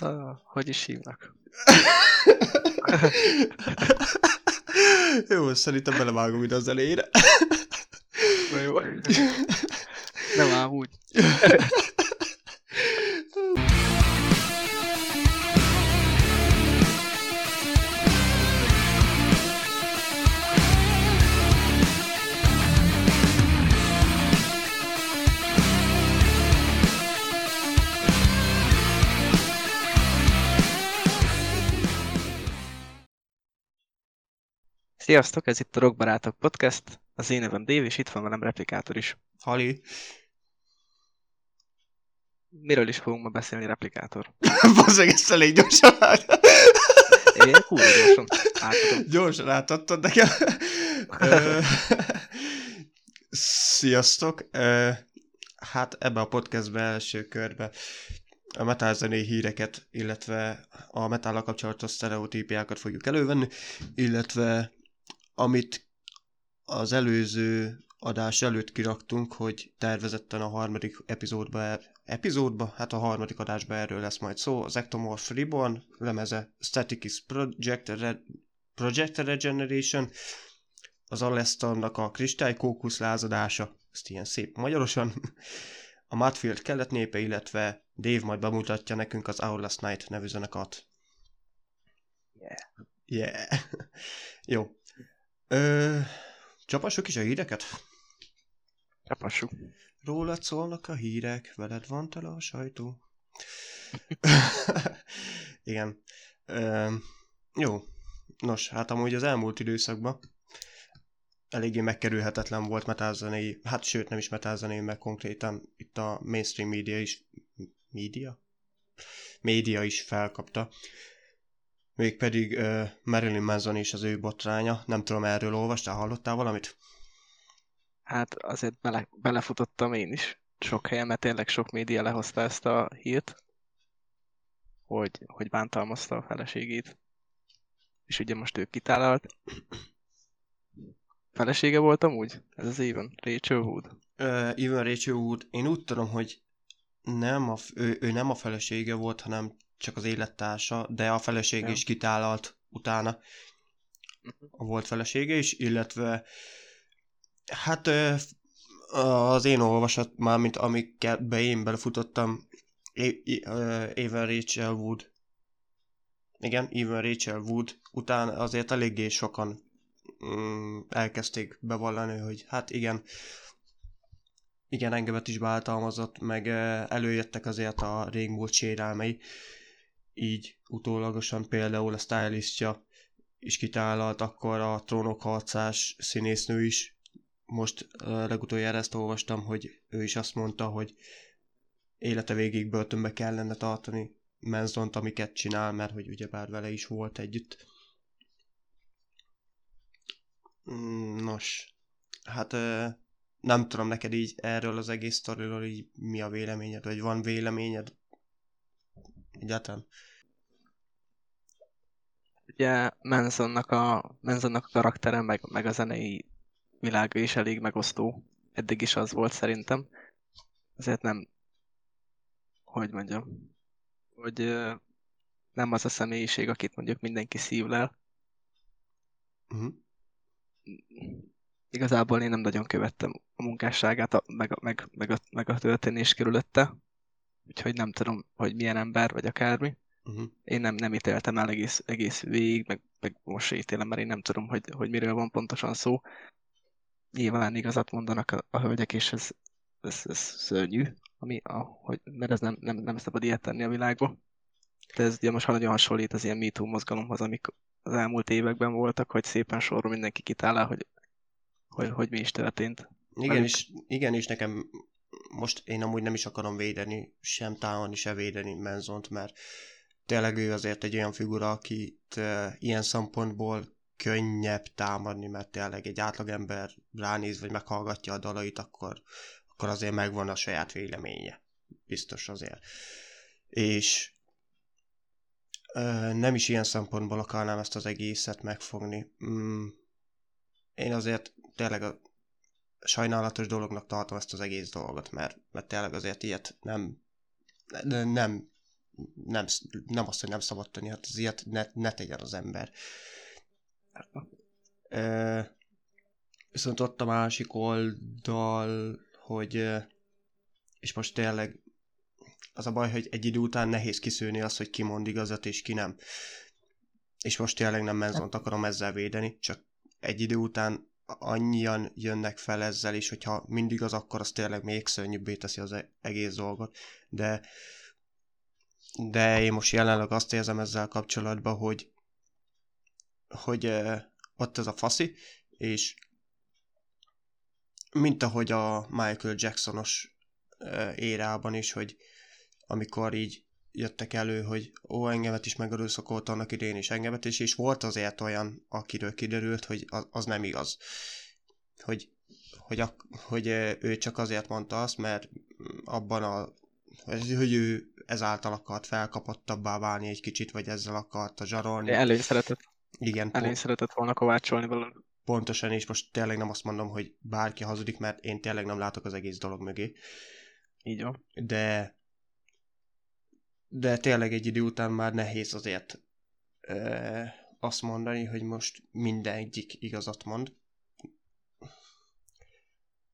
Uh, hogy is hívnak? Jó, szerintem belevágom ide az elejére. Jó. Nem ám úgy. Sziasztok, ez itt a Rockbarátok Podcast. Az én nevem Dave, és itt van velem Replikátor is. Hali. Miről is fogunk ma beszélni, Replikátor? Bazzeg, ezt elég gyorsan át. Én kurva gyorsan átadom. Gyorsan átadtad nekem. Sziasztok. Hát ebbe a podcastbe első körbe a metal zenei híreket, illetve a metállal kapcsolatos sztereotípiákat fogjuk elővenni, illetve amit az előző adás előtt kiraktunk, hogy tervezetten a harmadik epizódba, epizódba, hát a harmadik adásban erről lesz majd szó, az Ectomorph Reborn lemeze Static Project, Re- Project Regeneration, az Alestornak a kristálykókusz lázadása, ezt ilyen szép magyarosan, a Matfield kelet népe, illetve Dave majd bemutatja nekünk az Our Last Night nevű zenekart. Yeah. Yeah. Jó. Ö, csapassuk is a híreket? Csapassuk. Rólad szólnak a hírek, veled van tele a sajtó. Igen. Ö, jó. Nos, hát amúgy az elmúlt időszakban eléggé megkerülhetetlen volt metálzenei, hát sőt nem is metálzenei, mert konkrétan itt a mainstream média is, média? Média is felkapta. Mégpedig uh, Marilyn Manson és az ő botránya. Nem tudom, erről olvastál, hallottál valamit? Hát azért bele, belefutottam én is sok helyen, mert tényleg sok média lehozta ezt a hírt, hogy, hogy bántalmazta a feleségét. És ugye most ő kitálalt. Felesége volt amúgy? Ez az éven? Rachel Wood. Uh, Even Rachel Wood, én úgy tudom, hogy nem a, ő, ő nem a felesége volt, hanem csak az élettársa, de a feleség Ja. is kitálalt utána. A volt felesége is, illetve hát az én olvasat, mármint amikbe én belefutottam, Even Rachel Wood. Igen, Even Rachel Wood után azért eléggé sokan mm, elkezdték bevallani, hogy hát igen, igen, engemet is bántalmazott, meg előjöttek azért a régmúlt sérelmei, így utólagosan például a stylistja is kitálalt, akkor a trónok harcás színésznő is. Most legutoljára ezt olvastam, hogy ő is azt mondta, hogy élete végig börtönbe kellene tartani Menzont, amiket csinál, mert hogy ugyebár vele is volt együtt. Mm, Nos, hát nem tudom neked így erről az egész sztoriról így mi a véleményed, vagy van véleményed egyáltalán? Ugye Mansonnak a, Mansonnak a karaktere, meg, meg a zenei világa is elég megosztó. Eddig is az volt szerintem. Ezért nem, hogy mondjam, hogy nem az a személyiség, akit mondjuk mindenki szívlel. Uh-huh. Igazából én nem nagyon követtem a munkásságát, a, meg, a, meg, meg, a, meg a történés körülötte. Úgyhogy nem tudom, hogy milyen ember, vagy akármi. Uh-huh. Én nem, nem ítéltem el egész, egész végig, meg, meg most se ítélem, mert én nem tudom, hogy, hogy miről van pontosan szó. Nyilván igazat mondanak a, a hölgyek, és ez, ez, ez szörnyű, ami, a, hogy, mert ez nem, nem, nem szabad ilyet tenni a világba. De ez ugye most nagyon hasonlít az ilyen MeToo mozgalomhoz, amik az elmúlt években voltak, hogy szépen sorról mindenki kitálál, hogy, hogy, hogy mi is történt. Igen, Velük. és, igen, és nekem most én amúgy nem is akarom védeni, sem támadni, se védeni Menzont, mert tényleg ő azért egy olyan figura, akit uh, ilyen szempontból könnyebb támadni, mert tényleg egy átlagember ránéz, vagy meghallgatja a dalait, akkor, akkor azért megvan a saját véleménye. Biztos azért. És uh, nem is ilyen szempontból akarnám ezt az egészet megfogni. Mm, én azért tényleg a sajnálatos dolognak tartom ezt az egész dolgot, mert, mert tényleg azért ilyet nem, nem, nem nem, azt, hogy nem szabad tenni, hát az ilyet ne, ne tegyen az ember. Ö, viszont ott a másik oldal, hogy és most tényleg az a baj, hogy egy idő után nehéz kiszűrni azt, hogy ki mond igazat és ki nem. És most tényleg nem menzont akarom ezzel védeni, csak egy idő után annyian jönnek fel ezzel, és hogyha mindig az, akkor az tényleg még szörnyűbbé teszi az e- egész dolgot. De, de én most jelenleg azt érzem ezzel kapcsolatban, hogy, hogy eh, ott ez a faszi, és mint ahogy a Michael Jacksonos eh, érában is, hogy amikor így jöttek elő, hogy ó, engemet is megerőszakolt annak idén is engemet is, és volt azért olyan, akiről kiderült, hogy az, az nem igaz. Hogy, hogy, a, hogy ő csak azért mondta azt, mert abban a hogy ő ezáltal akart felkapottabbá válni egy kicsit, vagy ezzel akart a zsarolni. Előny szeretett. Igen. Előny szeretett volna kovácsolni belőle. Pontosan, és most tényleg nem azt mondom, hogy bárki hazudik, mert én tényleg nem látok az egész dolog mögé. Így van. De de tényleg egy idő után már nehéz azért ö, azt mondani, hogy most mindegyik igazat mond.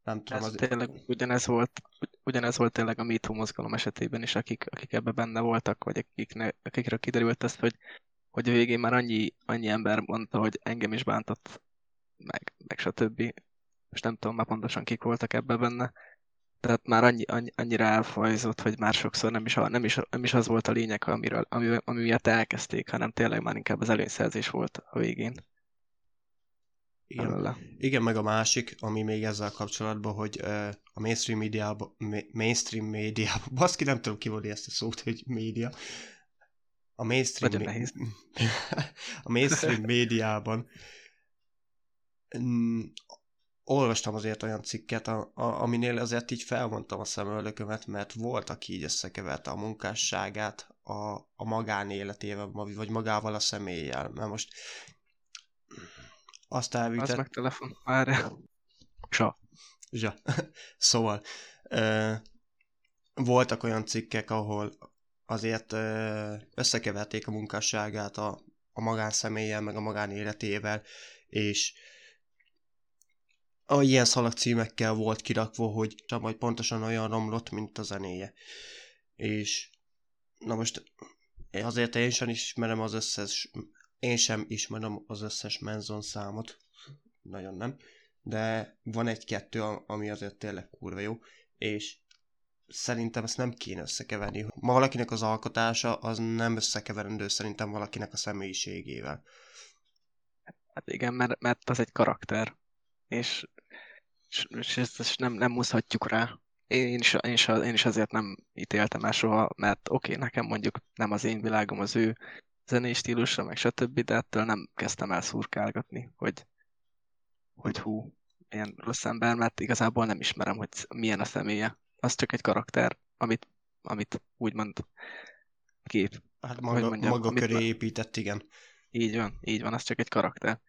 Nem tudom, Ez az... tényleg ugyanez volt, ugyanez volt tényleg a MeToo mozgalom esetében is, akik, akik ebben benne voltak, vagy akik ne, akikről kiderült azt, hogy, hogy a végén már annyi, annyi ember mondta, hogy engem is bántott, meg, meg stb. Most nem tudom már pontosan kik voltak ebben benne, tehát már annyi, annyi, annyira elfajzott, hogy már sokszor nem is, nem is, nem is az volt a lényeg, amiről, ami, ami miatt elkezdték, hanem tényleg már inkább az előnyszerzés volt a végén. Igen. Igen, meg a másik, ami még ezzel kapcsolatban, hogy uh, a mainstream médiában, mainstream médiában, baszki, nem tudom kimondani ezt a szót, hogy média. A mainstream, Nagyon nehéz. a mainstream médiában olvastam azért olyan cikket, a, a, aminél azért így felmondtam a szemöldökömet, mert volt, aki így összekeverte a munkásságát a, a magánéletével, vagy magával a személlyel. Mert most azt elvitett... Az meg telefon, várj. Zsa. Zsa. szóval ö, voltak olyan cikkek, ahol azért ö, összekeverték a munkásságát a, a magánszemélyel, meg a magánéletével, és a ilyen szalagcímekkel volt kirakva, hogy csak majd pontosan olyan romlott, mint a zenéje. És na most azért én sem ismerem az összes, én sem ismerem az összes Menzon számot, nagyon nem, de van egy-kettő, ami azért tényleg kurva jó, és szerintem ezt nem kéne összekeverni. Ma valakinek az alkotása az nem összekeverendő szerintem valakinek a személyiségével. Hát igen, mert, mert az egy karakter és, és, és ezt, ezt nem, nem muszhatjuk rá. Én is, én, is, én is azért nem ítéltem el soha, mert oké, okay, nekem mondjuk nem az én világom az ő zenés stílusra, meg stb., de ettől nem kezdtem el szurkálgatni, hogy, hogy hú, ilyen rossz ember, mert igazából nem ismerem, hogy milyen a személye. Az csak egy karakter, amit, amit úgymond kép. Hát maga, mondjam, maga köré épített, igen. Így van, így van, az csak egy karakter.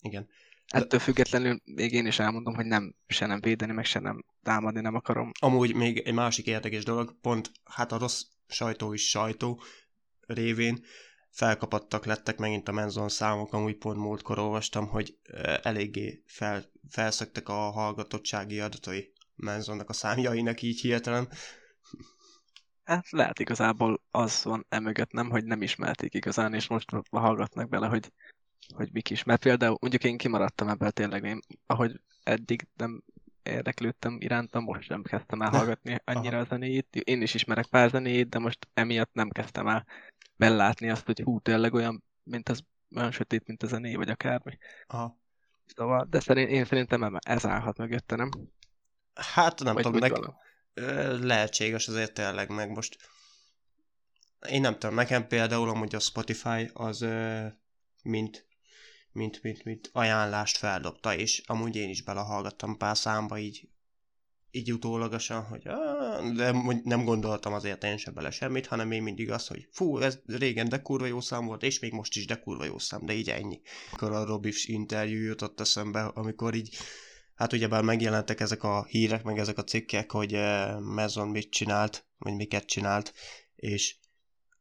Igen. Ettől függetlenül még én is elmondom, hogy nem, se nem védeni, meg se nem támadni nem akarom. Amúgy még egy másik érdekes dolog, pont hát a rossz sajtó is sajtó révén felkapattak lettek megint a Menzon számok, amúgy pont múltkor olvastam, hogy eléggé fel, felszöktek a hallgatottsági adatai Menzonnak a számjainak így hirtelen. Hát lehet igazából az van emögött, nem, hogy nem ismerték igazán, és most hallgatnak bele, hogy hogy mik is. Mert például mondjuk én kimaradtam ebből tényleg, én, ahogy eddig nem érdeklődtem iránta, most nem kezdtem el hallgatni annyira a zenéjét. Én is ismerek pár zenéjét, de most emiatt nem kezdtem el belátni azt, hogy hú, tényleg olyan, mint az, olyan sötét, mint a zené, vagy akármi. Aha. Szóval, de szerint, én szerintem ez állhat mögötte, nem? Hát nem vagy tudom, nek... lehetséges azért tényleg, meg most én nem tudom, nekem például amúgy a Spotify az mint mint, mint, mint ajánlást feldobta, és amúgy én is belehallgattam pár számba így, így utólagosan, hogy de nem gondoltam azért én sem bele semmit, hanem én mindig az, hogy fú, ez régen de kurva jó szám volt, és még most is de kurva jó szám, de így ennyi. Akkor a Robis interjú jutott eszembe, amikor így hát ugyebár megjelentek ezek a hírek, meg ezek a cikkek, hogy Mezon mit csinált, vagy miket csinált, és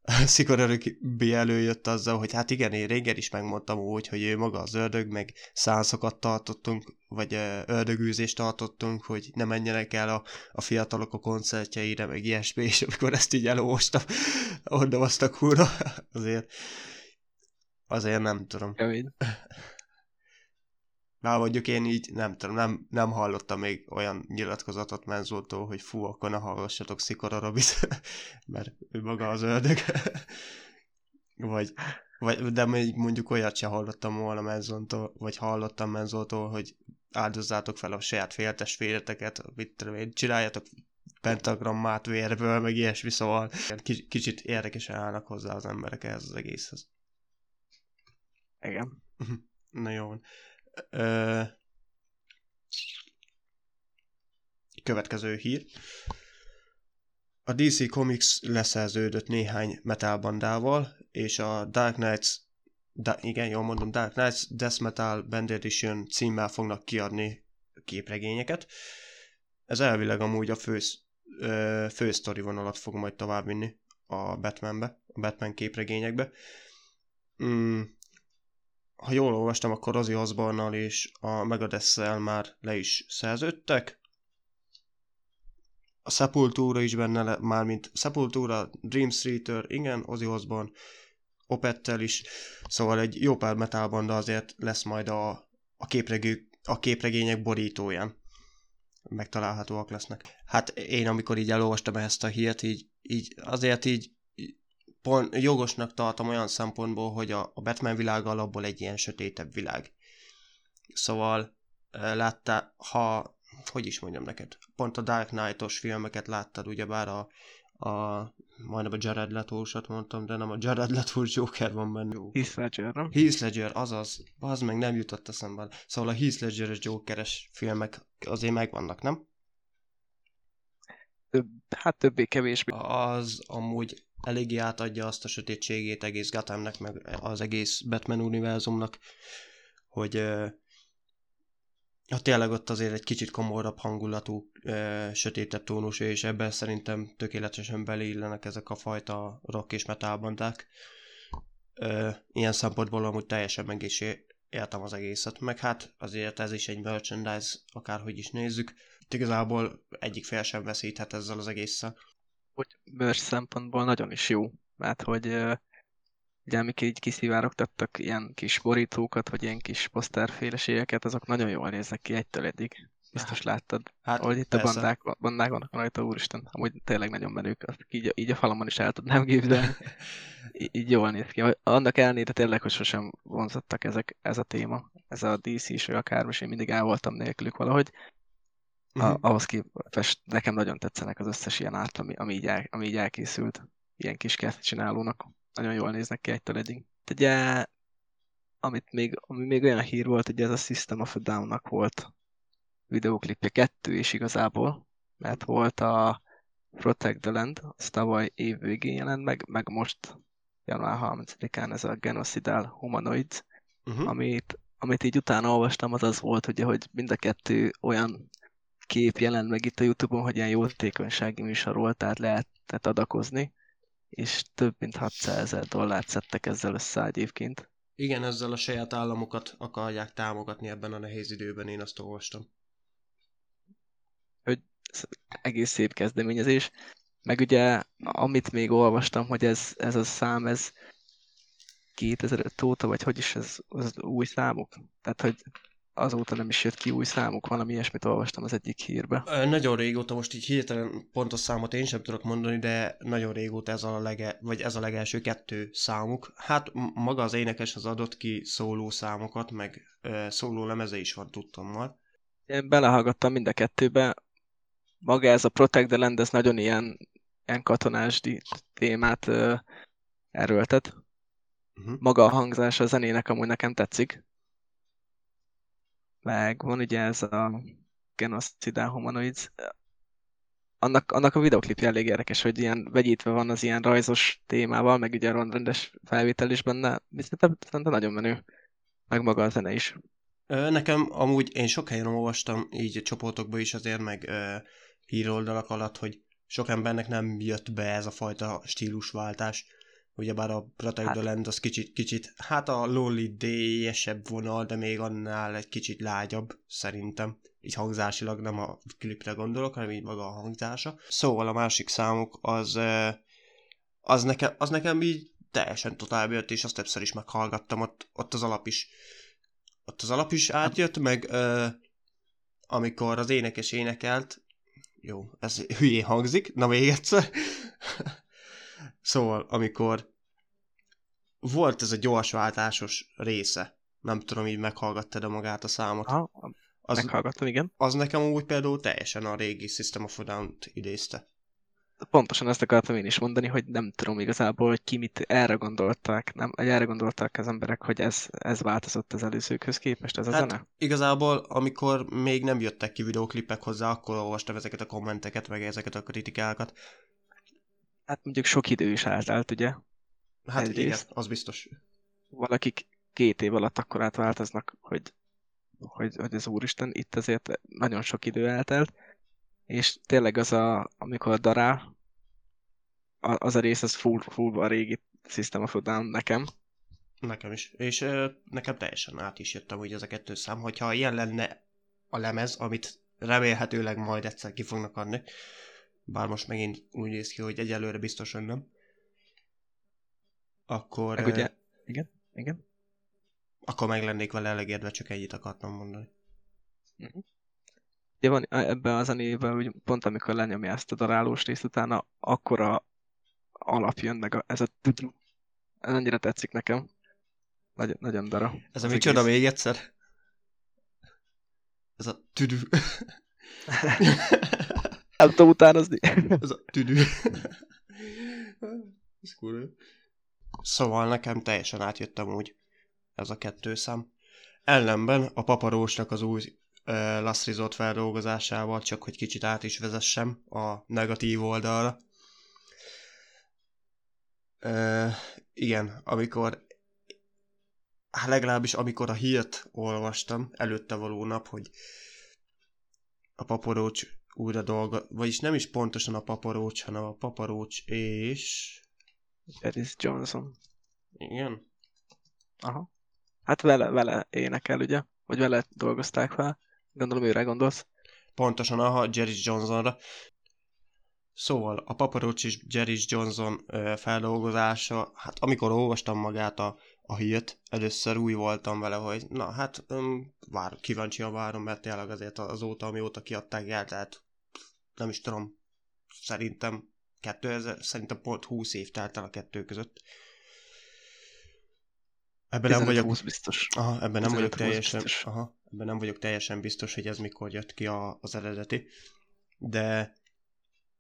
Szikorörökbi előjött azzal, hogy hát igen, én régen is megmondtam úgy, hogy ő maga az ördög, meg szánszokat tartottunk, vagy ördögűzést tartottunk, hogy ne menjenek el a, a fiatalok a koncertjeire, meg ilyesmi, és amikor ezt így elolvastam, oda azt a kurva, azért, azért nem tudom. Kemény. Már mondjuk én így nem tudom, nem, nem hallottam még olyan nyilatkozatot Menzoltól, hogy fú, akkor ne hallgassatok Szikora Robit, mert ő maga az ördög. vagy, vagy, de még mondjuk olyat sem hallottam volna Menzontól, vagy hallottam Menzoltól, hogy áldozzátok fel a saját féltestvéreteket, mit tudom én, csináljatok pentagrammát vérből, meg ilyesmi, szóval kicsit érdekesen állnak hozzá az emberek ehhez az egészhez. Igen. Na jó. Következő hír. A DC Comics leszerződött néhány metalbandával, és a Dark Knights, da, igen, jól mondom, Dark Knights Death Metal Band Edition címmel fognak kiadni képregényeket. Ez elvileg amúgy a fő, fő sztori vonalat fog majd továbbvinni a Batmanbe, a Batman képregényekbe. Mm, ha jól olvastam, akkor Ozzy osbourne és a megadeth már le is szerződtek. A Sepultura is benne, le, már mint Sepultura, Dream Theater, igen, Ozzy Osbourne, Opettel is, szóval egy jó pár metalbanda azért lesz majd a, a, képregő, a képregények borítóján megtalálhatóak lesznek. Hát én amikor így elolvastam ezt a hírt, így, így azért így pont jogosnak tartom olyan szempontból, hogy a, a Batman világa alapból egy ilyen sötétebb világ. Szóval látta, ha, hogy is mondjam neked, pont a Dark Knight-os filmeket láttad, ugyebár a, a majdnem a Jared leto mondtam, de nem a Jared leto Joker van benne. Heath Ledger, nem? Heath Ledger, azaz. Az meg nem jutott eszembe. Szóval a Heath Ledger-es Jokeres filmek azért megvannak, nem? Több, hát többé-kevésbé. Az amúgy eléggé átadja azt a sötétségét egész Gothamnek, meg az egész Batman univerzumnak, hogy ha tényleg ott azért egy kicsit komorabb hangulatú, sötétebb tónus, és ebben szerintem tökéletesen beleillenek ezek a fajta rock és metal bandák. Ilyen szempontból amúgy teljesen meg is értem az egészet, meg hát azért ez is egy merchandise, akárhogy is nézzük. Igazából egyik fél sem veszíthet ezzel az egésszel hogy bőrs szempontból nagyon is jó, mert hogy ugye amik így kiszivárogtattak ilyen kis borítókat, vagy ilyen kis poszterféleségeket, azok nagyon jól néznek ki egytől eddig. Biztos hát, láttad, hát, ahogy itt a bandák, bandák vannak rajta, úristen, amúgy tényleg nagyon menők, azt így, így a falamon is el tudnám képzelni. így jól néz ki. Annak ellenére tényleg, hogy sosem vonzottak ezek, ez a téma, ez a DC is, vagy akármi, és én mindig el voltam nélkülük valahogy. Uh-huh. ahhoz képest nekem nagyon tetszenek az összes ilyen át, ami, ami, így, el, ami így elkészült. Ilyen kis csinálónak. Nagyon jól néznek ki egytől egyig. Ugye, amit még, ami még olyan hír volt, hogy ez a System of a Down-nak volt videóklipje kettő is igazából, mert volt a Protect the Land, az tavaly év végén jelent meg, meg most január 30-án ez a Genocidal Humanoids, uh-huh. amit, amit így utána olvastam, az az volt, ugye, hogy mind a kettő olyan kép jelent meg itt a Youtube-on, hogy ilyen jótékonysági műsor volt, tehát lehetett adakozni, és több mint 600 ezer dollárt szedtek ezzel össze egyébként. Igen, ezzel a saját államokat akarják támogatni ebben a nehéz időben, én azt olvastam. Hogy egész szép kezdeményezés. Meg ugye, amit még olvastam, hogy ez, ez a szám, ez 2005 óta, vagy hogy is ez az új számuk? Tehát, hogy azóta nem is jött ki új számuk, valami ilyesmit olvastam az egyik hírbe. Nagyon régóta, most így hirtelen pontos számot én sem tudok mondani, de nagyon régóta ez a, lege, vagy ez a legelső kettő számuk. Hát maga az énekes az adott ki szóló számokat, meg szóló lemeze is van tudtommal. Én belehallgattam mind a kettőbe. Maga ez a Protect the Land, ez nagyon ilyen, ilyen katonás témát erőltet. Uh-huh. Maga a hangzás a zenének amúgy nekem tetszik meg van ugye ez a Genocidal Humanoids, annak, annak a videoklipje elég érdekes, hogy ilyen vegyítve van az ilyen rajzos témával, meg ugye a rendes felvétel is benne, viszont szerintem nagyon menő, meg maga a zene is. Nekem amúgy én sok helyen olvastam így csoportokban is azért, meg uh, híroldalak alatt, hogy sok embernek nem jött be ez a fajta stílusváltás. Ugyebár a Protect Hát- the Land az kicsit, kicsit, hát a Lonely day vonal, de még annál egy kicsit lágyabb, szerintem. Így hangzásilag nem a klipre gondolok, hanem így maga a hangzása. Szóval a másik számuk az, az, nekem, az nekem így teljesen totál jött, és azt többször is meghallgattam, ott, ott az alap is ott az alap is átjött, meg ö, amikor az énekes énekelt, jó, ez hülyén hangzik, na még egyszer. szóval, amikor volt ez a gyorsváltásos része, nem tudom, így meghallgattad-e magát a számot. Aha, Az, meghallgattam, igen. az nekem úgy például teljesen a régi System of a Down-t idézte. Pontosan ezt akartam én is mondani, hogy nem tudom igazából, hogy ki mit erre gondolták, nem, vagy erre gondolták az emberek, hogy ez, ez változott az előzőkhöz képest, ez a Hát, zene? Igazából, amikor még nem jöttek ki videóklipek hozzá, akkor olvastam ezeket a kommenteket, meg ezeket a kritikákat. Hát mondjuk sok idő is eltelt, ugye? Hát Egyrészt. igen, az biztos. Valakik két év alatt akkor átváltoznak, hogy, hogy, hogy az úristen, itt azért nagyon sok idő eltelt, és tényleg az a, amikor darál, a- az a rész, az full, full a régi System of Down nekem. Nekem is. És ö, nekem teljesen át is jöttem úgy ez a kettő szám, hogyha ilyen lenne a lemez, amit remélhetőleg majd egyszer ki fognak adni, bár most megint úgy néz ki, hogy egyelőre biztosan nem, akkor, Meg ugye, igen, igen. akkor meg lennék vele elégedve, csak ennyit akartam mondani. Ugye van ebben a zenében, hogy pont amikor lenyomja ezt a darálós részt, utána akkora alap jön meg a, ez a tudru. Ez annyira tetszik nekem. Nagyon, nagyon dara. Ez a Az micsoda még egyszer? Ez a tüdű. Nem tudom utánozni. Ez a tüdű. Ez kurva. Szóval nekem teljesen átjöttem úgy ez a kettő szám. Ellenben a paparósnak az új uh, Last Resort feldolgozásával, csak hogy kicsit át is vezessem a negatív oldalra. Uh, igen, amikor hát legalábbis amikor a hírt olvastam előtte való nap, hogy a paparócs újra dolga, vagyis nem is pontosan a paparócs, hanem a paparócs és... Eris Johnson. Igen? Aha. Hát vele, vele énekel, ugye? Vagy vele dolgozták fel. Gondolom őre gondolsz. Pontosan, aha, Jerry Johnsonra. Szóval a paparócs és Jerry Johnson ö, feldolgozása, hát amikor olvastam magát a, a hírt, először úgy voltam vele, hogy na hát öm, vár, kíváncsian várom, mert tényleg azért azóta, amióta kiadták el, tehát nem is tudom, szerintem 2000, szerintem pont 20 év telt el a kettő között. Ebben nem vagyok, 20 biztos. aha, ebben nem vagyok 15-20 teljesen, biztos. aha, ebben nem vagyok teljesen biztos, hogy ez mikor jött ki a, az eredeti, de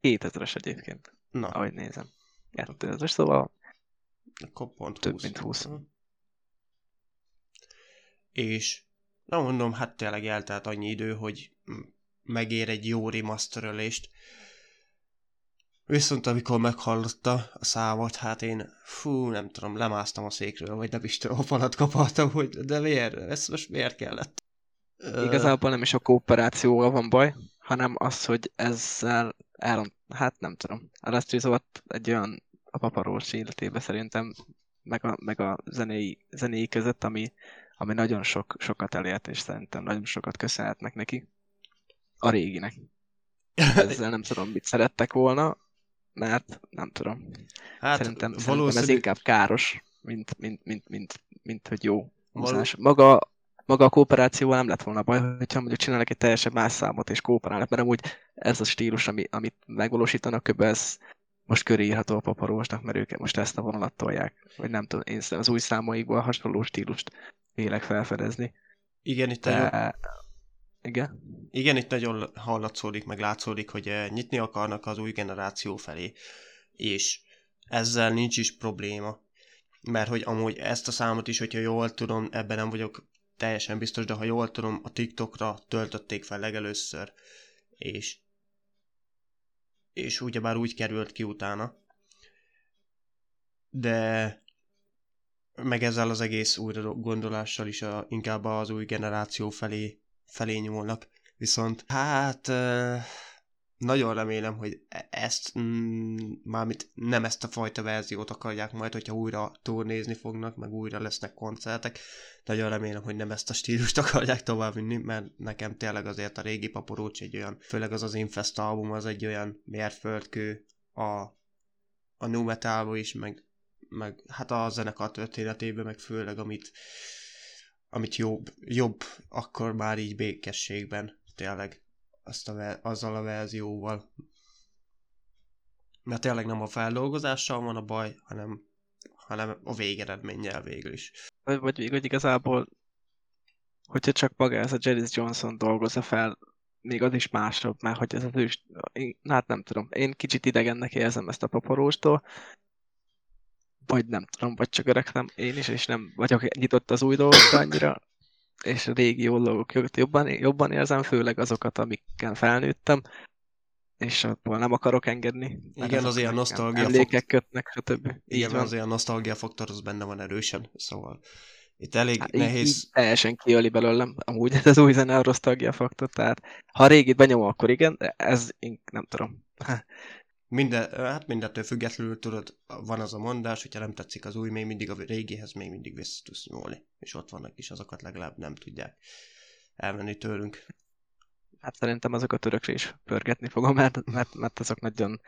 2000-es egyébként, na, ahogy nézem. 2000-es, szóval akkor pont Több 20. mint 20. És na mondom, hát tényleg eltelt annyi idő, hogy megér egy jó remasterölést. Viszont amikor meghallotta a számot, hát én, fú, nem tudom, lemásztam a székről, vagy nem is tudom, falat kapaltam, hogy de miért, ez most miért kellett? Igazából nem is a kooperációval van baj, hanem az, hogy ezzel elront, hát nem tudom. Resort egy olyan a paparócs életébe szerintem, meg a, meg a zenéi, zenéi között, ami, ami nagyon sok, sokat elért, és szerintem nagyon sokat köszönhetnek neki. A réginek. Ezzel nem tudom, mit szerettek volna, mert nem tudom. hát szerintem, szerintem ez valószínű, inkább káros, mint, mint, mint, mint, mint hogy jó Való-. Maga, maga a kooperációval nem lett volna baj, hogyha mondjuk csinálnak egy teljesen más számot és kooperálnak, mert amúgy ez a stílus, ami, amit megvalósítanak, kb. ez most körírható a paparósnak, mert ők most ezt a vonalat tolják. Vagy nem tudom, én az új számaikból hasonló stílust vélek felfedezni. igen, itt nagyon, De... Igen? Igen, itt nagyon hallatszódik, meg látszódik, hogy eh, nyitni akarnak az új generáció felé, és ezzel nincs is probléma. Mert hogy amúgy ezt a számot is, hogyha jól tudom, ebben nem vagyok teljesen biztos, de ha jól tudom, a TikTokra töltötték fel legelőször, és és ugyebár úgy került ki utána. De meg ezzel az egész újra gondolással is a, inkább az új generáció felé, felé nyúlnak. Viszont hát nagyon remélem, hogy e- ezt, mm, mármint nem ezt a fajta verziót akarják majd, hogyha újra turnézni fognak, meg újra lesznek koncertek. Nagyon remélem, hogy nem ezt a stílust akarják továbbvinni, mert nekem tényleg azért a régi paporócs egy olyan, főleg az az Infest album, az egy olyan mérföldkő a, a nu metalba is, meg, meg hát a zenekar történetében, meg főleg amit, amit jobb, jobb akkor már így békességben tényleg azt a, azzal a verzióval. Mert tényleg nem a feldolgozással van a baj, hanem, hanem a végeredménnyel végül is. Vagy, vagy, vagy igazából, hogyha csak maga ez a Janis Johnson dolgozza fel, még az is másabb, mert hogy ez az ős, én, hát nem tudom, én kicsit idegennek érzem ezt a paparóstól, vagy nem tudom, vagy csak öregtem én is, és nem vagyok nyitott az új dolgokra annyira, és a régi dolgokat jobban, jobban érzem, főleg azokat, amikkel felnőttem, és abból nem akarok engedni. Igen, az ilyen nosztalgia Emlékek kötnek, stb. Igen, az ilyen nosztalgia faktor, az benne van erősen, szóval itt elég hát nehéz... Így, így teljesen kiöli belőlem amúgy ez az új zene a nosztalgia faktor, tehát ha régit benyomom, akkor igen, de ez nem tudom. Minden, hát mindentől függetlenül tudod, van az a mondás, hogyha nem tetszik az új, még mindig a régihez még mindig vissza tudsz nyúlni. És ott vannak is azokat legalább nem tudják elmenni tőlünk. Hát szerintem azokat örökre is pörgetni fogom, mert, mert, mert azok nagyon,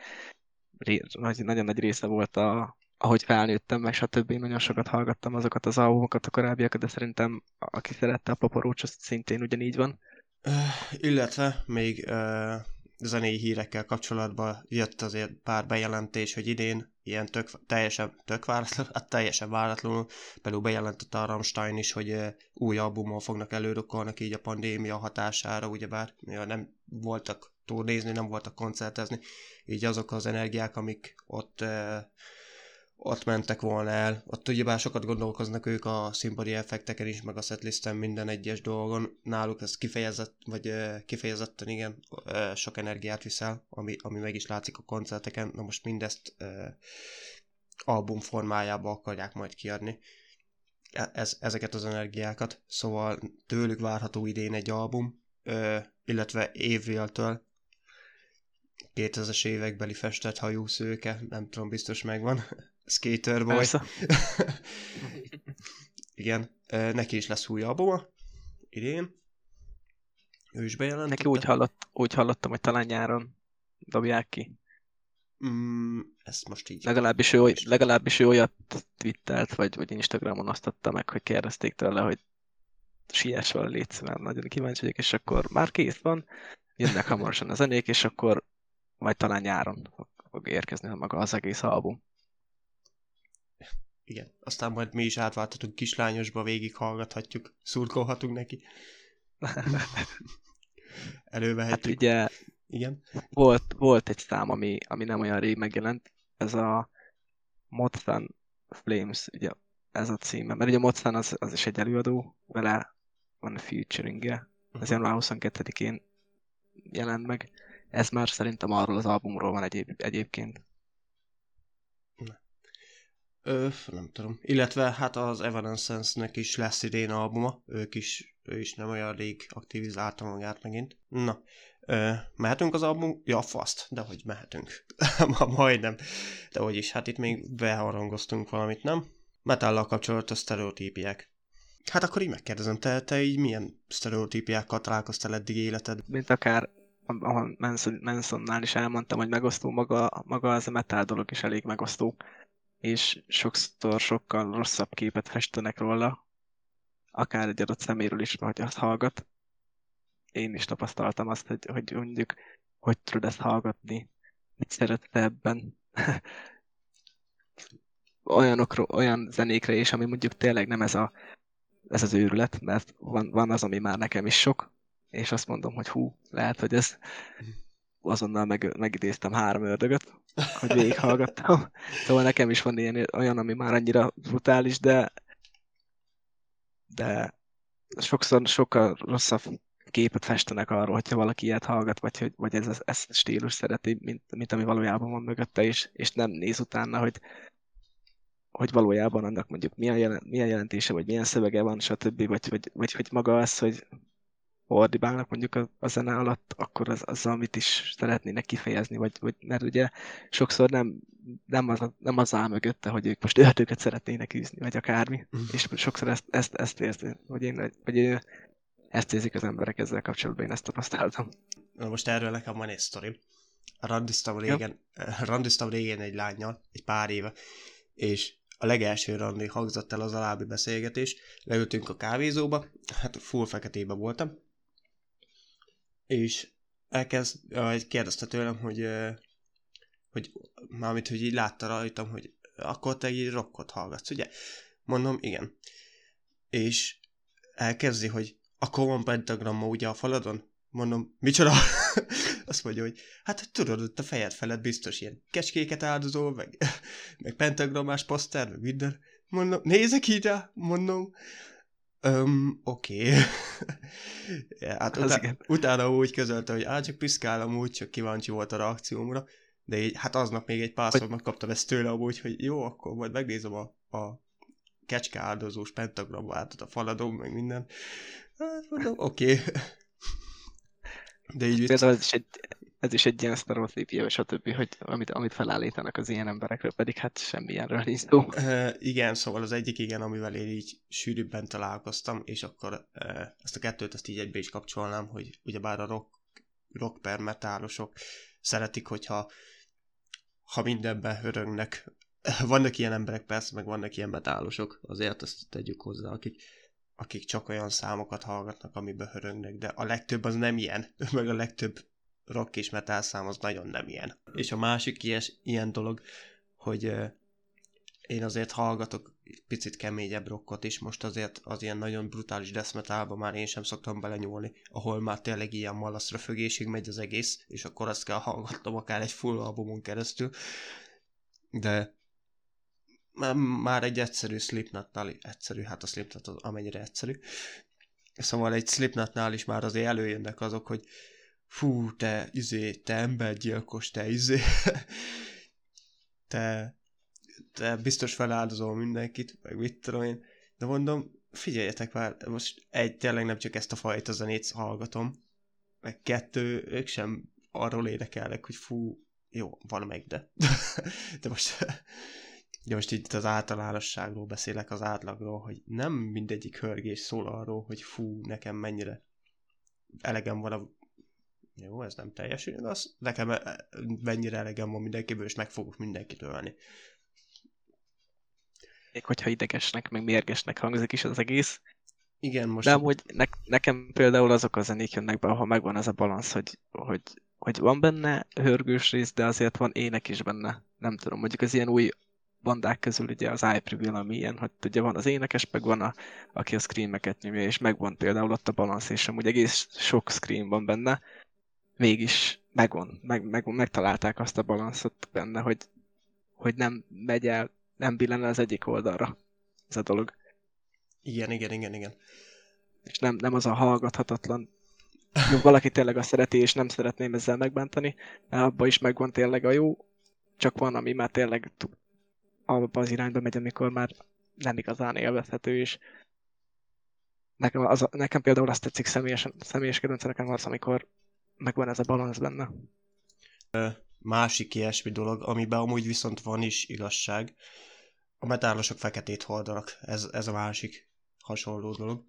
nagy, nagyon nagy része volt a, ahogy felnőttem, meg stb. Nagyon sokat hallgattam azokat az albumokat, a korábbiakat, de szerintem aki szerette a paparócs, az szintén ugyanígy van. Uh, illetve még uh, zenei hírekkel kapcsolatban jött azért pár bejelentés, hogy idén ilyen tök, teljesen tök váratlan, hát teljesen váratlanul, például bejelentette a Rammstein is, hogy új albummal fognak előrukkolnak így a pandémia hatására, ugyebár nem voltak turnézni, nem voltak koncertezni, így azok az energiák, amik ott ott mentek volna el. Ott ugyebár sokat gondolkoznak ők a színpadi effekteken is, meg a setlisten minden egyes dolgon. Náluk ez kifejezett, vagy kifejezetten igen, sok energiát viszel, ami, ami meg is látszik a koncerteken. Na most mindezt album formájába akarják majd kiadni. E, ez, ezeket az energiákat. Szóval tőlük várható idén egy album, illetve Avril-től 2000-es évekbeli festett hajú szőke, nem tudom, biztos megvan. Skater Boy. Igen, neki is lesz új albuma, idén. Ő is bejelentette. Neki úgy, hallott, úgy hallottam, hogy talán nyáron dobják ki. Mm, ezt most így... Legalábbis ő, oly, legalábbis ő olyat twittelt, vagy, vagy Instagramon osztotta meg, hogy kérdezték tőle, hogy siess vele létsz, mert nagyon kíváncsi vagyok, és akkor már kész van, jönnek hamarosan a zenék, és akkor majd talán nyáron fog érkezni maga az egész album. Igen, aztán majd mi is átváltatunk kislányosba, végighallgathatjuk, szurkolhatunk neki. Elővehetjük. Hát ugye Igen? Volt, volt egy szám, ami, ami nem olyan rég megjelent, ez a Motzan Flames, ugye ez a címe, mert ugye Motzan az, az is egy előadó, vele van a featuring-e, ez uh-huh. január 22-én jelent meg. Ez már szerintem arról az albumról van egyéb, egyébként. Ö, nem tudom. Illetve hát az Evanescence-nek is lesz idén albuma, ők is, ő is nem olyan rég aktivizálta magát megint. Na, ö, mehetünk az album? Ja, faszt, de hogy mehetünk. Ma majdnem. De hogy is, hát itt még beharangoztunk valamit, nem? Metállal kapcsolatos sztereotípiák. Hát akkor így megkérdezem, te, te így milyen sztereotípiákkal találkoztál eddig életed? Mint akár Manson, Mansonnál is elmondtam, hogy megosztó maga, maga az a metal dolog is elég megosztó és sokszor sokkal rosszabb képet festenek róla, akár egy adott szeméről is, hogy azt hallgat. Én is tapasztaltam azt, hogy, hogy mondjuk, hogy tudod ezt hallgatni, mit szeretsz ebben. Olyanokról, olyan zenékre is, ami mondjuk tényleg nem ez, a, ez az őrület, mert van, van az, ami már nekem is sok, és azt mondom, hogy hú, lehet, hogy ez azonnal meg, megidéztem három ördögöt, hogy végighallgattam. Szóval nekem is van ilyen, olyan, ami már annyira brutális, de de sokszor sokkal rosszabb képet festenek arról, hogyha valaki ilyet hallgat, vagy, hogy, vagy ez, ez a stílus szereti, mint, mint ami valójában van mögötte, és, és nem néz utána, hogy, hogy valójában annak mondjuk milyen, jelen, milyen jelentése, vagy milyen szövege van, stb., vagy, vagy, vagy hogy maga az, hogy ordibálnak mondjuk a, a zene alatt, akkor az, az, amit is szeretnének kifejezni, vagy, vagy mert ugye sokszor nem, nem, az, nem az áll mögötte, hogy ők most ördöket szeretnének űzni, vagy akármi, mm. és sokszor ezt, ezt, ezt érzi, hogy én, hogy ezt érzik az emberek ezzel kapcsolatban, én ezt tapasztaltam. Na most erről nekem van egy sztori. Randiztam régen, randiztam régen egy lányjal, egy pár éve, és a legelső randi hangzott el az alábbi beszélgetés, leültünk a kávézóba, hát full feketébe voltam, és elkezd, kérdezte tőlem, hogy, hogy mármint, hogy így látta rajtam, hogy akkor te így rockot hallgatsz, ugye? Mondom, igen. És elkezdi, hogy akkor van pentagramma ugye a faladon? Mondom, micsoda? Azt mondja, hogy hát tudod, ott a fejed felett biztos ilyen kecskéket áldozol, meg, meg pentagrammás poszter, meg minden. Mondom, nézek rá, mondom, Um, oké. Okay. ja, hát utá- utána úgy közölte, hogy á, csak piszkálom úgy, csak kíváncsi volt a reakciómra, de így, hát aznap még egy párszor megkaptam ezt tőle amúgy, hogy jó, akkor majd megnézem a, a kecske áldozós pentagramát a faladon, meg minden. Hát mondom, oké. Okay. De így Például ez is egy, ez is egy ilyen sztereotípia, és a többi, hogy amit, amit felállítanak az ilyen emberekről, pedig hát semmilyenről nincs szó. Igen, szóval az egyik igen, amivel én így sűrűbben találkoztam, és akkor uh, ezt a kettőt ezt így egybe is kapcsolnám, hogy ugyebár a rock, rock per metálosok szeretik, hogyha ha mindenben hörögnek. Vannak ilyen emberek persze, meg vannak ilyen metálosok, azért ezt tegyük hozzá, akik akik csak olyan számokat hallgatnak, amiben hörögnek, de a legtöbb az nem ilyen, meg a legtöbb rock és metal szám az nagyon nem ilyen. És a másik ilyes, ilyen dolog, hogy én azért hallgatok picit keményebb rockot is, most azért az ilyen nagyon brutális death metalba már én sem szoktam belenyúlni, ahol már tényleg ilyen malaszra fögésig megy az egész, és akkor azt kell hallgatnom akár egy full albumon keresztül, de már egy egyszerű Slipknotnál, egyszerű, hát a Slipknot amennyire egyszerű, szóval egy Slipknotnál is már azért előjönnek azok, hogy fú, te, izé, te embergyilkos, te, izé, te, te biztos feláldozol mindenkit, meg mit tudom én, de mondom, figyeljetek már, most egy, tényleg nem csak ezt a fajta zenét hallgatom, meg kettő, ők sem arról érdekelnek, hogy fú, jó, meg, de, de most Ugye most itt az általánosságról beszélek, az átlagról, hogy nem mindegyik hörgés szól arról, hogy fú, nekem mennyire elegem van a... Jó, ez nem teljesen igaz. Nekem e- mennyire elegem van mindenkiből, és meg fogok mindenkit ölni. Még hogyha idegesnek, meg mérgesnek hangzik is az egész. Igen, most... De amúgy ne, nekem például azok a zenék jönnek be, ahol megvan ez a balansz, hogy, hogy, hogy van benne hörgős rész, de azért van ének is benne. Nem tudom, mondjuk az ilyen új bandák közül ugye az iPreview, ami ilyen, hogy ugye van az énekes, meg van a, aki a screameket nyomja, és megvan például ott a balansz, és amúgy egész sok scream van benne, mégis megvan, meg, meg, megtalálták azt a balanszot benne, hogy, hogy nem megy el, nem billen az egyik oldalra ez a dolog. Igen, igen, igen, igen. És nem, nem az a hallgathatatlan jó, valaki tényleg azt szereti, és nem szeretném ezzel megbántani, mert abban is megvan tényleg a jó, csak van, ami már tényleg abba az irányba megy, amikor már nem igazán élvezhető, és nekem, az, nekem például azt tetszik személyesen, személyes kedvenc nekem az, amikor megvan ez a balansz benne. Másik ilyesmi dolog, amiben amúgy viszont van is igazság, a metálosok feketét hordanak. Ez, ez a másik hasonló dolog.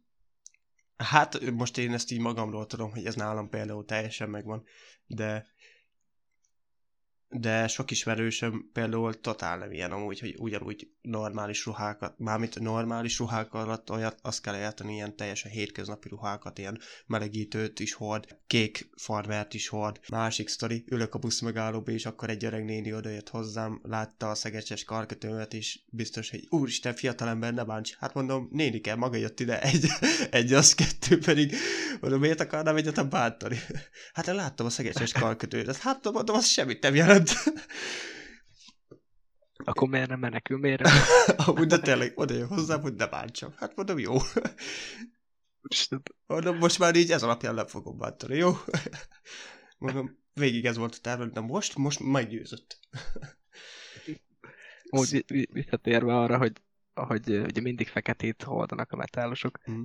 Hát most én ezt így magamról tudom, hogy ez nálam például teljesen megvan, de de sok ismerősöm például totál nem ilyen amúgy, hogy ugyanúgy normális ruhákat, mármint normális ruhák alatt olyat, azt kell érteni, ilyen teljesen hétköznapi ruhákat, ilyen melegítőt is hord, kék farmert is hord. Másik sztori, ülök a busz megállóba, és akkor egy öreg néni odajött hozzám, látta a szegecses karkötőmet, és biztos, hogy úristen, fiatalember, ne bánts. Hát mondom, nénike, maga jött ide, egy, egy az kettő pedig, mondom, miért akarnám egyet bántani? Hát láttam a szegecses karkötőt, hát mondom, az semmit nem jelent ment. Akkor miért nem menekül, miért nem? Amúgy, de tényleg oda jön hozzám, hogy ne bántsam. Hát mondom, jó. Mondom, most már így ez alapján nem fogom bántani, jó? Mondom, végig ez volt a terve, de most, most meggyőzött. Úgy visszatérve arra, hogy, hogy ugye mindig feketét hordanak a metálosok. Mm.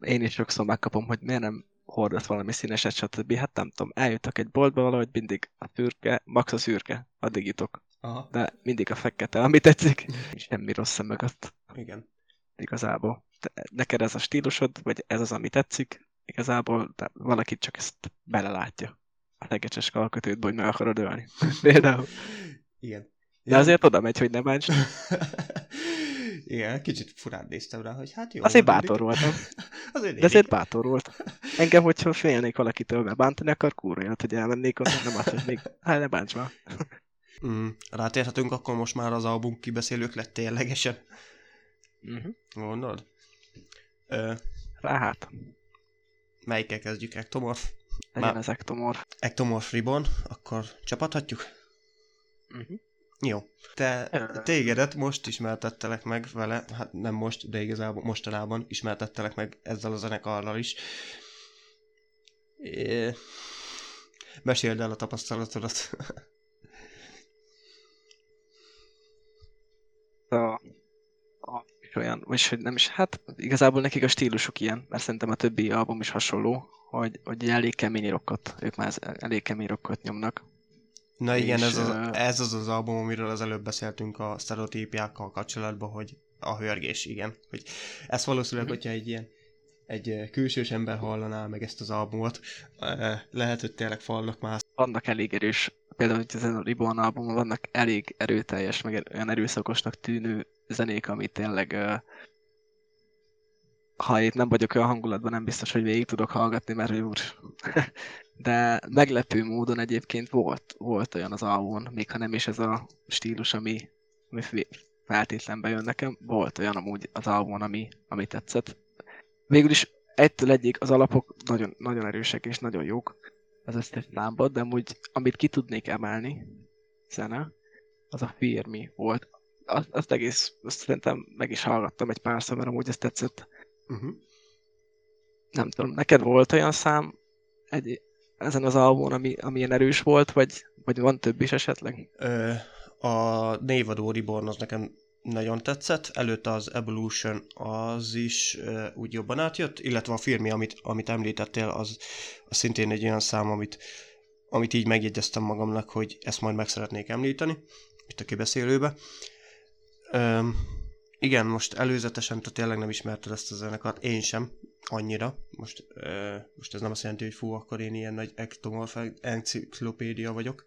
én is sokszor megkapom, hogy miért nem hordott valami színeset, stb. Hát nem tudom, eljutok egy boltba valahogy mindig a szürke, max a szürke, addig jutok. Aha. De mindig a fekete, ami tetszik. Semmi rossz mögött Igen. igazából. Te, neked ez a stílusod, vagy ez az, ami tetszik, igazából de valaki csak ezt belelátja. A legecses kalkötőt, hogy meg akarod ölni. Például. Igen. De azért oda megy, hogy ne bánts. Igen, kicsit furán néztem rá, hogy hát jó. Azért bátor voltam. azért De azért bátor volt. Engem, hogyha félnék valakitől, mert bántani akar, kurva jött, hogy elmennék onnan, nem azt, hogy még, hát ne bánts már. Mm, rátérhetünk akkor most már az album kibeszélők lett ténylegesen. Uh-huh. Gondolod? Ö, Rá hát, melyikkel kezdjük? Ectomorph? legyen Már- ez ektomor. Ectomorph Ribbon, akkor csapathatjuk? Uh-huh. Jó. Te, tégedet most ismertettelek meg vele, hát nem most, de igazából mostanában ismertettelek meg ezzel a zenekarral is. É... Meséld el a tapasztalatodat. a, a, és olyan, vagyis hogy nem is, hát igazából nekik a stílusuk ilyen, mert szerintem a többi album is hasonló, hogy, hogy elég kemény rockot, ők már elég kemény rockot nyomnak. Na igen, És, ez az, ez az az album, amiről az előbb beszéltünk a sztereotípiákkal kapcsolatban, hogy a hörgés, igen. Hogy ezt valószínűleg, Mhm. hogyha egy ilyen egy külsős ember hallaná meg ezt az albumot, lehet, hogy tényleg falnak már. Vannak elég erős, például hogy ezen a Ribbon albumon vannak elég erőteljes, meg olyan erőszakosnak tűnő zenék, amit tényleg ha itt nem vagyok olyan hangulatban, nem biztos, hogy végig tudok hallgatni, mert hogy úr. De meglepő módon egyébként volt, volt olyan az albumon, még ha nem is ez a stílus, ami, ami feltétlen bejön nekem, volt olyan amúgy az albumon, ami, ami tetszett. Végül is egytől egyik az alapok nagyon, nagyon erősek és nagyon jók az összes számban, de amúgy, amit ki tudnék emelni, zene, az a Fear Me volt. Azt, azt egész, azt szerintem meg is hallgattam egy párszor, mert amúgy ez tetszett Uh-huh. nem tudom, neked volt olyan szám egy, ezen az albumon, ami, ami ilyen erős volt, vagy, vagy van több is esetleg? Ö, a névadó Reborn az nekem nagyon tetszett, előtte az Evolution az is ö, úgy jobban átjött, illetve a filmi, amit, amit említettél, az, az szintén egy olyan szám, amit, amit így megjegyeztem magamnak, hogy ezt majd meg szeretnék említeni, itt a kibeszélőbe. Ö, igen, most előzetesen te tényleg nem ismerted ezt a zenekart, én sem, annyira. Most, ö, most ez nem azt jelenti, hogy fú, akkor én ilyen nagy ektomorf enciklopédia vagyok.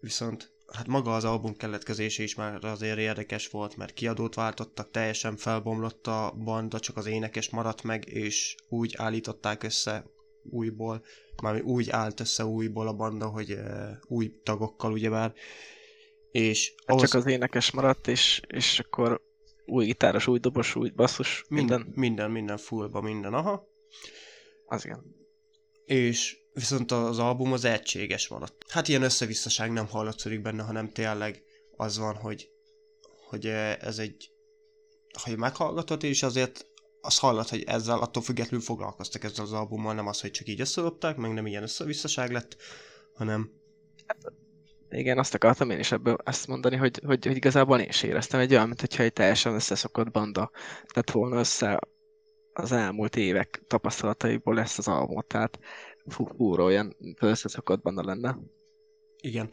Viszont hát maga az album keletkezése is már azért érdekes volt, mert kiadót váltottak, teljesen felbomlott a banda, csak az énekes maradt meg, és úgy állították össze újból, már úgy állt össze újból a banda, hogy uh, új tagokkal ugyebár, és Hát csak az énekes maradt, és, és akkor új gitáros, új dobos, új basszus, minden. minden, minden, minden fullba, minden, aha. Az igen. és viszont az album az egységes maradt. Hát ilyen összevisszaság nem hallatszódik benne, hanem tényleg az van, hogy, hogy eh, ez egy, hogy meghallgatod, és azért azt hallat, hogy ezzel attól függetlenül foglalkoztak ezzel az albummal, nem az, hogy csak így összeopták, meg nem ilyen összevisszaság lett, hanem Igen, azt akartam én is ebből ezt mondani, hogy, hogy, hogy igazából én is éreztem egy olyan, mint hogyha egy teljesen összeszokott banda lett volna össze az elmúlt évek tapasztalataiból ezt az albumot, tehát fú, fúró olyan összeszokott banda lenne. igen,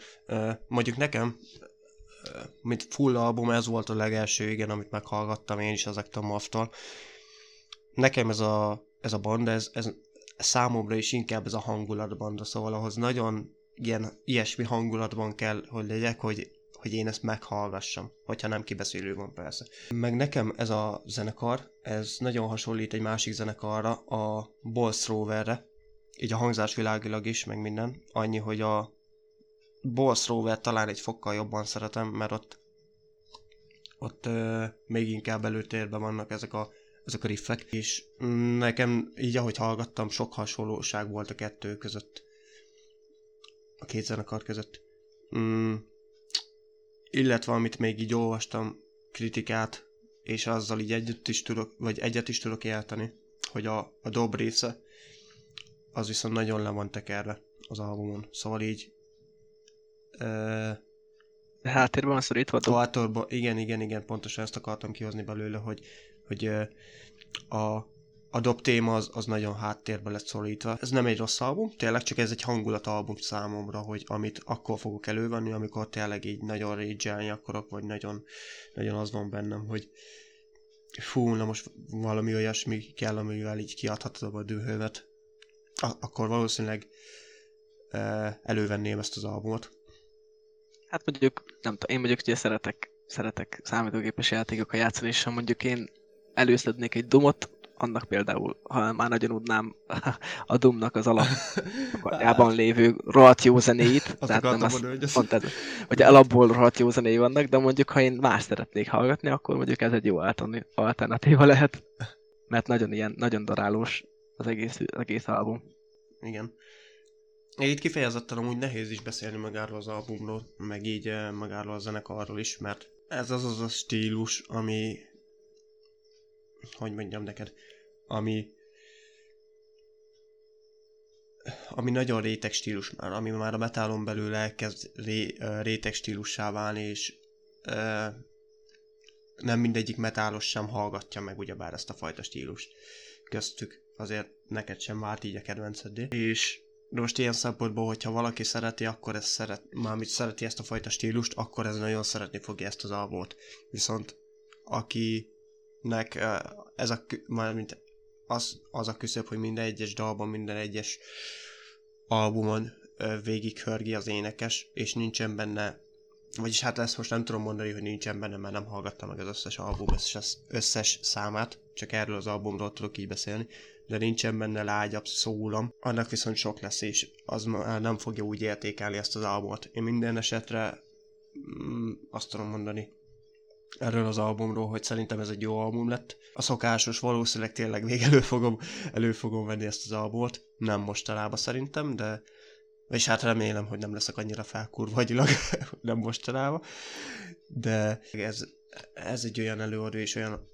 mondjuk nekem, mint full album, ez volt a legelső, igen, amit meghallgattam én is ezektől Maftól. Nekem ez a, ez a banda, ez, ez számomra is inkább ez a hangulatbanda, szóval ahhoz nagyon ilyen, ilyesmi hangulatban kell, hogy legyek, hogy, hogy én ezt meghallgassam, hogyha nem kibeszélő van persze. Meg nekem ez a zenekar, ez nagyon hasonlít egy másik zenekarra, a Balls Roverre, így a hangzásvilágilag is, meg minden. Annyi, hogy a Balls Rover talán egy fokkal jobban szeretem, mert ott ott ö, még inkább előtérben vannak ezek a, ezek a riffek, és nekem így ahogy hallgattam, sok hasonlóság volt a kettő között. A két zenekar között. Mm, illetve amit még így olvastam, kritikát, és azzal így egyet is tudok, vagy egyet is tudok érteni, hogy a, a dob része, az viszont nagyon le van tekerve az albumon. Szóval így ö, háttérben van szorítva a dob. Igen, igen, igen, pontosan ezt akartam kihozni belőle, hogy, hogy ö, a, a dob téma az, az nagyon háttérbe lett szorítva. Ez nem egy rossz album, tényleg csak ez egy hangulatalbum számomra, hogy amit akkor fogok elővenni, amikor tényleg így nagyon rage akarok, vagy nagyon, nagyon az van bennem, hogy fú, na most valami olyasmi kell, amivel így kiadhatod a dühömet, akkor valószínűleg elővenném ezt az albumot. Hát mondjuk, nem tudom, én mondjuk ugye szeretek, szeretek számítógépes játékokkal játszani, és ha mondjuk én előszednék egy dumot, annak például, ha már nagyon udnám a Dumnak az alapjában lévő rohadt jó zenéit, tehát nem azt, mondani, pont ez, hogy alapból rohadt jó zenéi vannak, de mondjuk ha én más szeretnék hallgatni, akkor mondjuk ez egy jó alternatíva lehet, mert nagyon ilyen, nagyon darálós az egész, az egész album. Igen. Így kifejezetten amúgy nehéz is beszélni magáról az albumról, meg így eh, magáról a zenekarról is, mert ez az az a stílus, ami hogy mondjam neked, ami ami nagyon réteg stílus már, ami már a metálon belül elkezd ré, réteg stílussá válni, és ö, nem mindegyik metálos sem hallgatja meg ugyebár ezt a fajta stílust köztük. Azért neked sem vált így a kedvencedé. És de most ilyen szempontból, hogyha valaki szereti, akkor ez szeret, mármint szereti ezt a fajta stílust, akkor ez nagyon szeretni fogja ezt az albumot. Viszont akinek ez a, mármint az, az a küszöb, hogy minden egyes dalban, minden egyes albumon végighörgi az énekes, és nincsen benne, vagyis hát ezt most nem tudom mondani, hogy nincsen benne, mert nem hallgattam meg az összes album összes, összes számát, csak erről az albumról tudok így beszélni, de nincsen benne lágyabb szólam, annak viszont sok lesz, és az már nem fogja úgy értékelni ezt az albumot. Én minden esetre mm, azt tudom mondani, erről az albumról, hogy szerintem ez egy jó album lett. A szokásos valószínűleg tényleg még elő fogom, elő fogom venni ezt az albumot. Nem mostanában szerintem, de és hát remélem, hogy nem leszek annyira felkurvagyilag, nem mostanában. De ez, ez egy olyan előadó és olyan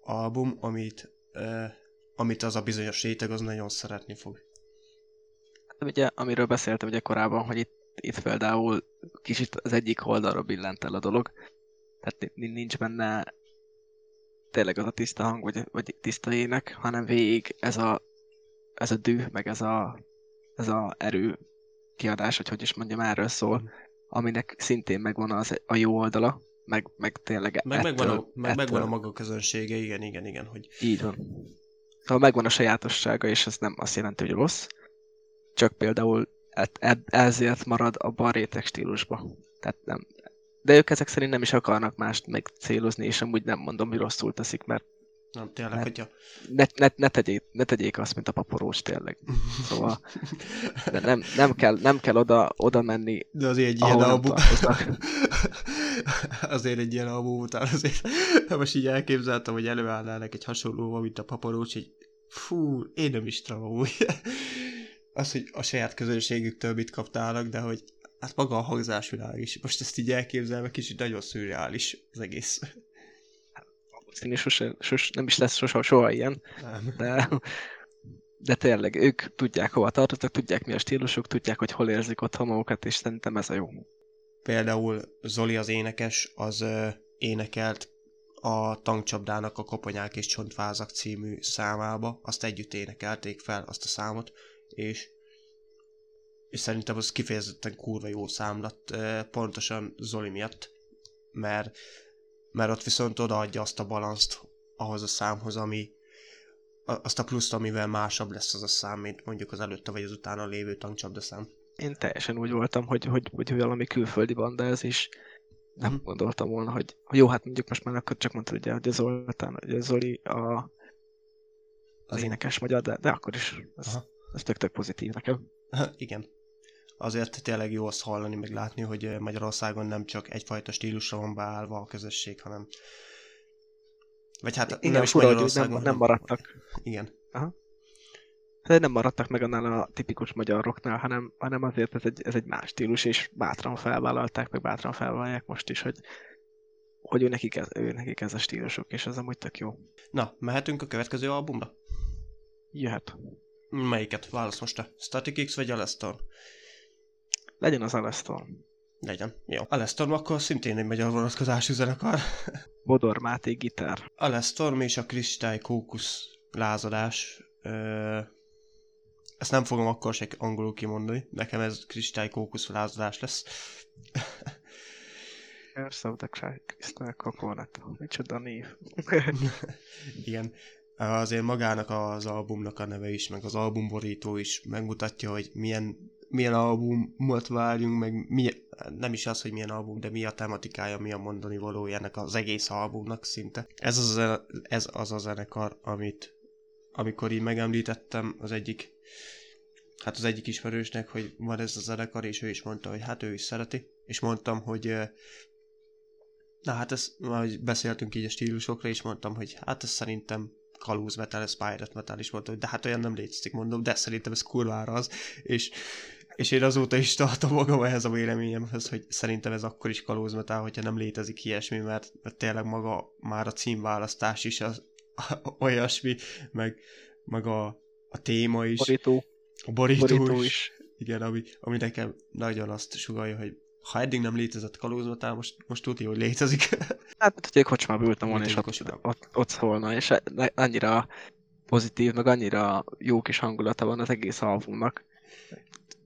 album, amit, eh, amit az a bizonyos réteg az nagyon szeretni fog. Hát ugye, amiről beszéltem ugye korábban, hogy itt, itt például kicsit az egyik oldalra billent el a dolog, tehát nincs benne tényleg az a tiszta hang, vagy, vagy tiszta ének, hanem végig ez a, ez a dű, meg ez a, ez a erő kiadás, hogy hogy is mondjam, erről szól, aminek szintén megvan az, a jó oldala, meg, meg tényleg meg, ettől, megvan, a, meg ettől. megvan a maga közönsége, igen, igen, igen, hogy... Így van. Szóval megvan a sajátossága, és ez nem azt jelenti, hogy rossz, csak például ezért marad a a réteg stílusba. Tehát nem, de ők ezek szerint nem is akarnak mást megcélozni, és amúgy nem mondom, hogy rosszul teszik, mert nem, tényleg, mert hogyha... Ne, ne, ne, tegyék, ne tegyék azt, mint a paporós, tényleg. Szóval de nem, nem, kell, nem kell oda, oda menni, De azért egy ilyen album... azért egy ilyen album után azért most így elképzeltem, hogy előállnának egy hasonló, mint a paporós, hogy fú, én nem is tudom. Az, hogy a saját közönségüktől mit kaptának, de hogy hát maga a hangzásvilág is. Most ezt így elképzelve kicsit nagyon szürreális az egész. Valószínű, sose, sose, nem is lesz soha, soha ilyen. Nem. De, de tényleg, ők tudják, hova tartoznak, tudják, mi a stílusuk, tudják, hogy hol érzik otthon magukat, és szerintem ez a jó. Például Zoli az énekes, az ö, énekelt a tankcsapdának a Koponyák és Csontvázak című számába, azt együtt énekelték fel, azt a számot, és és szerintem az kifejezetten kurva jó szám lett, pontosan Zoli miatt, mert, mert ott viszont odaadja azt a balanszt ahhoz a számhoz, ami azt a pluszt, amivel másabb lesz az a szám, mint mondjuk az előtte vagy az utána lévő tankcsapda szám. Én teljesen úgy voltam, hogy, hogy, hogy valami külföldi banda ez is. Nem hmm. gondoltam volna, hogy, jó, hát mondjuk most már akkor csak mondtad, ugye, hogy a Zoltán, hogy a Zoli a, az énekes magyar, de, de akkor is ez, ez tök-tök pozitív nekem. Igen azért tényleg jó azt hallani, meg látni, hogy Magyarországon nem csak egyfajta stílusra van beállva a közösség, hanem vagy hát Igen, nem is Magyarországon, nem, nem maradtak. Igen. Aha. Hát nem maradtak meg annál a tipikus magyar rocknál, hanem, hanem azért ez egy, ez egy más stílus, és bátran felvállalták, meg bátran felvállalják most is, hogy, hogy ő nekik, ez, ő nekik ez a stílusok, és ez amúgy tök jó. Na, mehetünk a következő albumra? Jöhet. Melyiket? Válasz most te. Static X vagy Alestor? Legyen az Alestor. Legyen. Jó. Alestorm akkor szintén egy magyar vonatkozású zenekar. Bodor Máté gitár. Alestorm és a Kristály Kókusz lázadás. Ö, ezt nem fogom akkor se angolul kimondani, nekem ez kristálykókusz lázadás lesz. Persze, de Crystal Coconut. Micsoda név. Igen. Azért magának az albumnak a neve is, meg az albumborító is megmutatja, hogy milyen, milyen albumot várjunk, meg mi, nem is az, hogy milyen album, de mi a tematikája, mi a mondani valójának az egész albumnak szinte. Ez az a, ez az a zenekar, amit amikor így megemlítettem az egyik hát az egyik ismerősnek, hogy van ez a zenekar, és ő is mondta, hogy hát ő is szereti, és mondtam, hogy na hát ezt, majd beszéltünk így a stílusokra, és mondtam, hogy hát ez szerintem kalóz metal, ez pirate metal, is mondta, hogy de hát olyan nem létezik, mondom, de szerintem ez kurvára az, és, és én azóta is tartom magam ehhez a véleményemhez, hogy szerintem ez akkor is kalóz metal, hogyha nem létezik ilyesmi, mert, mert tényleg maga már a címválasztás is az, olyasmi, meg, meg a, a téma is. Borító. A borító, borító is. is. Igen, ami, ami nekem nagyon azt sugalja, hogy ha eddig nem létezett kalózmatál, most, most tudja, hogy létezik. hát, hogy egy kocsmába ültem volna, és ott, ott, ott szólna, és annyira pozitív, meg annyira jó kis hangulata van az egész albumnak.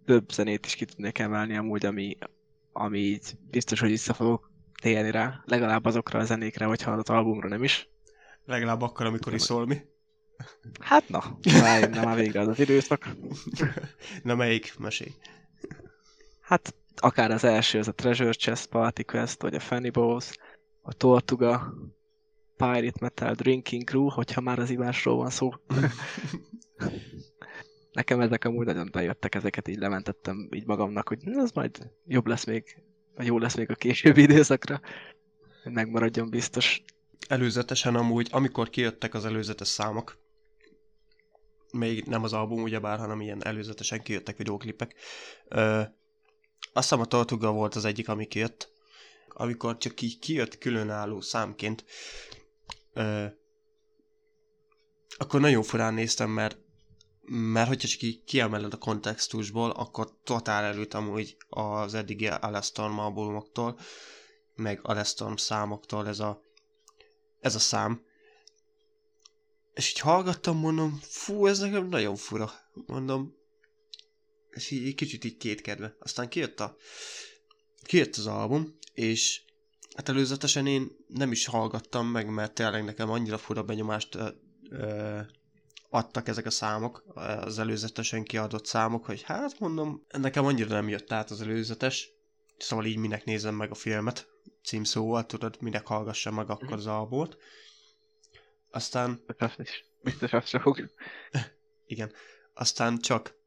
Több zenét is ki tudnék emelni amúgy, ami, ami így biztos, hogy vissza fogok térni rá, legalább azokra a zenékre, vagy az albumra nem is. Legalább akkor, amikor is szól mi. Hát na, már nem már végre az az időszak. na melyik mesé? Hát akár az első, az a Treasure Chest Party Quest, vagy a Fanny Balls, a Tortuga, Pirate Metal Drinking Crew, hogyha már az ivásról van szó. Nekem ezek amúgy nagyon bejöttek, ezeket így lementettem így magamnak, hogy ez majd jobb lesz még, vagy jó lesz még a későbbi időszakra, hogy megmaradjon biztos. Előzetesen amúgy, amikor kijöttek az előzetes számok, még nem az album ugyebár, hanem ilyen előzetesen kijöttek videóklipek, azt hiszem a Tortuga volt az egyik, ami kijött. Amikor csak így kijött különálló számként, ö, akkor nagyon furán néztem, mert mert hogyha csak így kiemeled a kontextusból, akkor totál előtt amúgy az eddigi Alestorm albumoktól, meg Alestorm számoktól ez a, ez a szám. És így hallgattam, mondom, fú, ez nekem nagyon fura. Mondom, és így egy kicsit így kétkedve. Aztán kijött, a, kijött az album, és hát előzetesen én nem is hallgattam meg, mert tényleg nekem annyira fura benyomást ö, ö, adtak ezek a számok, az előzetesen kiadott számok, hogy hát mondom, nekem annyira nem jött át az előzetes, szóval így minek nézem meg a filmet, címszóval, tudod, minek hallgassam meg akkor az albumot. Aztán... Biztos azt fog. Igen. Aztán csak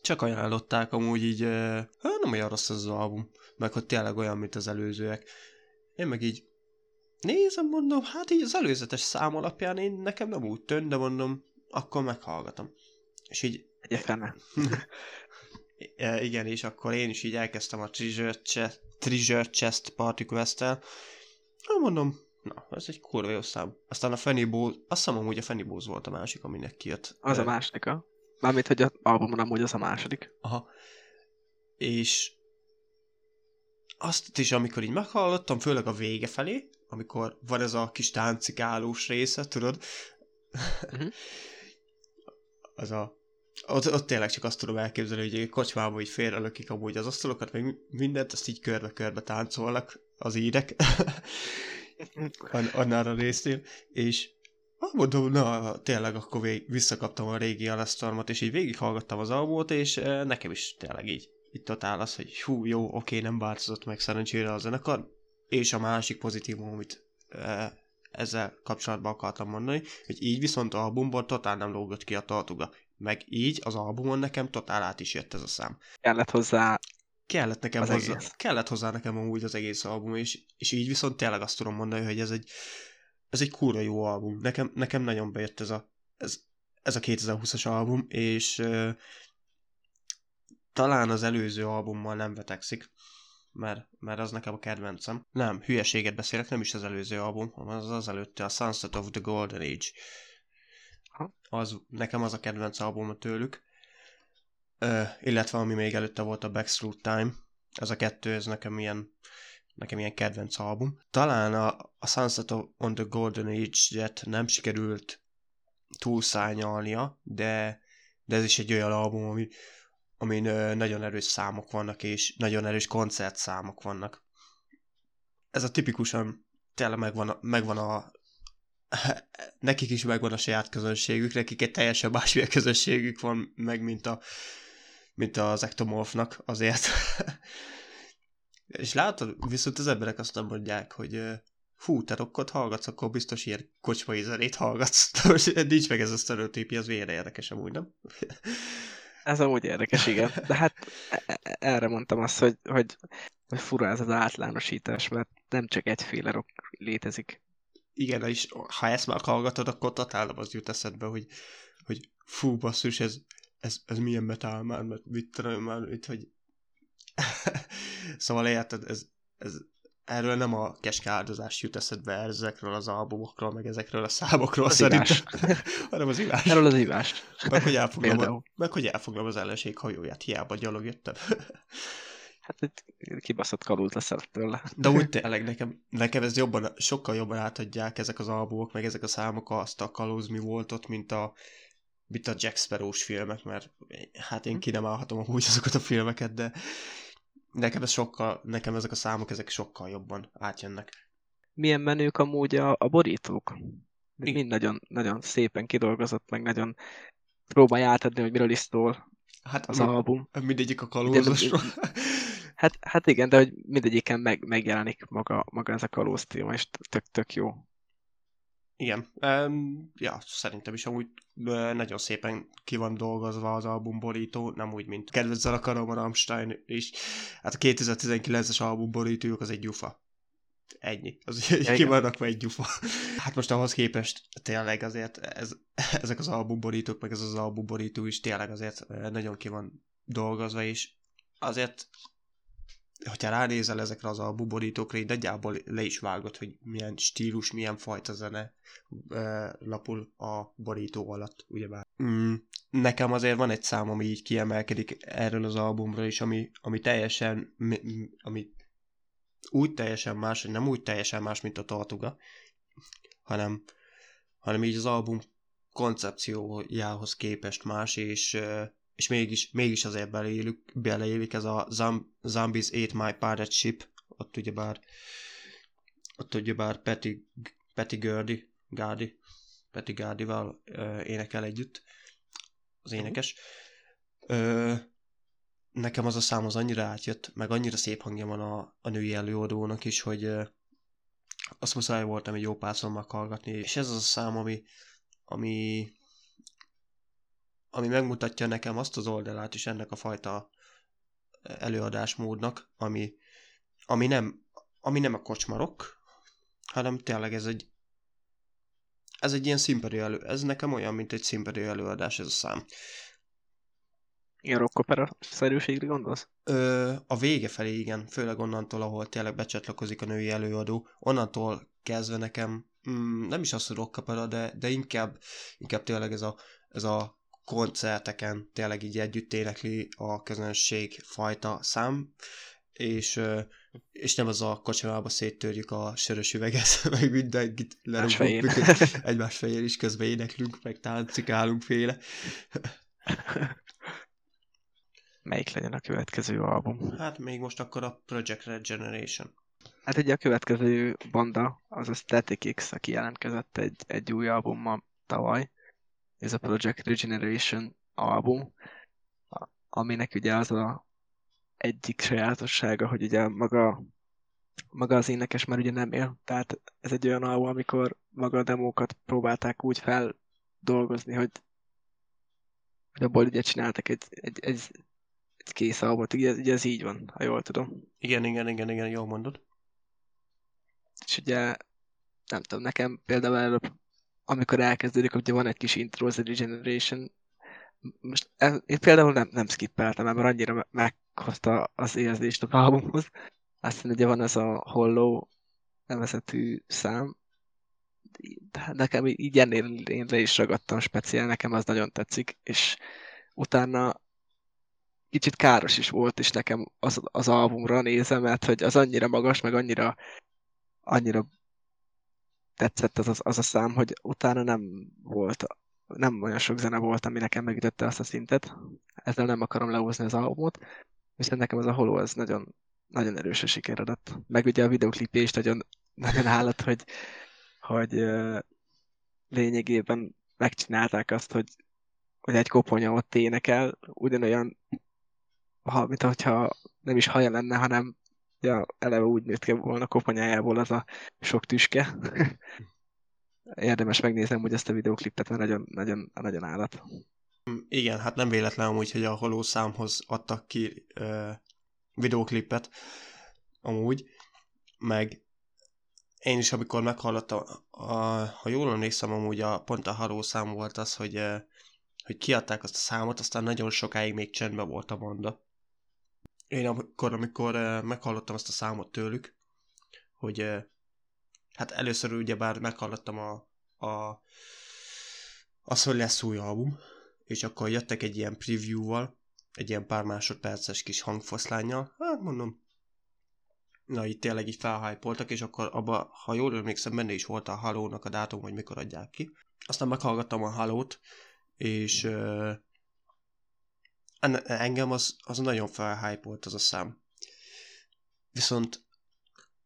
csak ajánlották amúgy így, hát nem olyan rossz ez az album, meg hogy tényleg olyan, mint az előzőek. Én meg így nézem, mondom, hát így az előzetes szám alapján én nekem nem úgy tűnt, de mondom, akkor meghallgatom. És így... Egyetlen Igen, és akkor én is így elkezdtem a Treasure Chest, Treasure Chest Party Quest-tel. Hát mondom, na, ez egy kurva jó szám. Aztán a Fanny Bowles, azt hiszem amúgy a Fanny Bowles volt a másik, aminek kijött. Az a másik, a? Mármint, hogy az albumon amúgy az a második. Aha. És azt is, amikor így meghallottam, főleg a vége felé, amikor van ez a kis táncikálós része, tudod? Uh-huh. az a ott, ott tényleg csak azt tudom elképzelni, hogy egy kocsmában így félrelökik amúgy az asztalokat, meg mindent, azt így körbe-körbe táncolnak az írek annál a résznél, és Ah, mondom, na, tényleg akkor vég, visszakaptam a régi Alastormot, és így végighallgattam az albumot, és e, nekem is tényleg így, itt totál az, hogy hú, jó, oké, nem változott meg szerencsére a zenekar, és a másik pozitívum, amit e, ezzel kapcsolatban akartam mondani, hogy így viszont a albumból totál nem lógott ki a tartuga. Meg így az albumon nekem totál át is jött ez a szám. Kellett hozzá kellett nekem hozzá, egész. kellett hozzá nekem amúgy az egész album, és, és így viszont tényleg azt tudom mondani, hogy ez egy ez egy kurva jó album. Nekem, nekem nagyon bejött ez a, ez, ez a 2020-as album, és uh, talán az előző albummal nem vetekszik, mert, mert az nekem a kedvencem. Nem, hülyeséget beszélek, nem is az előző album, hanem az az előtte, a Sunset of the Golden Age. Az, nekem az a kedvenc album tőlük. Uh, illetve ami még előtte volt a Backstreet Time. Ez a kettő, ez nekem ilyen nekem ilyen kedvenc album. Talán a, a Sunset on the Golden Age-et nem sikerült túlszányalnia, de, de ez is egy olyan album, ami, amin nagyon erős számok vannak, és nagyon erős koncertszámok vannak. Ez a tipikusan tényleg megvan megvan a nekik is megvan a saját közönségük, nekik egy teljesen másfél közönségük van meg, mint, a, mint az ektomorfnak azért. és látod, viszont az emberek azt nem mondják, hogy hú, te rokkot hallgatsz, akkor biztos ilyen kocsmai zenét hallgatsz. Nincs meg ez a sztereotípi, az vére érdekes amúgy, nem? Ez amúgy érdekes, igen. De hát e, e, erre mondtam azt, hogy, hogy, hogy fura ez az átlánosítás, mert nem csak egyféle rock létezik. Igen, és ha ezt már hallgatod, akkor totálom az jut eszedbe, hogy, hogy fú, basszus, ez, ez, ez milyen metal már, mert mit tudom már, itt, hogy szóval érted, ez, ez, erről nem a keske áldozás jut eszedbe ezekről az albumokról, meg ezekről a számokról az szerintem, hanem az ivás. Erről az ivás. Meg hogy elfoglom, meg hogy elfoglom az ellenség hajóját, hiába gyalog jöttem. Hát egy kibaszott kalult leszel tőle. De úgy tényleg nekem, nekem ez jobban, sokkal jobban átadják ezek az albumok, meg ezek a számok azt a kalóz mi volt ott, mint a, mint a Jack Sparrow-s filmek, mert hát én ki nem állhatom úgy azokat a filmeket, de nekem, ez sokkal, nekem ezek a számok, ezek sokkal jobban átjönnek. Milyen menők amúgy a, a borítók? Mind nagyon, nagyon szépen kidolgozott, meg nagyon próbálja átadni, hogy miről is szól hát, az album. Mindegyik a kalózosról. Hát, hát igen, de hogy mindegyiken meg, megjelenik maga, maga ez a kalóz téma, és tök, tök jó. Igen, um, ja, szerintem is amúgy uh, nagyon szépen ki van dolgozva az albumborító, nem úgy, mint kedvezzel akarom a Rammstein is. Hát a 2019-es albumborítójuk az egy gyufa. Ennyi. Az ja, ki van rakva egy gyufa. Hát most ahhoz képest tényleg azért ez, ezek az albumborítók, meg ez az albumborító is tényleg azért nagyon ki van dolgozva, és azért hogyha ránézel ezekre az albuborítókra, így nagyjából le is vágod, hogy milyen stílus, milyen fajta zene e, lapul a borító alatt, ugyebár. Mm, nekem azért van egy szám, ami így kiemelkedik erről az albumról is, ami, ami teljesen, ami úgy teljesen más, nem úgy teljesen más, mint a Tortuga, hanem, hanem így az album koncepciójához képest más, és és mégis, mégis azért beleélik, beleélik ez a Zombies Ate My Pirate Ship, ott ugyebár ott ugyebár Petty, Petty Gardy, Gardy, Petty Gardival uh, énekel együtt, az mhm. énekes. Uh, nekem az a szám az annyira átjött, meg annyira szép hangja van a, a női előadónak is, hogy uh, azt muszáj voltam egy jó párszor meghallgatni, és ez az a szám, ami, ami ami megmutatja nekem azt az oldalát is ennek a fajta előadásmódnak, ami, ami, nem, ami nem a kocsmarok, hanem tényleg ez egy ez egy ilyen színpadű elő, ez nekem olyan, mint egy színpadű előadás ez a szám. Ilyen rockopera szerűségre gondolsz? Ö, a vége felé igen, főleg onnantól, ahol tényleg becsatlakozik a női előadó, onnantól kezdve nekem mm, nem is az, hogy rockopera, de, de inkább, inkább tényleg ez a, ez a koncerteken tényleg így együtt énekli a közönség fajta szám, és, és nem az a kocsimába széttörjük a sörös üveget, meg mindenkit lerúgunk, egymás fején is közben éneklünk, meg táncikálunk féle. Melyik legyen a következő album? Hát még most akkor a Project Red Generation. Hát ugye a következő banda az a Static X, aki jelentkezett egy, egy új albummal tavaly, ez a Project Regeneration album, aminek ugye az a egyik sajátossága, hogy ugye maga, maga az énekes már ugye nem él, tehát ez egy olyan album, amikor maga a demókat próbálták úgy feldolgozni, hogy, hogy abból ugye csináltak egy, egy, egy, egy kész albumot, ugye, ugye ez így van, ha jól tudom. Igen, igen, igen, igen, jól mondod. És ugye nem tudom, nekem például előbb amikor elkezdődik, ugye van egy kis intro, az Regeneration, most én például nem, nem skippeltem, mert annyira meghozta az érzést a albumhoz. Aztán ugye van ez a Hollow nevezetű szám, de nekem így ennél én le is ragadtam speciál, nekem az nagyon tetszik, és utána kicsit káros is volt, és nekem az, az albumra nézem, mert hogy az annyira magas, meg annyira annyira tetszett az, az, az a szám, hogy utána nem volt nem olyan sok zene volt, ami nekem megütötte azt a szintet. Ezzel nem akarom lehozni az albumot, viszont nekem az a holó az nagyon, nagyon erősen sikeredett. Meg ugye a videoklipje is nagyon, nagyon állat, hogy, hogy lényegében megcsinálták azt, hogy, hogy egy koponya ott énekel, ugyanolyan, ha, mint hogyha nem is haja lenne, hanem ja, eleve úgy nőtt ki volna koponyájából az a sok tüske. Érdemes megnéznem hogy ezt a videoklipet, mert nagyon, nagyon, nagyon állat. Igen, hát nem véletlen amúgy, hogy a Holó számhoz adtak ki uh, videoklipet, amúgy, meg én is, amikor meghallottam, a, ha jól emlékszem, amúgy a, pont a Haló szám volt az, hogy, hogy kiadták azt a számot, aztán nagyon sokáig még csendben volt a banda. Én akkor, amikor uh, meghallottam azt a számot tőlük, hogy uh, hát először ugyebár meghallottam a, a az, hogy lesz új album, és akkor jöttek egy ilyen preview-val, egy ilyen pár másodperces kis hangfoszlányjal, hát mondom, na itt tényleg így felhájpoltak, és akkor abba, ha jól emlékszem, benne is volt a Halo-nak a dátum, hogy mikor adják ki. Aztán meghallgattam a Halo-t, és uh, engem az, az nagyon felhájpolt az a szám. Viszont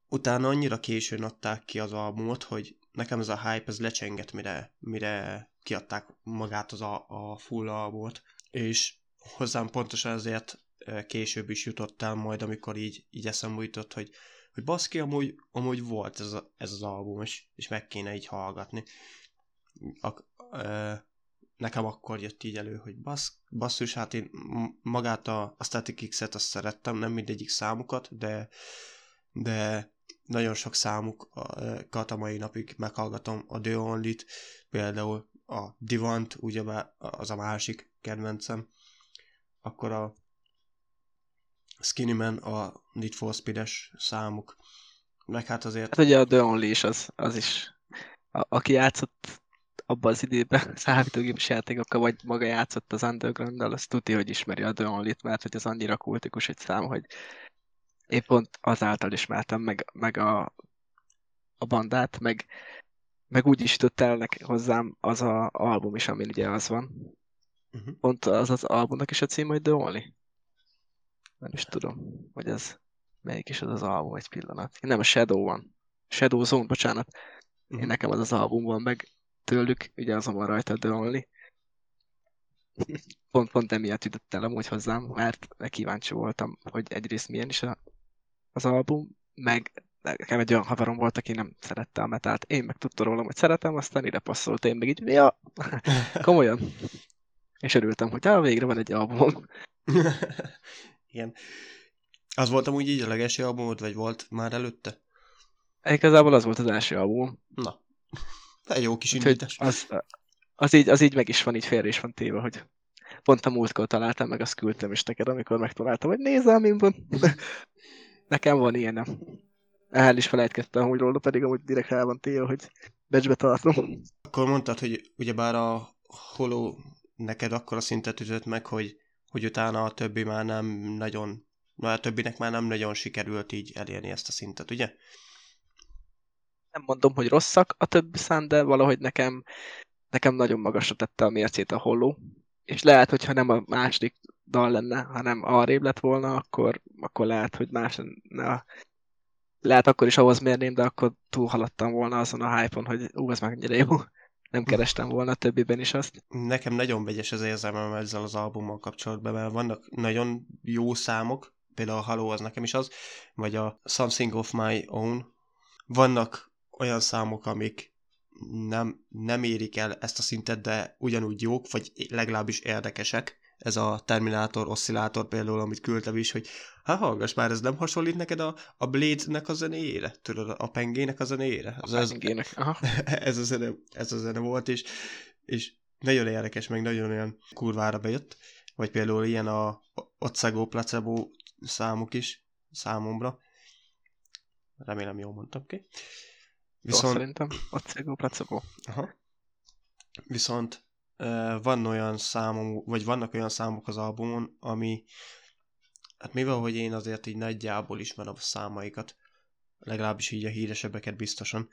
utána annyira későn adták ki az albumot, hogy nekem ez a hype ez lecsengett, mire, mire kiadták magát az a, a full albumot, és hozzám pontosan ezért később is jutott el majd, amikor így, így eszembe jutott, hogy, hogy baszki, amúgy, amúgy volt ez, a, ez az album, és, és meg kéne így hallgatni. A, e, nekem akkor jött így elő, hogy bassz, basszus, hát én magát a, a Static X-et azt szerettem, nem mindegyik számukat, de, de nagyon sok számukat a mai napig meghallgatom, a The Only-t, például a Divant, ugye az a másik kedvencem, akkor a Skinny Man, a Need for Speed-es számuk, meg hát azért... Hát ugye a The Only is az, az is, a, aki játszott abban az időben számítógépes játékokkal, vagy maga játszott az Underground-dal, az tudja, hogy ismeri a The Only-t, mert hogy az annyira kultikus egy szám, hogy épp pont azáltal ismertem meg, meg a, a bandát, meg, meg úgy is jutott el hozzám az a album is, amin ugye az van. Uh-huh. Pont az az albumnak is a cím, hogy The Only. Nem is tudom, hogy ez melyik is az az album, egy pillanat. Nem, a Shadow van. Shadow Zone, bocsánat. Uh-huh. Én nekem az az album van meg tőlük, ugye azon van rajta Only. Pont, pont emiatt jutott el amúgy hozzám, mert kíváncsi voltam, hogy egyrészt milyen is a az album, meg nekem egy olyan haverom volt, aki nem szerette a metált. Én meg tudtam róla, hogy szeretem, aztán ide passzolt, én meg így, ja, komolyan. És örültem, hogy á, végre van egy album. Igen. Az volt amúgy így a legelső albumod, vagy volt már előtte? Igazából az volt az első album. Na, egy jó kis indítás. Az, az, így, az így meg is van, így félre is van téve, hogy pont a múltkor találtam, meg azt küldtem is neked, amikor megtaláltam, hogy nézd, amin van. Nekem van ilyenem. El is felejtkeztem hogy róla, pedig amúgy direkt el van téve, hogy becsbe tartom. Akkor mondtad, hogy ugyebár a holó neked akkor a szintet ütött meg, hogy, hogy utána a többi már nem nagyon, a többinek már nem nagyon sikerült így elérni ezt a szintet, ugye? Nem mondom, hogy rosszak a többi szám, de valahogy nekem, nekem nagyon magasra tette a mércét a holló. És lehet, hogyha nem a második dal lenne, hanem arrébb lett volna, akkor, akkor lehet, hogy más lenne. Lehet akkor is ahhoz mérném, de akkor túlhaladtam volna azon a hype-on, hogy ú, ez meg ennyire jó. Nem kerestem volna a többiben is azt. Nekem nagyon vegyes az érzelmem ezzel az albummal kapcsolatban, mert vannak nagyon jó számok, például a Halo az nekem is az, vagy a Something of My Own. Vannak olyan számok, amik nem, nem érik el ezt a szintet, de ugyanúgy jók, vagy legalábbis érdekesek ez a Terminátor oszcillátor például, amit küldtem is, hogy hát hallgass már, ez nem hasonlít neked a, a Blade-nek a zenéjére? Tudod, a pengének a zenéjére? A ez, pengének, aha. Ez a, zene, ez a zene volt, és, és nagyon érdekes, meg nagyon olyan kurvára bejött. Vagy például ilyen a Otszegó Placebo számuk is, számomra. Remélem jól mondtam ki. Viszont... Szerintem Otszegó Placebo. Aha. Viszont van olyan számom, vagy vannak olyan számok az albumon, ami, hát mivel, hogy én azért így nagyjából ismerem a számaikat, legalábbis így a híresebbeket biztosan,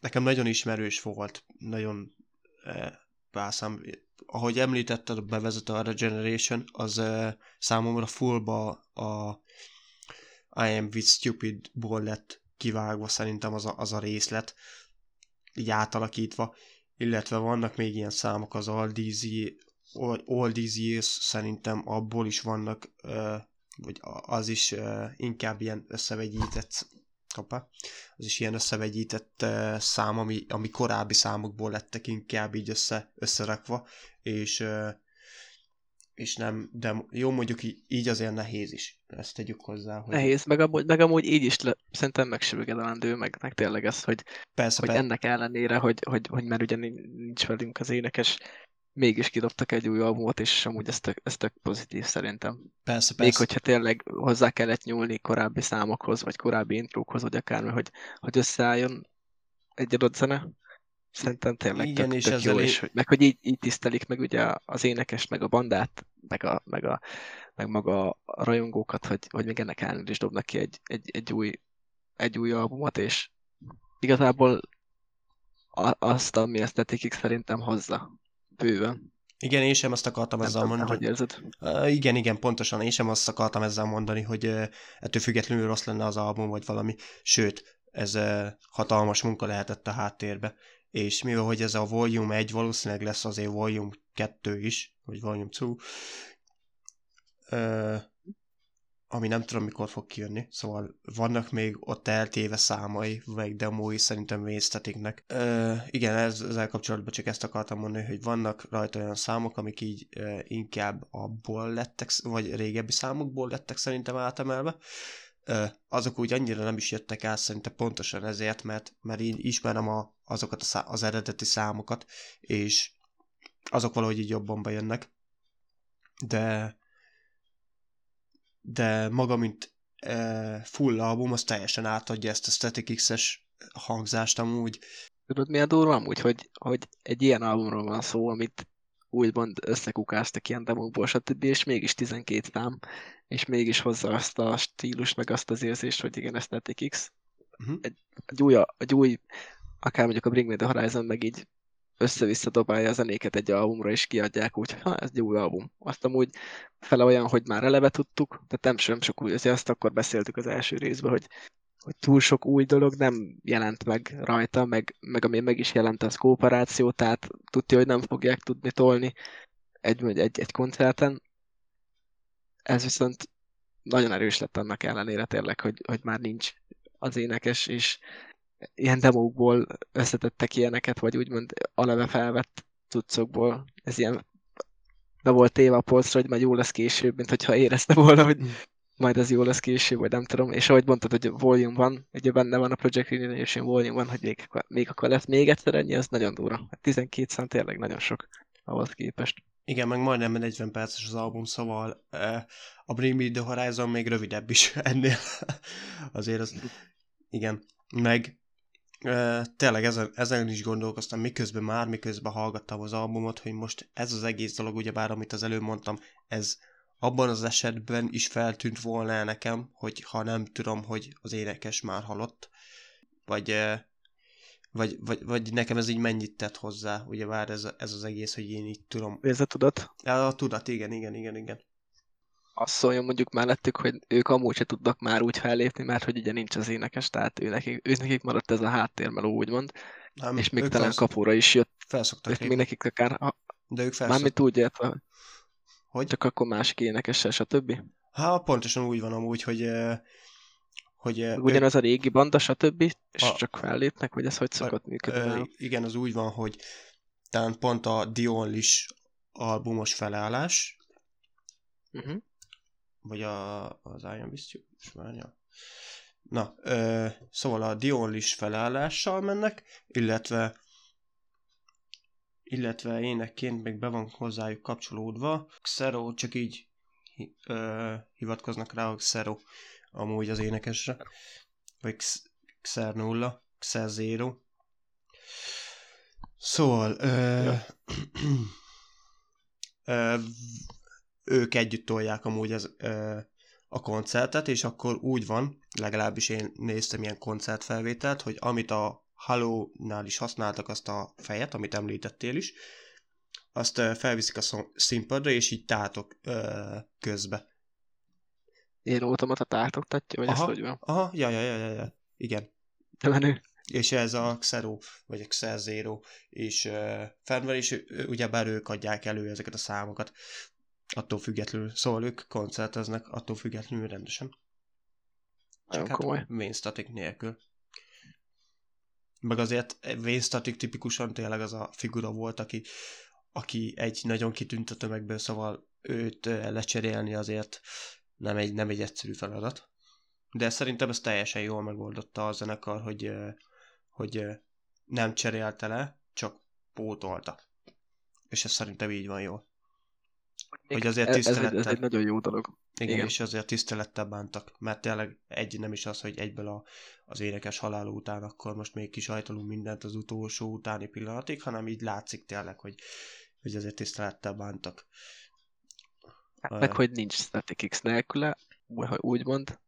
nekem nagyon ismerős volt, nagyon pár szám, ahogy említetted a bevezető a Regeneration, az számomra fullba a I am with stupid-ból lett kivágva szerintem az a, az a részlet, így átalakítva, illetve vannak még ilyen számok az All These, All, szerintem abból is vannak, vagy az is inkább ilyen összevegyített Hoppá. Az is ilyen összevegyített szám, ami, ami korábbi számokból lettek inkább így össze, összerakva, és és nem, de jó, mondjuk így azért nehéz is, ezt tegyük hozzá. Hogy... Nehéz, meg amúgy, meg amúgy így is le, szerintem megsürgedelendő, meg, meg tényleg ez, hogy, persze, hogy persze. ennek ellenére, hogy, hogy, hogy mert ugye nincs velünk az énekes, mégis kidobtak egy új albumot, és amúgy ez tök, ez tök pozitív szerintem. Persze, persze. Még hogyha tényleg hozzá kellett nyúlni korábbi számokhoz, vagy korábbi intrókhoz, vagy akármi, hogy, hogy összeálljon egy adott zene, Szerintem tényleg Igen, tök, és tök jó, és, meg hogy így, így tisztelik meg ugye az énekes, meg a bandát, meg, a, meg, a, meg maga a rajongókat, hogy, hogy még ennek ellenére is dobnak ki egy, egy, egy, új, egy új albumot, és igazából azt, ami esztetikig szerintem hozza bőven. Igen, én sem azt akartam ezzel mondani. Hogy érzed? Uh, igen, igen, pontosan. Én sem azt akartam ezzel mondani, hogy uh, ettől függetlenül rossz lenne az album, vagy valami. Sőt, ez uh, hatalmas munka lehetett a háttérbe és mivel hogy ez a Volume 1 valószínűleg lesz azért Volume 2 is, vagy Volume 2, ö, ami nem tudom mikor fog kijönni, szóval vannak még ott eltéve számai, vagy demói szerintem Wastetiknek. igen, ez, ezzel kapcsolatban csak ezt akartam mondani, hogy vannak rajta olyan számok, amik így ö, inkább abból lettek, vagy régebbi számokból lettek szerintem átemelve, azok úgy annyira nem is jöttek el szerintem pontosan ezért, mert, mert én ismerem a, azokat a szá- az eredeti számokat, és azok valahogy így jobban bejönnek. De de maga, mint e, full album, az teljesen átadja ezt a Static X-es hangzást amúgy. Tudod, milyen durva amúgy, hogy, hogy egy ilyen albumról van szó, amit úgymond összekukáztak ilyen demókból, stb. és mégis 12 szám, és mégis hozza azt a stílus, meg azt az érzést, hogy igen, Aesthetic X. Uh-huh. Egy, egy, új, egy új, akár mondjuk a Bring Me The Horizon, meg így össze-vissza dobálja a zenéket egy albumra, és kiadják úgy, ha, ez egy új album. Azt amúgy fele olyan, hogy már eleve tudtuk, tehát nem sem sok új, azért azt akkor beszéltük az első részben, hogy hogy túl sok új dolog nem jelent meg rajta, meg, meg ami meg is jelent az kooperáció, tehát tudja, hogy nem fogják tudni tolni egy, egy, egy koncerten. Ez viszont nagyon erős lett annak ellenére tényleg, hogy, hogy már nincs az énekes, és ilyen demókból összetettek ilyeneket, vagy úgymond aleve felvett cuccokból. Ez ilyen be volt téve a polcra, hogy majd jó lesz később, mint hogyha érezte volna, hogy mm majd ez jó lesz később, vagy nem tudom, és ahogy mondtad, hogy volume van, ugye benne van a Project Regeneration volume van, hogy még, még akkor lesz még egyszer ennyi, az nagyon durva. 12 szám tényleg nagyon sok ahhoz képest. Igen, meg majdnem 40 perces az album, szóval eh, a Bring Me The Horizon még rövidebb is ennél. Azért az, igen. Meg eh, tényleg ezen, ezen is gondolkoztam, miközben már, miközben hallgattam az albumot, hogy most ez az egész dolog, ugyebár amit az előbb mondtam, ez abban az esetben is feltűnt volna nekem, hogy ha nem tudom, hogy az énekes már halott, vagy, vagy, vagy, vagy nekem ez így mennyit tett hozzá, ugye vár ez, ez az egész, hogy én így tudom. Ez a tudat? A tudat, igen, igen, igen, igen. Azt szóljon mondjuk mellettük, hogy ők amúgy se tudnak már úgy fellépni, mert hogy ugye nincs az énekes, tehát ő nekik, ő nekik maradt ez a háttérmeló, úgymond. Nem, és még talán felsz... kapóra is jött. Felszoktak még nekik akár... De ők felszoktak. Mármint úgy értve, hogy? Csak akkor másik énekessel, stb. Hát pontosan úgy van amúgy, hogy hogy Ugyanaz ő... a régi banda, stb. És a... csak fellépnek, vagy ez hogy szokott működni? Igen, az úgy van, hogy talán pont a Dionlis albumos felállás, uh-huh. vagy a, az Iron Beast, Na, ö, szóval a Dionlis felállással mennek, illetve illetve énekként még be van hozzájuk kapcsolódva. Xero csak így ö, hivatkoznak rá, hogy Xero amúgy az énekesre, vagy Xer nulla, Xer zero. Szóval ö, ja. ö, ők együtt tolják amúgy ez, ö, a koncertet, és akkor úgy van, legalábbis én néztem ilyen koncertfelvételt, hogy amit a Halo-nál is használtak azt a fejet, amit említettél is, azt ö, felviszik a színpadra, és így tátok ö, közbe. Ilyen automata tátoktatja, vagy aha, ezt hogy van? Aha, ja, ja, ja, ja, ja. igen. De menő. És ez a Xero, vagy a Xer Zero is uh, fenn van, és ugyebár ők adják elő ezeket a számokat. Attól függetlenül. Szóval ők koncerteznek, attól függetlenül rendesen. Nagyon Csak komoly. hát Wayne Static nélkül. Meg azért Wayne Static tipikusan tényleg az a figura volt, aki, aki egy nagyon kitűnt a tömegből, szóval őt lecserélni azért nem egy, nem egy egyszerű feladat. De szerintem ez teljesen jól megoldotta a zenekar, hogy, hogy nem cserélte le, csak pótolta. És ez szerintem így van jól. Hogy azért ez, ez, egy, ez tisztelettel- egy nagyon jó dolog. Igen, Igen. És azért tisztelettel bántak, mert tényleg egy nem is az, hogy egyből a, az énekes halál után, akkor most még kisajtolunk mindent az utolsó utáni pillanatig, hanem így látszik tényleg, hogy, hogy azért tisztelettel bántak. Hát meg, hogy nincs Static X nélküle, ha úgy mond.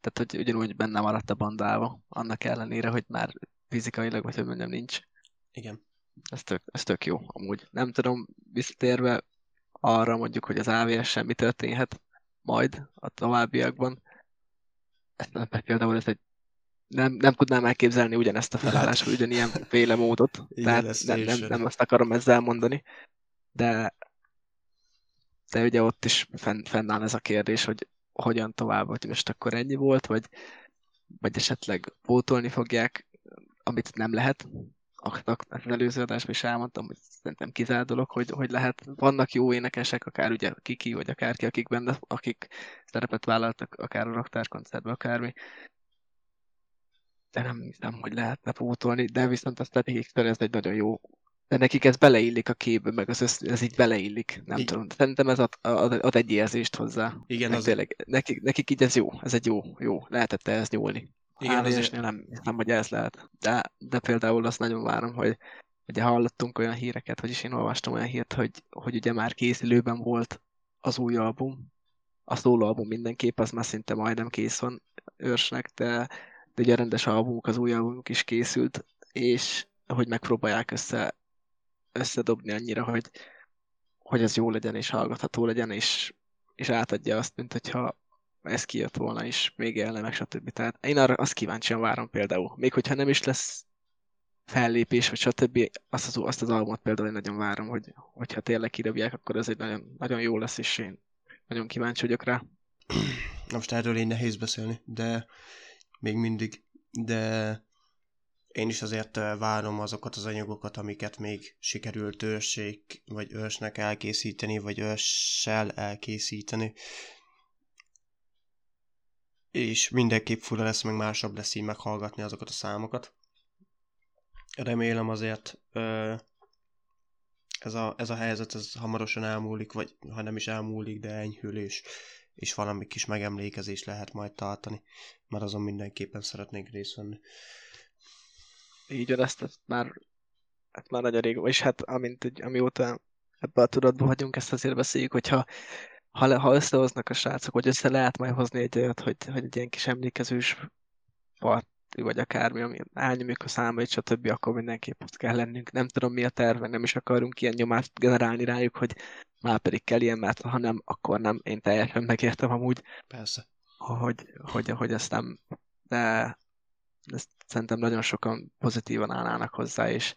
Tehát, hogy ugyanúgy benne maradt a bandába, annak ellenére, hogy már fizikailag, vagy hogy mondjam, nincs. Igen. Ez tök, ez tök jó, amúgy. Nem tudom, visszatérve arra mondjuk, hogy az AVS-en mi történhet majd a továbbiakban. Ezt nem, például ez egy nem, nem tudnám elképzelni ugyanezt a felállást, vagy ugyanilyen féle módot. Igen, Tehát nem, nem, nem azt akarom ezzel mondani. De, de ugye ott is fenn, fennáll ez a kérdés, hogy hogyan tovább, hogy most akkor ennyi volt, vagy, vagy esetleg pótolni fogják, amit nem lehet. Az előző adásban is elmondtam, hogy szerintem kizárt dolog, hogy, hogy lehet. Vannak jó énekesek, akár ugye Kiki, vagy akárki, akik benne, akik szerepet vállaltak, akár a raktárkoncertben, akármi. De nem hiszem, hogy lehetne pótolni, de viszont azt nekik ez egy nagyon jó de nekik ez beleillik a képbe, meg az össz, ez így beleillik, nem Igen. tudom. Szerintem ez ad, ad, ad egy érzést hozzá. Igen, Meg az, tényleg, nekik, nekik így ez jó, ez egy jó, jó. Lehetett ehhez nyúlni. Igen, azért- nem hiszem, hogy ez lehet. De, de például azt nagyon várom, hogy ugye hallottunk olyan híreket, vagyis én olvastam olyan hírt, hogy, hogy ugye már készülőben volt az új album, a szólóalbum mindenképp, az már szinte majdnem kész van őrsnek, de, de ugye a rendes albumuk, az új albumuk is készült, és hogy megpróbálják össze, összedobni annyira, hogy, hogy ez jó legyen, és hallgatható legyen, és, és átadja azt, mint hogyha ez kijött volna, és még élne meg, stb. Tehát én arra azt kíváncsian várom például. Még hogyha nem is lesz fellépés, vagy stb. Azt az, azt az albumot például én nagyon várom, hogy, hogyha tényleg kidobják, akkor ez egy nagyon, nagyon jó lesz, és én nagyon kíváncsi vagyok rá. Na most erről én nehéz beszélni, de még mindig, de én is azért ö, várom azokat az anyagokat, amiket még sikerült őrség, vagy ősnek elkészíteni, vagy őssel elkészíteni. És mindenképp fura lesz, meg másabb lesz így meghallgatni azokat a számokat. Remélem azért ez a, ez a helyzet ez hamarosan elmúlik, vagy ha nem is elmúlik, de enyhül, és, és valami kis megemlékezés lehet majd tartani, mert azon mindenképpen szeretnék részt venni. Így van, ezt, már, hát már nagyon rég, és hát amint, egy- amióta ebbe a tudatban vagyunk, ezt azért beszéljük, hogyha ha, le, ha összehoznak a srácok, vagy össze lehet majd hozni egy olyat, hogy, hogy egy ilyen kis emlékezős parti, vagy akármi, ami elnyomjuk a számait, stb., akkor mindenképp ott kell lennünk. Nem tudom, mi a terve, nem is akarunk ilyen nyomást generálni rájuk, hogy már pedig kell ilyen, mert ha nem, akkor nem. Én teljesen megértem amúgy, Persze. hogy, hogy, hogy ezt nem, de ezt szerintem nagyon sokan pozitívan állnának hozzá, és,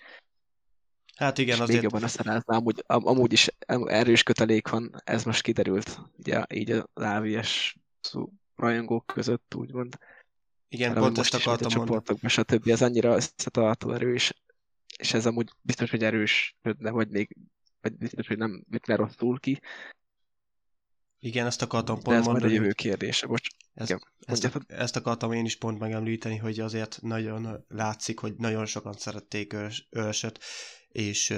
Hát igen, és még azért jobban összerázni. Amúgy, am, amúgy is erős kötelék van, ez most kiderült, ugye így az AVS rajongók között, úgymond. igen, Mert pont ezt a akartam mondani. csoportokban, stb. Ez annyira összetartó erős, és ez amúgy biztos, hogy erősödne, vagy még vagy biztos, hogy nem ütne rosszul ki, Igen, ezt akartam de pont ez majd a mondani. jövő kérdése. Bocs, Ezt, Igen, ezt, ezt akartam én is pont megemlíteni, hogy azért nagyon látszik, hogy nagyon sokan szerették őrsöt, és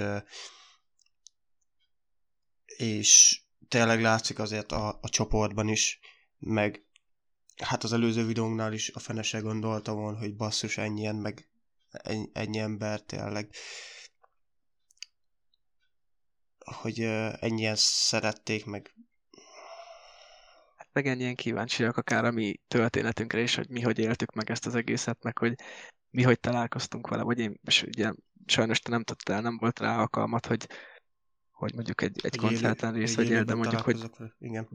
és tényleg látszik azért a, a csoportban is, meg hát az előző videónknál is a fene se gondolta volna, hogy basszus ennyien, meg ennyi, ennyi ember tényleg hogy ennyien szerették, meg. Meg ennyien kíváncsiak akár a mi történetünkre is, hogy mi hogy éltük meg ezt az egészet, meg hogy mi hogy találkoztunk vele, vagy én, és ugye sajnos te nem tudtál, nem volt rá alkalmat, hogy, hogy mondjuk egy, egy koncerten részt vegyél, de mondjuk, hogy igen.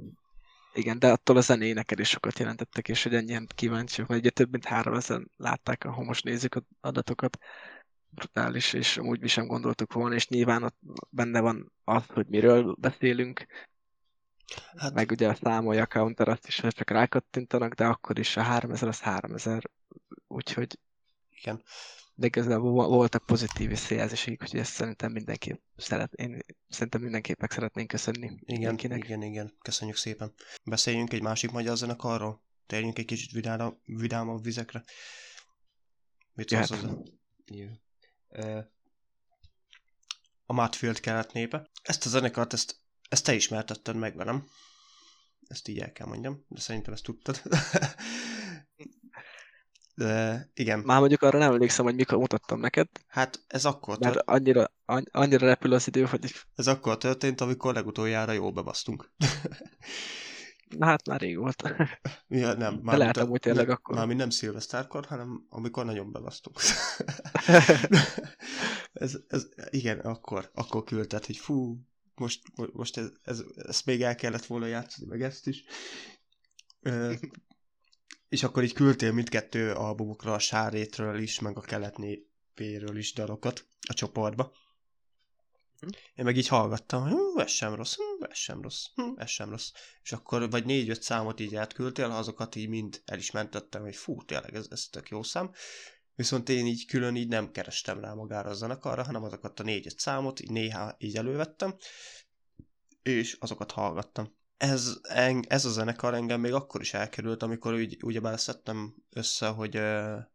Igen, de attól a zené neked is sokat jelentettek, és hogy ennyien kíváncsiak, vagy ugye több mint három ezen látták a homos nézők adatokat, brutális, és úgy mi sem gondoltuk volna, és nyilván ott benne van az, hogy miről beszélünk, hát... meg ugye a számolja a counter azt is, hogy csak rákattintanak, de akkor is a 3000 az 3000, úgyhogy igen. De igazából voltak pozitív visszajelzések, úgyhogy ezt szerintem mindenki szeret, én szerintem mindenképp meg szeretnénk köszönni igen, mindenkinek. Igen, igen, köszönjük szépen. Beszéljünk egy másik magyar zenekarról? Térjünk egy kicsit vidámabb, vidámabb vizekre. Mit szólsz hozzá? A Matfield kelet népe. Ezt a zenekart, ezt, ezt te ismertetted meg velem. Ezt így el kell mondjam, de szerintem ezt tudtad. De igen. Már mondjuk arra nem emlékszem, hogy mikor mutattam neked. Hát ez akkor Mert annyira, annyira repül az idő, hogy... Ez akkor történt, amikor legutoljára jól bebasztunk. Na hát már rég volt. Ja, nem. Már De lehet amúgy tényleg nem, akkor. Már mi nem szilvesztárkor, hanem amikor nagyon bebasztunk. ez, ez, igen, akkor, akkor küldted, hogy fú, most, most ez, ez, ezt még el kellett volna játszani, meg ezt is és akkor így küldtél mindkettő albumokra, a Sárétről is, meg a Keletnépéről is dalokat a csoportba. Hm. Én meg így hallgattam, hogy hm, ez sem rossz, hm, ez sem rossz, hm, ez sem rossz. És akkor vagy négy-öt számot így átküldtél, azokat így mind el is mentettem, hogy fú, tényleg ez, ez tök jó szám. Viszont én így külön így nem kerestem rá magára a zenekarra, hanem azokat a négy-öt számot így néha így elővettem, és azokat hallgattam ez, ez a zenekar engem még akkor is elkerült, amikor úgy, ugyebár szedtem össze, hogy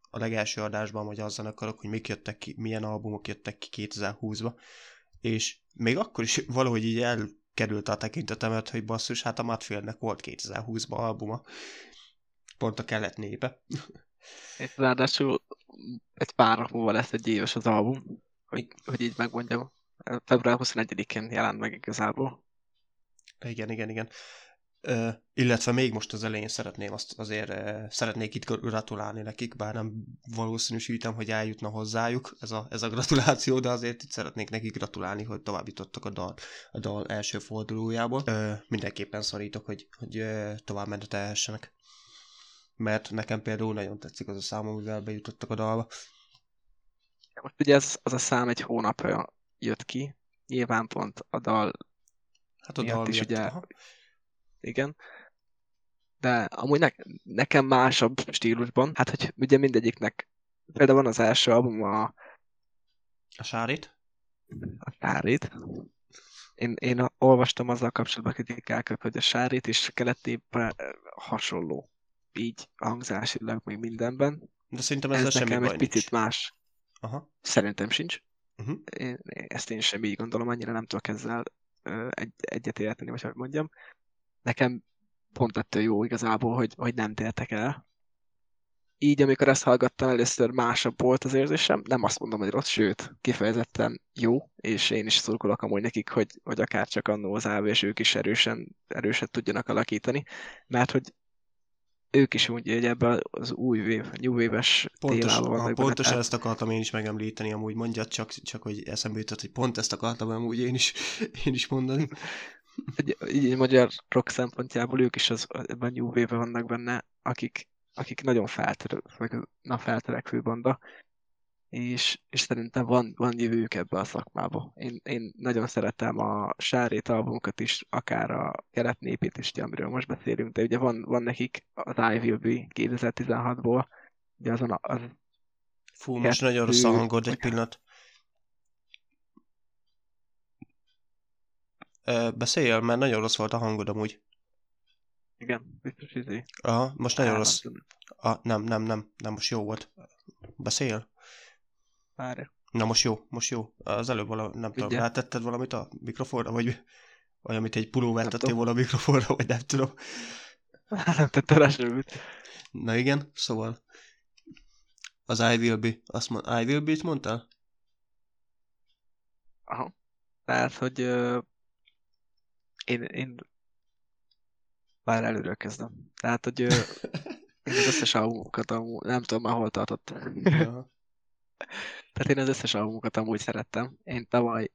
a legelső adásban hogy az zenekarok, hogy mik jöttek ki, milyen albumok jöttek ki 2020-ba, és még akkor is valahogy így elkerült a tekintetemet, hogy basszus, hát a Matfieldnek volt 2020-ban albuma, pont a kelet népe. És ráadásul egy pár nap múlva lesz egy éves az album, hogy, hogy így megmondjam. Február 21-én jelent meg igazából. Igen, igen, igen. Uh, illetve még most az elején szeretném azt azért uh, szeretnék itt gratulálni nekik, bár nem valószínűsítem, hogy eljutna hozzájuk ez a, ez a gratuláció, de azért itt szeretnék nekik gratulálni, hogy tovább jutottak a dal, a dal első fordulójából. Uh, mindenképpen szorítok, hogy, hogy uh, tovább menetelhessenek. Mert nekem például nagyon tetszik az a szám, amivel bejutottak a dalba. Most ugye ez, az a szám egy hónapja jött ki, nyilván pont a dal Hát a dal is ugye, aha. igen. De amúgy ne, nekem másabb stílusban, hát hogy ugye mindegyiknek, például van az első album a... A Sárit? A Sárit. Én, én olvastam azzal kapcsolatban kritikákat, hogy a Sárit is keletében hasonló. Így hangzásilag, még mindenben. De szerintem ez, ez nekem semmi egy picit nincs. más. Aha. Szerintem sincs. Uh-huh. Én, ezt én sem így gondolom, annyira nem tudok ezzel egy, egyet érteni, vagy hogy mondjam. Nekem pont ettől jó igazából, hogy, hogy nem tértek el. Így, amikor ezt hallgattam először, másabb volt az érzésem. Nem azt mondom, hogy rossz, sőt, kifejezetten jó, és én is szurkolok amúgy nekik, hogy, hogy akár csak annó az és ők is erősen, erőset tudjanak alakítani, mert hogy ők is úgy, hogy ebben az új vév, new wave-es Pontos, vannak. Pontosan ezt akartam én is megemlíteni, amúgy mondja, csak, csak hogy eszembe jutott, hogy pont ezt akartam amúgy én is, én is mondani. Egy, így magyar rock szempontjából ők is az, ebben new wave vannak benne, akik, akik nagyon feltörekvő, na, feltörekvő banda, és, és szerintem van, van jövőjük ebbe a szakmába. Én, én nagyon szeretem a Sárét albumokat is, akár a keretnépét is, amiről most beszélünk, de ugye van, van nekik az I Will Be 2016-ból, ugye azon a, az Fú, most nagyon rossz a hangod, egy pillanat. beszéljél, mert nagyon rossz volt a hangod amúgy. Igen, biztos izé. Aha, most nagyon rossz. Ah, nem, nem, nem, nem, most jó volt. Beszéljél. Várj. Na most jó, most jó. Az előbb vala, nem tudom, rátetted valamit a mikrofonra, vagy, vagy amit egy pulóvert tettél volna a mikrofonra, vagy nem tudom. Nem tette rá semmit. Na igen, szóval az I will be, azt mond, I will be-t mondtál? Aha. Tehát, hogy uh, én, én már előről kezdem. Tehát, hogy uh, Én az összes albumokat amúgy, nem tudom már hol tartott. Ja. Tehát én az összes albumokat amúgy szerettem. Én tavaly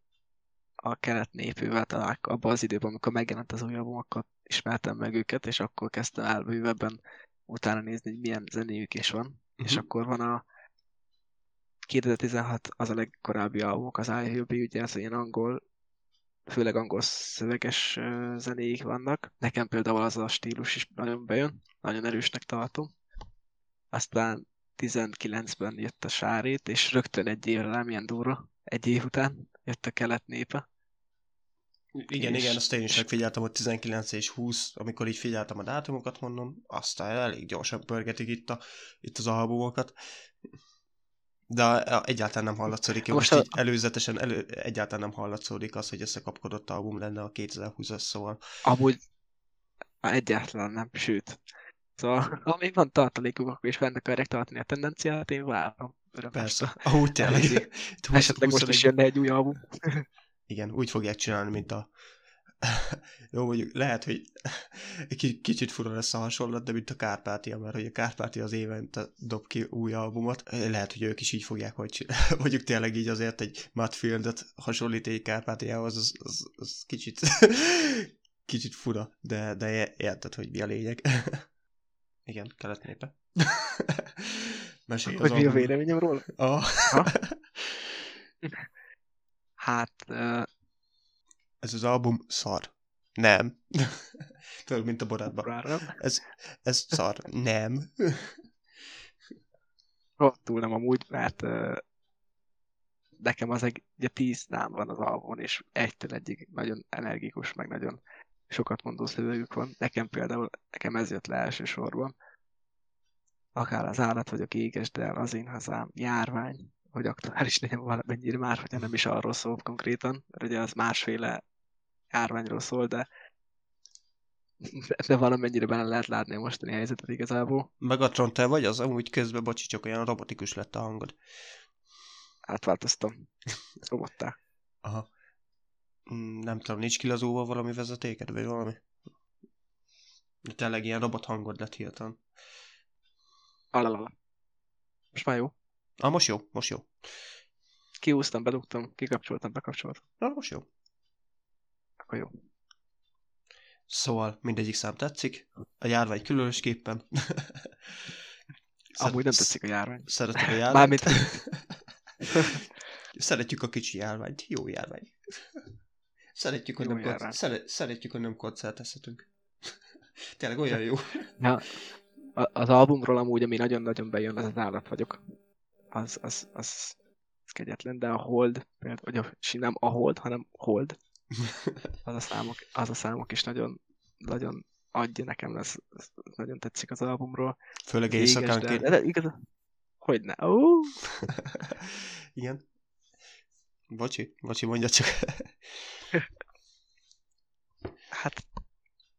a kelet népűvel találkoztam, abban az időben, amikor megjelent az új album, akkor ismertem meg őket, és akkor kezdtem el bővebben utána nézni, hogy milyen zenéjük is van. És Mhm. akkor van a 2016 az a legkorábbi albumok, az IHB, ugye ez ilyen angol, főleg angol szöveges zenéik vannak. Nekem például az a stílus is nagyon bejön, nagyon erősnek tartom. Aztán 19-ben jött a Sárét, és rögtön egy évre nem ilyen durva, egy év után jött a kelet népe. Igen, És- igen, azt én is megfigyeltem, hogy 19 és 20, amikor így figyeltem a dátumokat, mondom, aztán elég gyorsan pörgetik itt, a, itt az albumokat. De egyáltalán nem hallatszódik, Most most a- így előzetesen elő, egyáltalán nem hallatszódik az, hogy összekapkodott album lenne a 2020-as, szóval Amúgy egyáltalán nem, sőt. Szóval, amíg van tartalékuk, akkor is fenn akarják tartani a tendenciát, én várom. Persze, ahogy tényleg. Elviszi. Itt 20 Esetleg most is 21 jönne egy új album. Igen, úgy fogják csinálni, mint a... Jó, mondjuk lehet, hogy ki- kicsit fura lesz a hasonlat, de mint a Kárpátia, mert hogy a Kárpátia az évente dob ki új albumot. Lehet, hogy ők is így fogják, hogy. Mondjuk tényleg így azért egy Mudfieldet hasonlít egy Kárpátiához, az, az, az kicsit, kicsit fura, de, de érted, hogy mi a lényeg. Igen, kelet népe. Mesélj az Hogy mi a véleményem róla? Ah. Ha? Hát, ö, Ez az album szar. Nem. Tudod, mint a borátban. Ez, ez szar. Nem. Rohadtul nem amúgy, mert ö, nekem az egy, ugye tíz szám van az albumon, és egytől egyig nagyon energikus, meg nagyon sokat mondó szövegük van. Nekem például, nekem ez jött le elsősorban. Akár az állat vagyok, égesd el, az én hazám, járvány, hogy aktuális legyen valamennyire már, hogyha nem is arról szól konkrétan, mert ugye az másféle járványról szól, de de valamennyire benne lehet látni a mostani helyzetet igazából. Megatron, te vagy az? Amúgy közben, bocsi, csak olyan robotikus lett a hangod. Átváltoztam. Robottá. Aha. Mm, Nem tudom, nincs kilazóval valami vezetéked, vagy valami? De tényleg ilyen robot hangod lett hirtelen. Alalala. Most már jó. Ah, most jó, most jó. Kiúztam, bedugtam, kikapcsoltam, bekapcsoltam. Ah, most jó. Akkor jó. Szóval mindegyik szám tetszik. A járvány különösképpen. Amúgy nem tetszik a járvány. Szeretem a járványt. Mármint- Szeretjük a kicsi járványt. Jó járvány. Szeretjük, hogy Jó nem, konc- járvány. szeret, szeretjük, hogy nem koncertezhetünk. Tényleg olyan jó. Ja, a- az albumról amúgy, ami nagyon-nagyon bejön, az az állat vagyok. Az, az, az, az kegyetlen, de a Hold, például, vagy a, nem a Hold, hanem Hold, az a számok, az a számok is nagyon, nagyon adja nekem, ez, ez nagyon tetszik az albumról. Főleg Égesd éjszakán el- két... de, de igaz, hogy ne? Ó, Igen. Bocsi, bocsi, mondja csak. Hát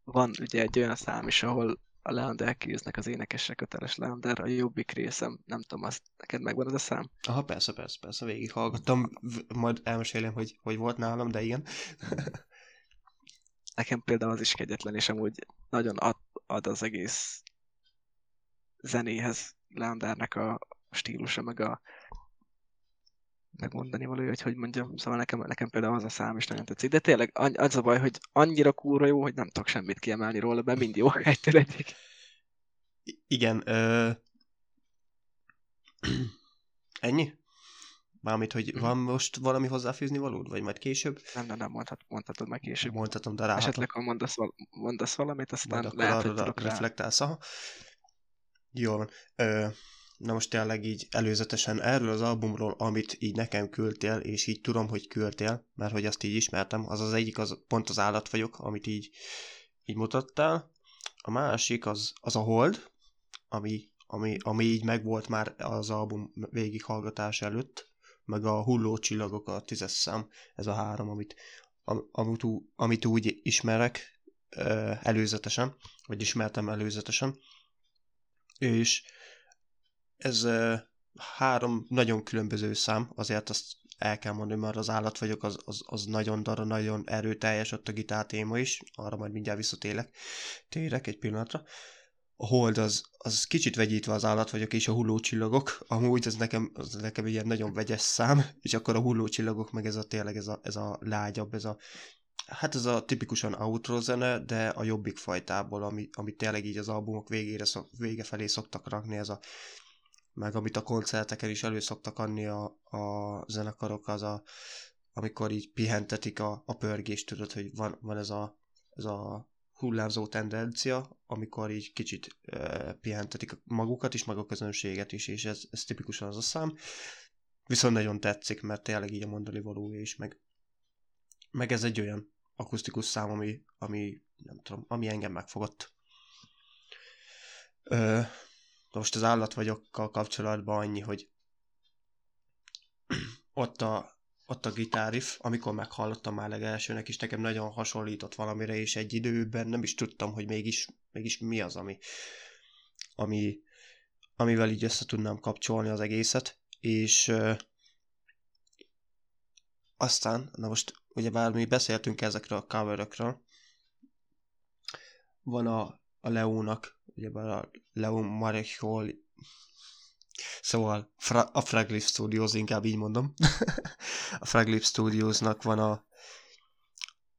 van ugye egy olyan szám is, ahol a Leander Kills-nek az énekesre köteles Leander, a jobbik részem, nem tudom, azt neked megvan az a szám? Aha, persze, persze, persze, végighallgattam. V- Majd elmesélem, hogy, hogy volt nálam, de igen. nekem például az is kegyetlen, és amúgy nagyon ad, ad az egész zenéhez Leandernek a stílusa, meg a megmondani való, hogy hogy mondjam, szóval nekem, nekem például az a szám is nagyon tetszik, de tényleg az a baj, hogy annyira kurva jó, hogy nem tudok semmit kiemelni róla, mert mind jó egytől egyik. Igen. Ö... Ennyi? Mármint, hogy Mhm. van most valami hozzáfűzni valód, vagy majd később? Nem, nem, nem, mondhat, mondhatod meg később. Mondhatom, de rá. Esetleg, ha mondasz, val- mondasz valamit, aztán Majd akkor lehet, hogy arra tudok rá. reflektálsz. Aha. Jó van. Ö, na most tényleg így előzetesen erről az albumról, amit így nekem küldtél, és így tudom, hogy küldtél, mert hogy azt így ismertem, az az egyik, az pont az állat vagyok, amit így, így mutattál. A másik az, az a Hold, ami, ami, ami így megvolt már az album végighallgatás előtt, meg a Hulló csillagok, a tízes szám, ez a három, amit, am, amit, amit úgy ismerek előzetesen, vagy ismertem előzetesen, és ez három nagyon különböző szám, azért azt el kell mondani, mert az állat vagyok, az, az, az nagyon dara, nagyon erőteljes, ott a gitár téma is, arra majd mindjárt visszatélek. Térek egy pillanatra. a hold az, az kicsit vegyítve az állat vagyok, és a hullócsillagok, amúgy ez nekem, az nekem ilyen nagyon vegyes szám, és akkor a hullócsillagok meg ez a tényleg ez a, ez a lágyabb, ez a Hát ez a tipikusan outro zene, de a jobbik fajtából, ami, ami tényleg így az albumok végére, szok, vége felé szoktak rakni, ez a, meg amit a koncerteken is elő szoktak adni a, a zenekarok, az a, amikor így pihentetik a, a pörgést, tudod, hogy van, van ez a, ez a hullámzó tendencia, amikor így kicsit e, pihentetik magukat is, meg a közönséget is, és ez, ez tipikusan az a szám. Viszont nagyon tetszik, mert tényleg így a mondani valója is, meg, meg ez egy olyan akusztikus szám, ami, ami nem tudom, ami engem megfogott. Ö, most az állatvagyokkal kapcsolatban annyi, hogy ott a, ott a gitárif, amikor meghallottam már legelsőnek is, nekem nagyon hasonlított valamire, és egy időben nem is tudtam, hogy mégis, mégis mi az, ami, ami, amivel így össze tudnám kapcsolni az egészet, és ö, aztán, na most ugye bár mi beszéltünk ezekről a coverökről, van a, a Leónak, ugye a Leon Marechol, szóval fra, a Fraglip Studios, inkább így mondom. a Fraglip Studiosnak van a,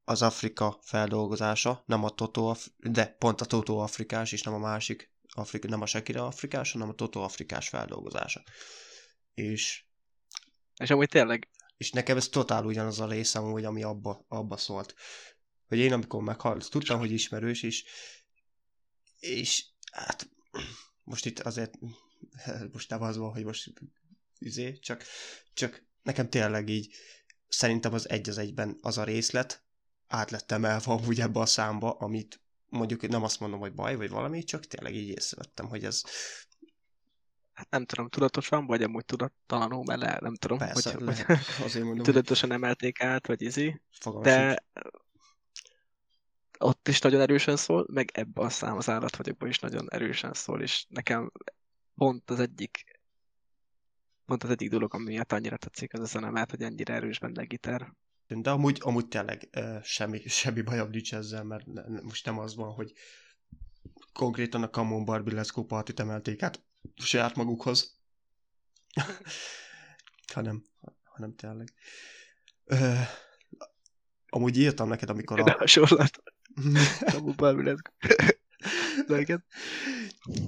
az Afrika feldolgozása, nem a Toto, de pont a Toto afrikás, és nem a másik, Afrika, nem a Shakira afrikás, hanem a Toto afrikás feldolgozása. És és amúgy tényleg és nekem ez totál ugyanaz a része, hogy ami abba, abba szólt. Hogy én amikor meghallottam, tudtam, hogy ismerős is, és hát most itt azért most nem az van, hogy most izé, csak, csak nekem tényleg így szerintem az egy az egyben az a részlet át lett emelve amúgy ebbe a számba, amit mondjuk nem azt mondom, hogy baj, vagy valami, csak tényleg így észrevettem, hogy ez hát nem tudom, tudatosan, vagy amúgy tudattalanul, mert le, nem tudom, Persze, hogy, lehet, hogy azért mondom, tudatosan emelték át, vagy izi, de ott is nagyon erősen szól, meg ebben a szám az állatvagyokban is nagyon erősen szól, és nekem pont az egyik pont az egyik dolog, ami miatt annyira tetszik az a zene, mert hogy ennyire erős benne a gitár. De amúgy, amúgy tényleg semmi, semmi bajom nincs ezzel, mert ne, most nem az van, hogy konkrétan a Common Barbie Let's Go Party-t emelték át saját magukhoz. hanem, hanem tényleg. Uh, amúgy írtam neked, amikor a... hasonlat. Common Barbie Let's Go.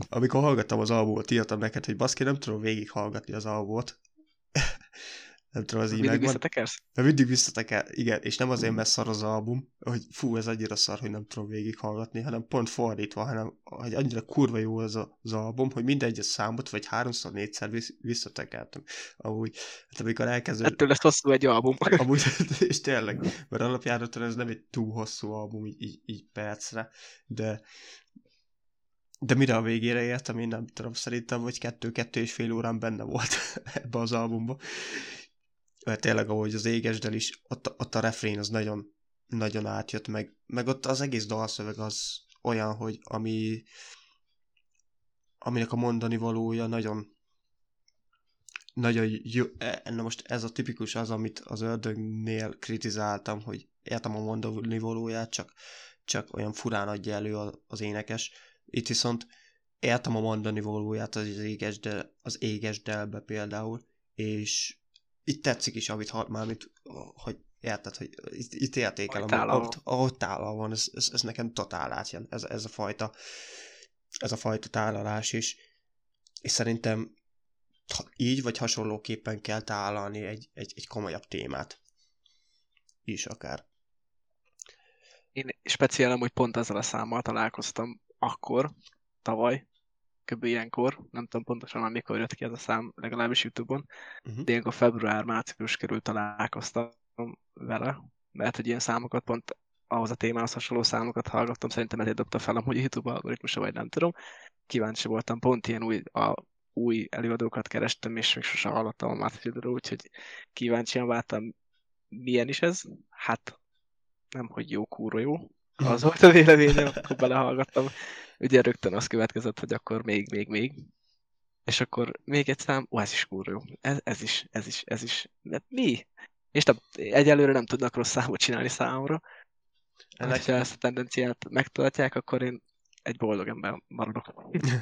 Amikor hallgattam az albumot, írtam neked, hogy baszki, nem tudom végighallgatni az albumot. Nem tudom, az így mindig megvan. visszatekersz? De mindig visszateker, igen, és nem azért, mert szar az album, hogy fú, ez annyira szar, hogy nem tudom végighallgatni, hanem pont fordítva, hanem hogy annyira kurva jó az, a, az album, hogy minden egyes számot, vagy háromszor, négyszer visszatekertem. Amúgy, hát amikor elkezdő... Ettől lesz hosszú egy album. Amúgy, és tényleg, mert alapjáraton ez nem egy túl hosszú album, így, így, így percre, de de mire a végére értem, én nem tudom, szerintem, hogy kettő-kettő és fél órán benne volt ebbe az albumba mert tényleg ahogy az égesdel is, ott, ott a refrén az nagyon, nagyon átjött, meg, meg ott az egész dalszöveg az olyan, hogy ami aminek a mondani valója nagyon nagyon jó, e, na most ez a tipikus az, amit az ördögnél kritizáltam, hogy értem a mondani valóját, csak, csak olyan furán adja elő az énekes. Itt viszont értem a mondani valóját az égesdel, az égesdelbe például, és itt tetszik is, amit hall, már, mint, hogy érted, hogy itt, itt értékelem, ahogy, ahogy tálal van, ez, ez, ez, nekem totál átjön, ez, ez a fajta ez a fajta tálalás is, és szerintem így vagy hasonlóképpen kell tálalni egy, egy, egy komolyabb témát is akár. Én speciál hogy pont ezzel a számmal találkoztam akkor, tavaly, kb. ilyenkor, nem tudom pontosan már mikor jött ki ez a szám, legalábbis Youtube-on, uh-huh. de ilyenkor február-március körül találkoztam vele, mert hogy ilyen számokat pont ahhoz a témához hasonló számokat hallgattam, szerintem ezért dobta fel a YouTube algoritmusa, vagy nem tudom. Kíváncsi voltam, pont ilyen új, a, új előadókat kerestem, és még sosem hallottam a Matthew úgyhogy kíváncsian vártam, milyen is ez. Hát nem, hogy jó, kúró jó. Az volt a véleményem, akkor belehallgattam ugye rögtön az következett, hogy akkor még, még, még. És akkor még egy szám, ó, ez is kurva jó. Ez, ez is, ez is, ez is. De mi? És nem, egyelőre nem tudnak rossz számot csinálni számomra. Ennek... Ha ezt a tendenciát megtartják, akkor én egy boldog ember maradok.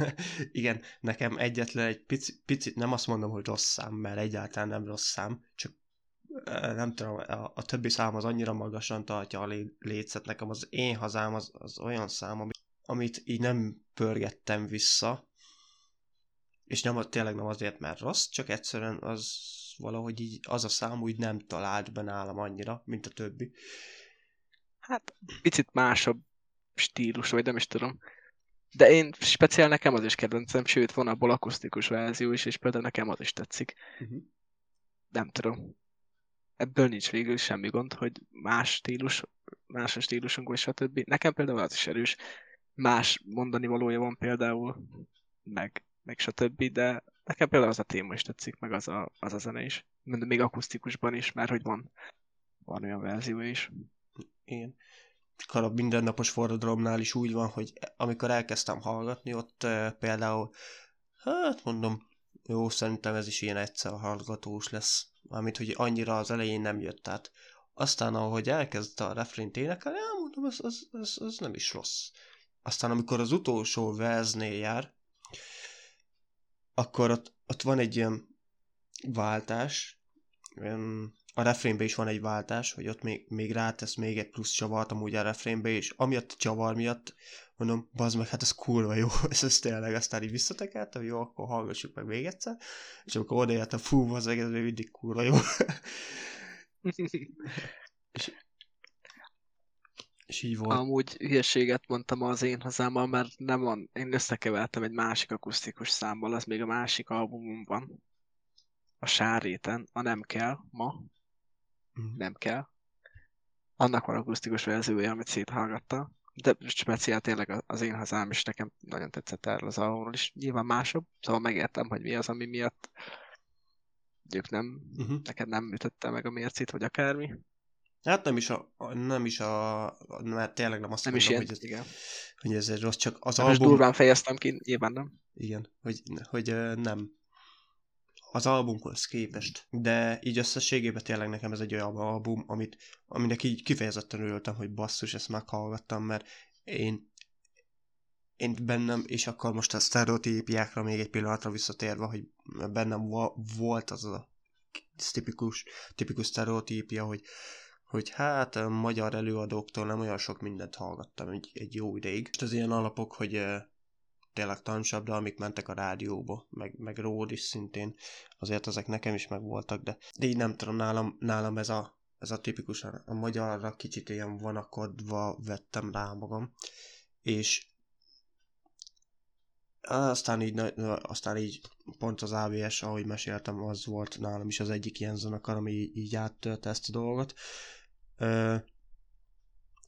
Igen, nekem egyetlen egy pici, picit, nem azt mondom, hogy rossz szám, mert egyáltalán nem rossz szám, csak nem tudom, a, a többi szám az annyira magasan tartja a lécet, nekem az én hazám az, az olyan szám, amit, amit így nem pörgettem vissza, és nem, tényleg nem azért, mert rossz, csak egyszerűen az valahogy így az a szám úgy nem talált be nálam annyira, mint a többi. Hát picit másabb stílus, vagy nem is tudom. De én speciál nekem az is kedvencem, sőt van abból akusztikus verzió is, és például nekem az is tetszik. Uh-huh. Nem tudom. Ebből nincs végül semmi gond, hogy más stílus, más a stílusunk, vagy stb. Nekem például az is erős. Más mondani valója van például, meg, meg stb. De nekem például az a téma is tetszik, meg az a, az a zene is. Még akusztikusban is, mert hogy van, van olyan verzió is. Igen a mindennapos forradalomnál is úgy van, hogy amikor elkezdtem hallgatni, ott uh, például, hát mondom, jó, szerintem ez is ilyen egyszer hallgatós lesz, mármint, hogy annyira az elején nem jött, tehát aztán, ahogy elkezdte a refrént énekelni, mondom, ez, ez, ez, ez nem is rossz. Aztán, amikor az utolsó verznél jár, akkor ott, ott van egy ilyen váltás, a refrénbe is van egy váltás, hogy ott még, még rátesz még egy plusz csavart amúgy a refrénbe, és amiatt a csavar miatt mondom, bazd meg, hát ez kurva jó, ez, ez tényleg, aztán így visszatekertem, jó, akkor hallgassuk meg még egyszer, és amikor odaértem, fú, az egész mindig kurva jó. és, és így volt. Amúgy hülyeséget mondtam az én hazámmal, mert nem van, én összekevertem egy másik akusztikus számmal, az még a másik albumomban. A Sáréten, a Nem kell ma, mm. nem kell. Annak van akusztikus verziója, amit széthallgatta, de speciál tényleg az én hazám is nekem nagyon tetszett erről az albumról is. Nyilván másabb, szóval megértem, hogy mi az, ami miatt ők nem, uh-huh. neked nem ütötte meg a mércét, vagy akármi. Hát nem is a, nem is a, mert tényleg nem azt nem mondom, is ilyen, hogy, ez, igen. hogy ez egy rossz, csak az nem album... durván fejeztem ki, nyilván nem. Igen, hogy, hogy nem, az albumhoz képest, de így összességében tényleg nekem ez egy olyan album, amit, aminek így kifejezetten örültem, hogy basszus, ezt meghallgattam, mert én én bennem, és akkor most a sztereotípiákra még egy pillanatra visszatérve, hogy bennem volt az a tipikus, tipikus sztereotípia, hogy, hogy hát a magyar előadóktól nem olyan sok mindent hallgattam egy, egy jó ideig. És az ilyen alapok, hogy tényleg tansabda, amik mentek a rádióba, meg, meg ród is szintén, azért ezek nekem is megvoltak, de, de így nem tudom, nálam, nálam ez a, ez a tipikus, a magyarra kicsit ilyen vonakodva vettem rá magam, és aztán így, aztán így pont az AVS, ahogy meséltem, az volt nálam is az egyik ilyen zenekar, ami így áttölte ezt a dolgot. Ö,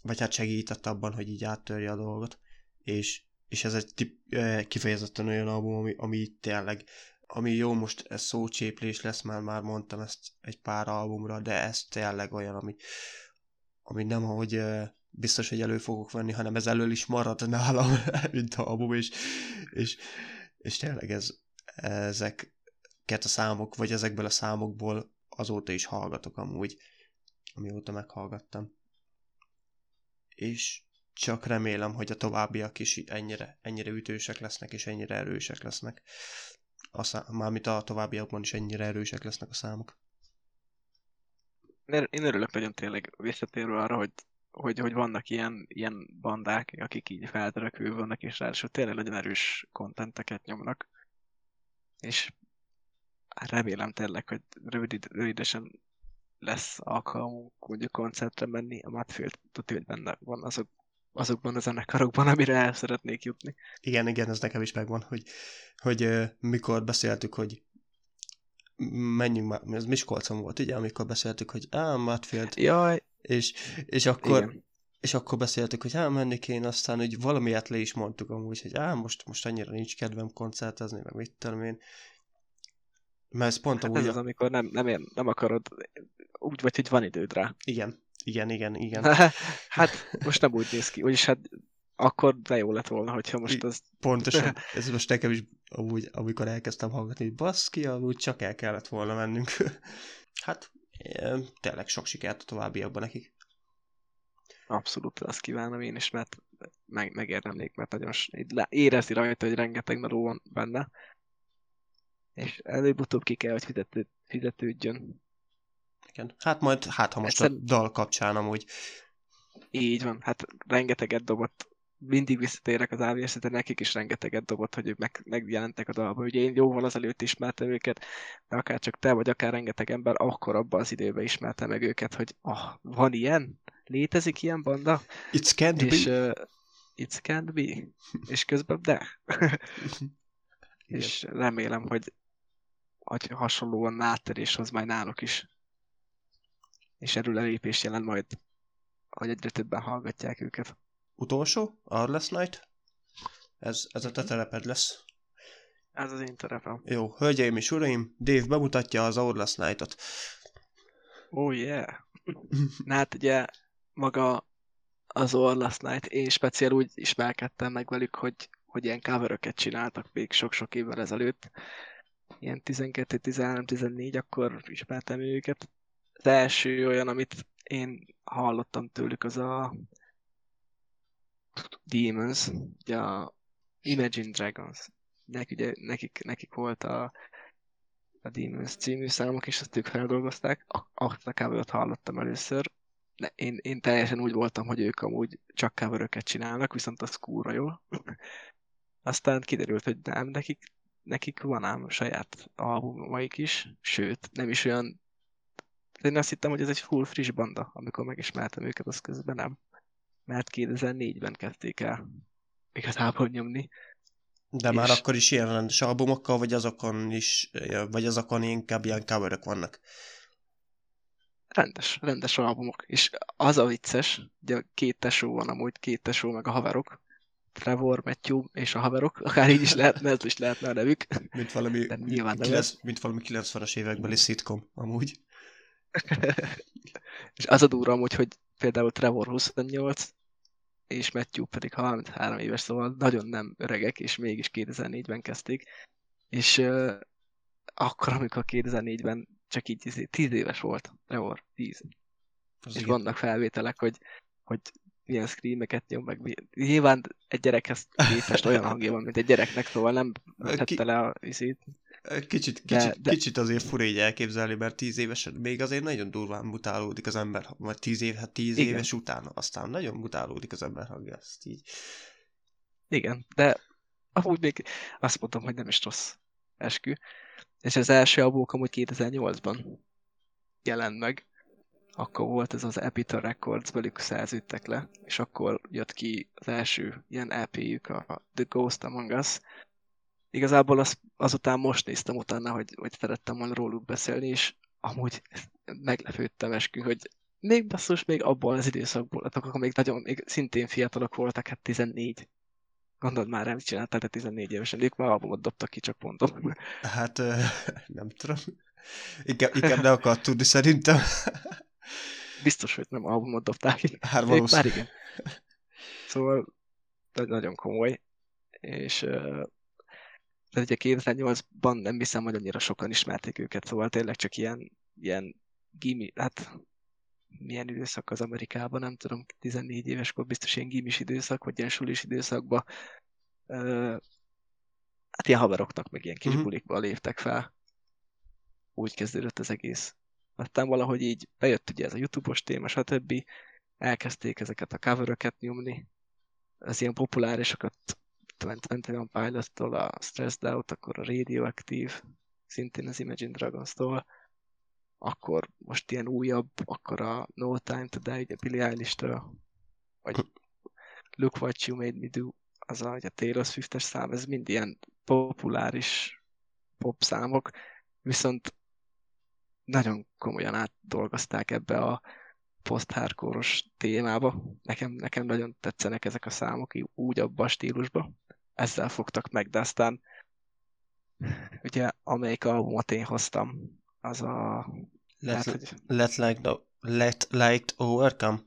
vagy hát segített abban, hogy így áttörje a dolgot. És és ez egy tip, kifejezetten olyan album, ami, ami tényleg, ami jó, most ez szócséplés lesz, már már mondtam ezt egy pár albumra, de ez tényleg olyan, ami, ami nem, hogy biztos, hogy elő fogok venni, hanem ez elől is marad nálam, mint album, és, és, és tényleg ez, ezeket a számok, vagy ezekből a számokból azóta is hallgatok amúgy, amióta meghallgattam. És csak remélem, hogy a továbbiak is ennyire, ennyire ütősek lesznek, és ennyire erősek lesznek. A szám, mármint a továbbiakban is ennyire erősek lesznek a számok. Én örülök nagyon tényleg visszatérve arra, hogy, hogy, hogy vannak ilyen, ilyen bandák, akik így feltörekvő vannak, és ráadásul tényleg nagyon erős kontenteket nyomnak. És remélem tényleg, hogy rövid, rövidesen lesz alkalmunk mondjuk koncertre menni, a Matfield tudja, hogy benne van azok azokban a zenekarokban, amire el szeretnék jutni. Igen, igen, ez nekem is megvan, hogy, hogy mikor beszéltük, hogy menjünk már, ez Miskolcon volt, ugye, amikor beszéltük, hogy á, Matfield, Jaj. És, és akkor igen. és akkor beszéltük, hogy á, menni kéne, aztán hogy valamiért le is mondtuk amúgy, hogy á, most, most annyira nincs kedvem koncertezni, meg mit tudom én. Mert ez pont hát amúgy... Ez az, amikor nem, nem, nem akarod, úgy vagy, hogy van időd rá. Igen, igen, igen, igen. hát most nem úgy néz ki, úgyis hát akkor de jó lett volna, hogyha most az... Pontosan, ez most nekem is amúgy, amikor elkezdtem hallgatni, hogy baszki, amúgy csak el kellett volna mennünk. hát tényleg sok sikert a továbbiakban nekik. Abszolút azt kívánom én is, mert meg, megérdemlék, mert nagyon érezni rajta, hogy rengeteg meló van benne. És előbb-utóbb ki kell, hogy fizető, fizetődjön. Igen. Hát majd, hát ha most Egyszer... a dal kapcsán amúgy. Így van, hát rengeteget dobott mindig visszatérek az avs de nekik is rengeteget dobott, hogy ők meg, megjelentek a dalba. Ugye én jóval azelőtt ismertem őket, de akár csak te, vagy akár rengeteg ember, akkor abban az időben ismertem meg őket, hogy ah, van ilyen? Létezik ilyen banda? It's can't és, be. Uh, it's can't be. és közben de. és remélem, hogy, hogy hasonlóan átterés az majd náluk is. És erőlelépés jelent majd, hogy egyre többen hallgatják őket. Utolsó? Arles Night? Ez, ez a te teleped lesz. Ez az én terepem. Jó, hölgyeim és uraim, Dave bemutatja az Orless Night-ot. Oh yeah. Na hát ugye maga az Orless Night, én speciál úgy ismerkedtem meg velük, hogy, hogy ilyen coveröket csináltak még sok-sok évvel ezelőtt. Ilyen 12, 13, 14, akkor ismertem őket. Az első olyan, amit én hallottam tőlük, az a Demons, ugye a Imagine Dragons. Nek, ugye, nekik, nekik volt a, a Demons című számok, és azt ők feldolgozták. Azt a cover hallottam először. Ne, én, én teljesen úgy voltam, hogy ők amúgy csak cover csinálnak, viszont az kúra jó. Aztán kiderült, hogy nem, nekik, nekik van ám saját albumaik is, sőt, nem is olyan én azt hittem, hogy ez egy full friss banda, amikor megismertem őket, az közben nem mert 2004-ben kezdték el igazából nyomni. De és... már akkor is ilyen rendes albumokkal, vagy azokon is, vagy azokon inkább ilyen coverök vannak? Rendes, rendes albumok. És az a vicces, ugye két tesó van amúgy, két tesó meg a haverok, Trevor, Matthew és a haverok, akár így is lehetne, ez is lehetne a nevük. Mint valami, De nyilván nem 9, mint valami 90-as évekbeli szitkom, amúgy. és az a durva amúgy, hogy például Trevor 28, és Matthew pedig 33 éves, szóval nagyon nem öregek, és mégis 2004-ben kezdték. És uh, akkor, amikor 2004-ben csak így 10 izé, éves volt, Trevor, 10. Az és igen. vannak felvételek, hogy, hogy milyen screameket nyom, meg nyilván egy gyerekhez képest olyan hangja van, mint egy gyereknek, szóval nem tette le a izét. Kicsit, de, kicsit, de... kicsit azért fura így elképzelni, mert tíz évesen még azért nagyon durván mutálódik az ember, vagy tíz év, hát tíz Igen. éves után, aztán nagyon mutálódik az ember hangja, ezt így. Igen, de amúgy még azt mondtam, hogy nem is rossz eskü. És az első album amúgy 2008-ban jelent meg. Akkor volt ez az Epita Records, velük szerződtek le, és akkor jött ki az első ilyen EP-jük, a The Ghost Among Us, igazából az, azután most néztem utána, hogy, hogy szerettem volna róluk beszélni, és amúgy meglepődtem eskü, hogy még basszus, még abból az időszakból, hát akkor még nagyon, még szintén fiatalok voltak, hát 14. Gondold már, nem csinálták, de 14 évesen. Ők már albumot dobtak ki, csak mondom. Hát nem tudom. Inkább, inkább ne akart tudni szerintem. Biztos, hogy nem albumot dobták ki. Hát már igen. Szóval nagyon komoly. És tehát ugye 2008-ban nem hiszem, hogy annyira sokan ismerték őket, szóval tényleg csak ilyen, ilyen gimi, hát milyen időszak az Amerikában, nem tudom, 14 éveskor biztos ilyen gimis időszak, vagy ilyen sulis időszakban. hát ilyen haveroknak, meg ilyen kis bulikba léptek fel. Úgy kezdődött az egész. Aztán valahogy így bejött ugye ez a YouTube-os téma, stb. Elkezdték ezeket a coveröket nyomni. Az ilyen populárisokat 21 Pilot-tól a Stressed Out, akkor a Radioactive, szintén az Imagine Dragons-tól, akkor most ilyen újabb, akkor a No Time to Die, ugye Billie Eilish-től, vagy Look What You Made Me Do, az a, a Taylor Swift-es szám, ez mind ilyen populáris pop számok, viszont nagyon komolyan átdolgozták ebbe a post témába. Nekem, nekem nagyon tetszenek ezek a számok úgy abba a stílusba ezzel fogtak meg, de aztán ugye amelyik albumot én hoztam, az a... Let, lehet, hogy... let, like, the, let like overcome?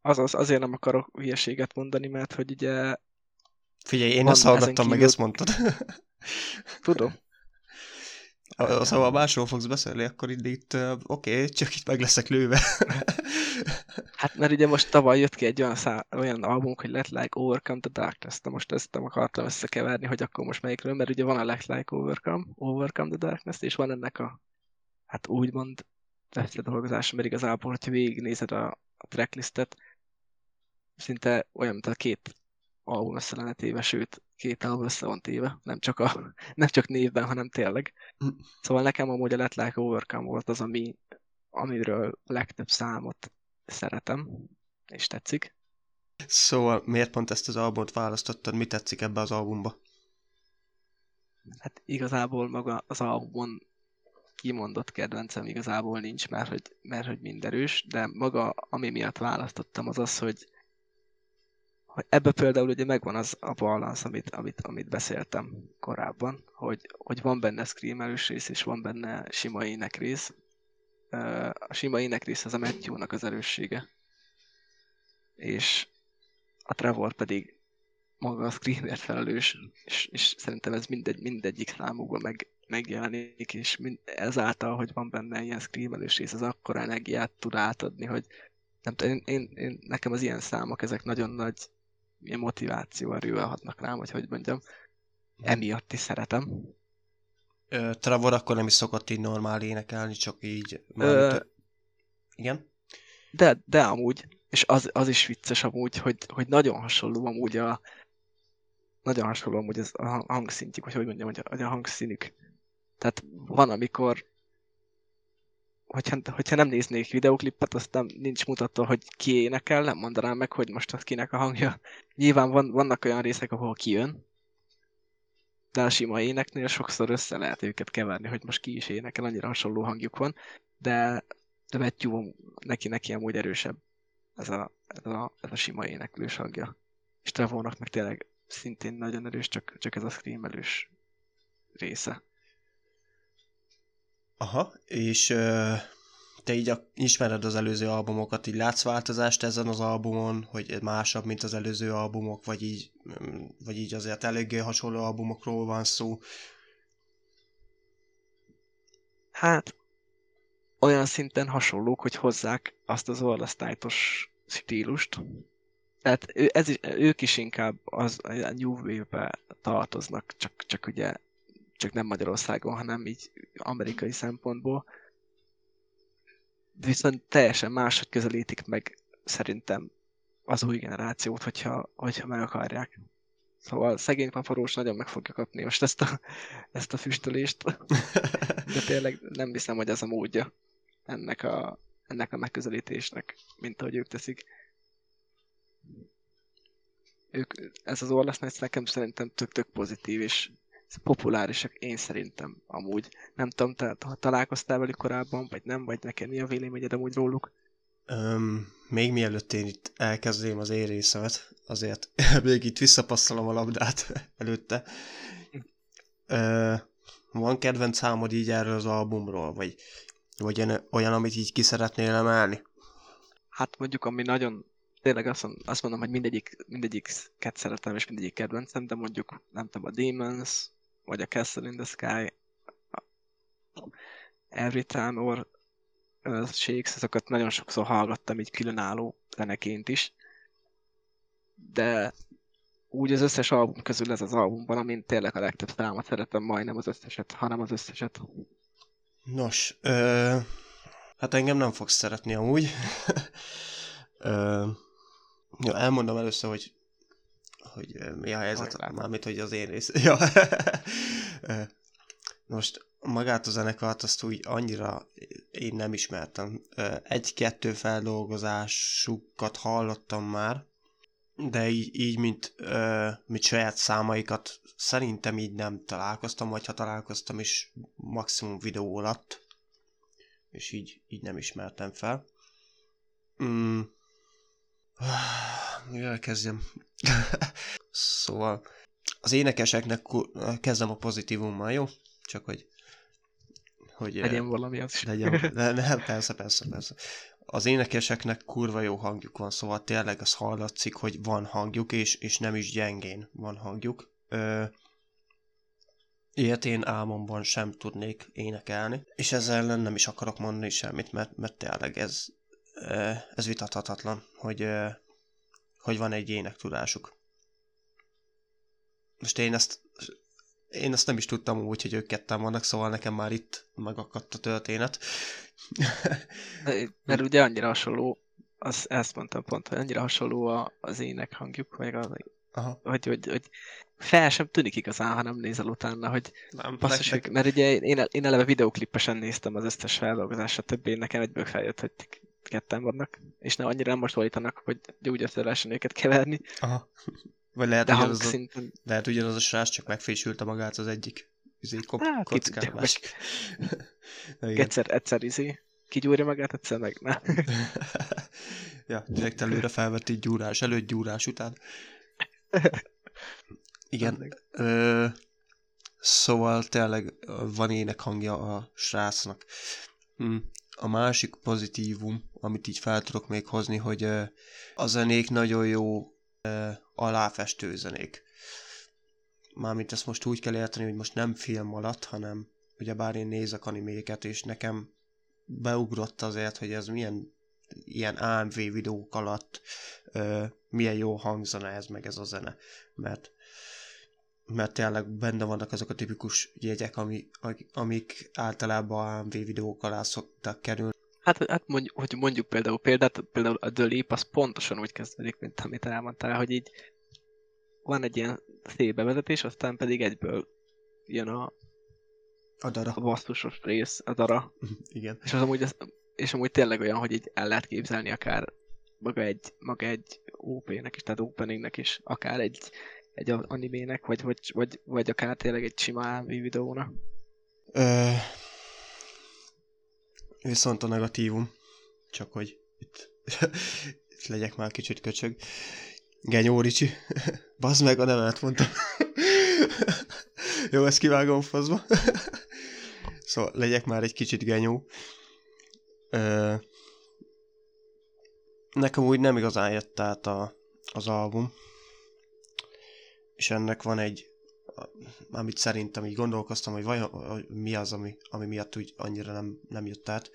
Azaz, azért nem akarok hülyeséget mondani, mert hogy ugye... Figyelj, én ezt hallgattam, meg ezt mondtad. Tudom. A, szóval másról fogsz beszélni, akkor itt, itt oké, okay, csak itt meg leszek lőve. hát mert ugye most tavaly jött ki egy olyan, szá, olyan album, hogy Let Like Overcome the Darkness. De most ezt nem akartam összekeverni, hogy akkor most melyikről, mert ugye van a Let Like Overcome, Overcome the Darkness, és van ennek a, hát úgymond dolgozása, mert igazából, hogyha végignézed a, a tracklistet, szinte olyan, mint a két album össze lenne téve, sőt, két album össze van téve, nem csak, a, nem csak névben, hanem tényleg. Hm. Szóval nekem amúgy a Let Like Overcome volt az, ami, amiről legtöbb számot szeretem, és tetszik. Szóval miért pont ezt az albumot választottad? Mi tetszik ebbe az albumba? Hát igazából maga az albumon kimondott kedvencem igazából nincs, mert hogy, mert hogy erős, de maga, ami miatt választottam, az az, hogy hogy ebbe például ugye megvan az a balans, amit, amit, amit beszéltem korábban, hogy, hogy van benne screamerős rész, és van benne sima ének rész. A sima ének rész az a Matthew-nak az erőssége. És a Trevor pedig maga a screamer felelős, és, és szerintem ez mindegy, mindegyik számukban meg, megjelenik, és mind, ezáltal, hogy van benne ilyen screamelős rész, az akkora energiát tud átadni, hogy nem én, én, én, nekem az ilyen számok, ezek nagyon nagy milyen motiváció erővel hatnak rám, vagy hogy mondjam. Emiatt is szeretem. Ö, Trevor akkor nem is szokott így normál énekelni, csak így... Ö, igen? De, de amúgy, és az, az is vicces amúgy, hogy, hogy nagyon hasonló amúgy a nagyon hasonló amúgy az a hangszintjük, vagy hogy mondjam, hogy a, hogy a hangszínük. Tehát van, amikor hogyha, hogyha nem néznék videoklipet, aztán nincs mutatva, hogy ki énekel, nem mondanám meg, hogy most az kinek a hangja. Nyilván van, vannak olyan részek, ahol kijön, de a sima éneknél sokszor össze lehet őket keverni, hogy most ki is énekel, annyira hasonló hangjuk van, de, de Matthew neki, neki amúgy erősebb ez a, ez a, ez a sima éneklős hangja. És Trevornak meg tényleg szintén nagyon erős, csak, csak ez a screamelős része. Aha, és uh, te így a, ismered az előző albumokat, így látsz változást ezen az albumon, hogy másabb, mint az előző albumok, vagy így, mm, vagy így azért eléggé hasonló albumokról van szó? Hát, olyan szinten hasonlók, hogy hozzák azt az orlasztájtos stílust. Tehát ez is, ők is inkább az, a New Wave-be tartoznak, csak, csak ugye csak nem Magyarországon, hanem így amerikai szempontból. Viszont teljesen máshogy közelítik meg szerintem az új generációt, hogyha, hogyha meg akarják. Szóval szegény paparós nagyon meg fogja kapni most ezt a, ezt a füstölést. De tényleg nem hiszem, hogy ez a módja ennek a, ennek a megközelítésnek, mint ahogy ők teszik. Ők, ez az Orlasz nekem szerintem tök-tök pozitív, és populárisak, én szerintem amúgy. Nem tudom, te ha találkoztál velük korábban, vagy nem, vagy neked mi a véleményed amúgy róluk? Um, még mielőtt én itt elkezdém az én részemet, azért még itt visszapasszolom a labdát előtte. Uh, van kedvenc számod így erről az albumról, vagy, vagy olyan, amit így ki szeretnél emelni? Hát mondjuk, ami nagyon tényleg azt, azt mondom, hogy mindegyik, mindegyiket szeretem, és mindegyik kedvencem, de mondjuk, nem tudom, a Demons, vagy a Castle in the Sky, Every Time or uh, Shakes, ezeket nagyon sokszor hallgattam így különálló zeneként is, de úgy az összes album közül ez az albumban, amin tényleg a legtöbb számot szeretem, majdnem az összeset, hanem az összeset. Nos, ö, hát engem nem fogsz szeretni amúgy. ö, jó, elmondom először, hogy hogy mi a helyzet, mármint, hogy az én rész. Ja. Most magát a zenekart azt úgy annyira én nem ismertem. Egy-kettő feldolgozásukat hallottam már, de így, így mint, mint saját számaikat szerintem így nem találkoztam, vagy ha találkoztam is maximum videó alatt, és így, így nem ismertem fel. Mm. Mivel kezdjem? szóval az énekeseknek kezdem a pozitívummal, jó? Csak hogy... hogy legyen valami az is. Legyen, ne, ne, persze, persze, persze. Az énekeseknek kurva jó hangjuk van, szóval tényleg az hallatszik, hogy van hangjuk, és, és nem is gyengén van hangjuk. Ö, Ilyet én álmomban sem tudnék énekelni, és ezzel ellen nem is akarok mondani semmit, mert, mert tényleg ez, ez vitathatatlan, hogy, hogy van egy énektudásuk. Most én ezt, én ezt nem is tudtam úgy, hogy ők ketten vannak, szóval nekem már itt megakadt a történet. Mert ugye annyira hasonló, az, ezt mondtam pont, hogy annyira hasonló az ének hangjuk, vagy az, Aha. Hogy, hogy, hogy fel sem tűnik igazán, ha nem nézel utána, hogy nem, basszus, nektek... mert ugye én, én eleve videoklippesen néztem az összes feldolgozást, többé nekem egyből feljött, hogy ketten vannak, és ne annyira nem hasonlítanak, hogy úgy össze lehessen őket keverni. Aha. Vagy lehet, De ugyanaz, szinten... a, lehet ugyanaz a srác, csak megfésülte magát az egyik izé, kop, hát, kockán, másik. egyszer, egyszer izé, kigyúrja magát, egyszer meg nem. ja, direkt előre felvett így gyúrás, előtt gyúrás után. Igen. Ö, szóval tényleg van ének hangja a srácnak. Hm. A másik pozitívum, amit így fel tudok még hozni, hogy a zenék nagyon jó aláfestő zenék. Mármint ezt most úgy kell érteni, hogy most nem film alatt, hanem ugyebár én nézek animéket, és nekem beugrott azért, hogy ez milyen ilyen AMV videók alatt ö, milyen jó hangzana ez meg ez a zene. Mert, mert tényleg benne vannak azok a tipikus jegyek, ami, amik általában AMV videók alá szoktak kerülni. Hát, hát mondjuk, hogy mondjuk például példát, például a The Leap az pontosan úgy kezdődik, mint amit elmondtál, hogy így van egy ilyen szép bevezetés, aztán pedig egyből jön a, a dara. A basszusos rész, a dara. Igen. És az amúgy, az, és amúgy tényleg olyan, hogy így el lehet képzelni akár maga egy, maga egy OP-nek is, tehát openingnek is, akár egy, egy animének, vagy, vagy, vagy, vagy akár tényleg egy sima videónak. Ö... Viszont a negatívum, csak hogy itt, itt legyek már kicsit köcsög. Genyó Ricsi. Bazd meg, a nevemet mondtam. Jó, ezt kivágom faszba. szóval legyek már egy kicsit genyó. Ö, nekem úgy nem igazán jött át a, az album, és ennek van egy, amit szerintem így gondolkoztam, hogy vajon mi az, ami, ami miatt úgy annyira nem, nem jött át.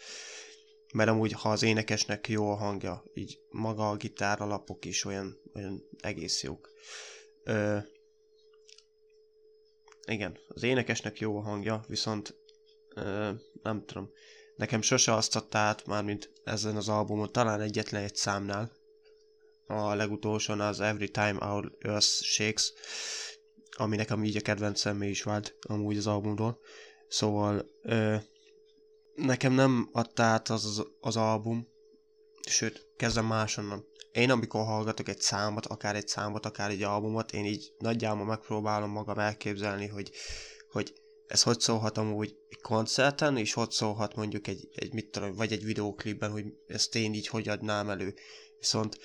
Mert amúgy, ha az énekesnek jó a hangja, így maga a gitár alapok is olyan, olyan egész jók. Ö, igen, az énekesnek jó a hangja, viszont ö, nem tudom, Nekem sose azt adta át, mármint ezen az albumon, talán egyetlen egy számnál. A legutolsón az Every Time Our Earth Shakes, ami nekem így a kedvencem is vált amúgy az albumról. Szóval ö, nekem nem adta át az, az, az album, sőt, kezdem másonnan. Én amikor hallgatok egy számot, akár egy számot, akár egy albumot, én így nagyjából megpróbálom magam elképzelni, hogy, hogy ez hogy szólhat amúgy egy koncerten, és hogy szólhat mondjuk egy, egy mit tudom, vagy egy videóklipben, hogy ezt én így hogy adnám elő. Viszont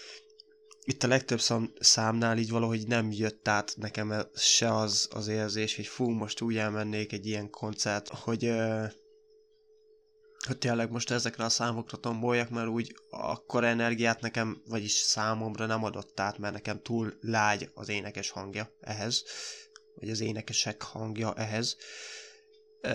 itt a legtöbb szám, számnál így valahogy nem jött át nekem se az az érzés, hogy fú, most úgy elmennék egy ilyen koncert, hogy, uh, hogy tényleg most ezekre a számokra tomboljak, mert úgy akkor energiát nekem, vagyis számomra nem adott át, mert nekem túl lágy az énekes hangja ehhez, vagy az énekesek hangja ehhez.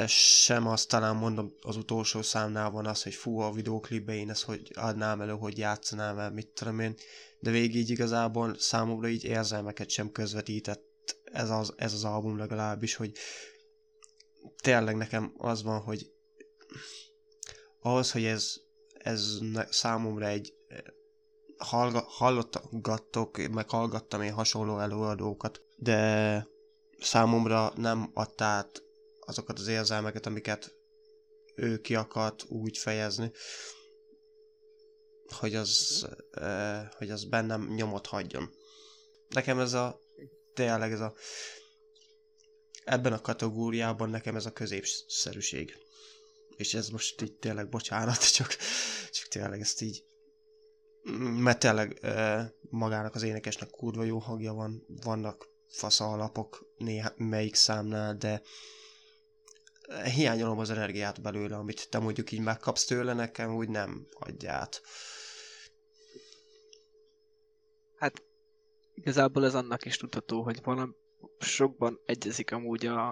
Sem azt talán mondom, az utolsó számnál van az, hogy fú, a videóklipbe én ezt hogy adnám elő, hogy játszanám el, mit tudom én, de végig így igazából számomra így érzelmeket sem közvetített ez az, ez az album legalábbis, hogy tényleg nekem az van, hogy ahhoz, hogy ez, ez számomra egy hallgattok, meg hallgattam én hasonló előadókat, de számomra nem adta át azokat az érzelmeket, amiket ő ki akart úgy fejezni, hogy az, hogy az bennem nyomot hagyjon. Nekem ez a, tényleg ez a, ebben a kategóriában nekem ez a középszerűség. És ez most így tényleg bocsánat, csak, csak tényleg ezt így mert tényleg magának az énekesnek kurva jó hangja van, vannak fasz alapok néha, melyik számnál, de hiányolom az energiát belőle, amit te mondjuk így megkapsz tőle, nekem úgy nem adját. Hát igazából ez annak is tudható, hogy valami sokban egyezik amúgy a,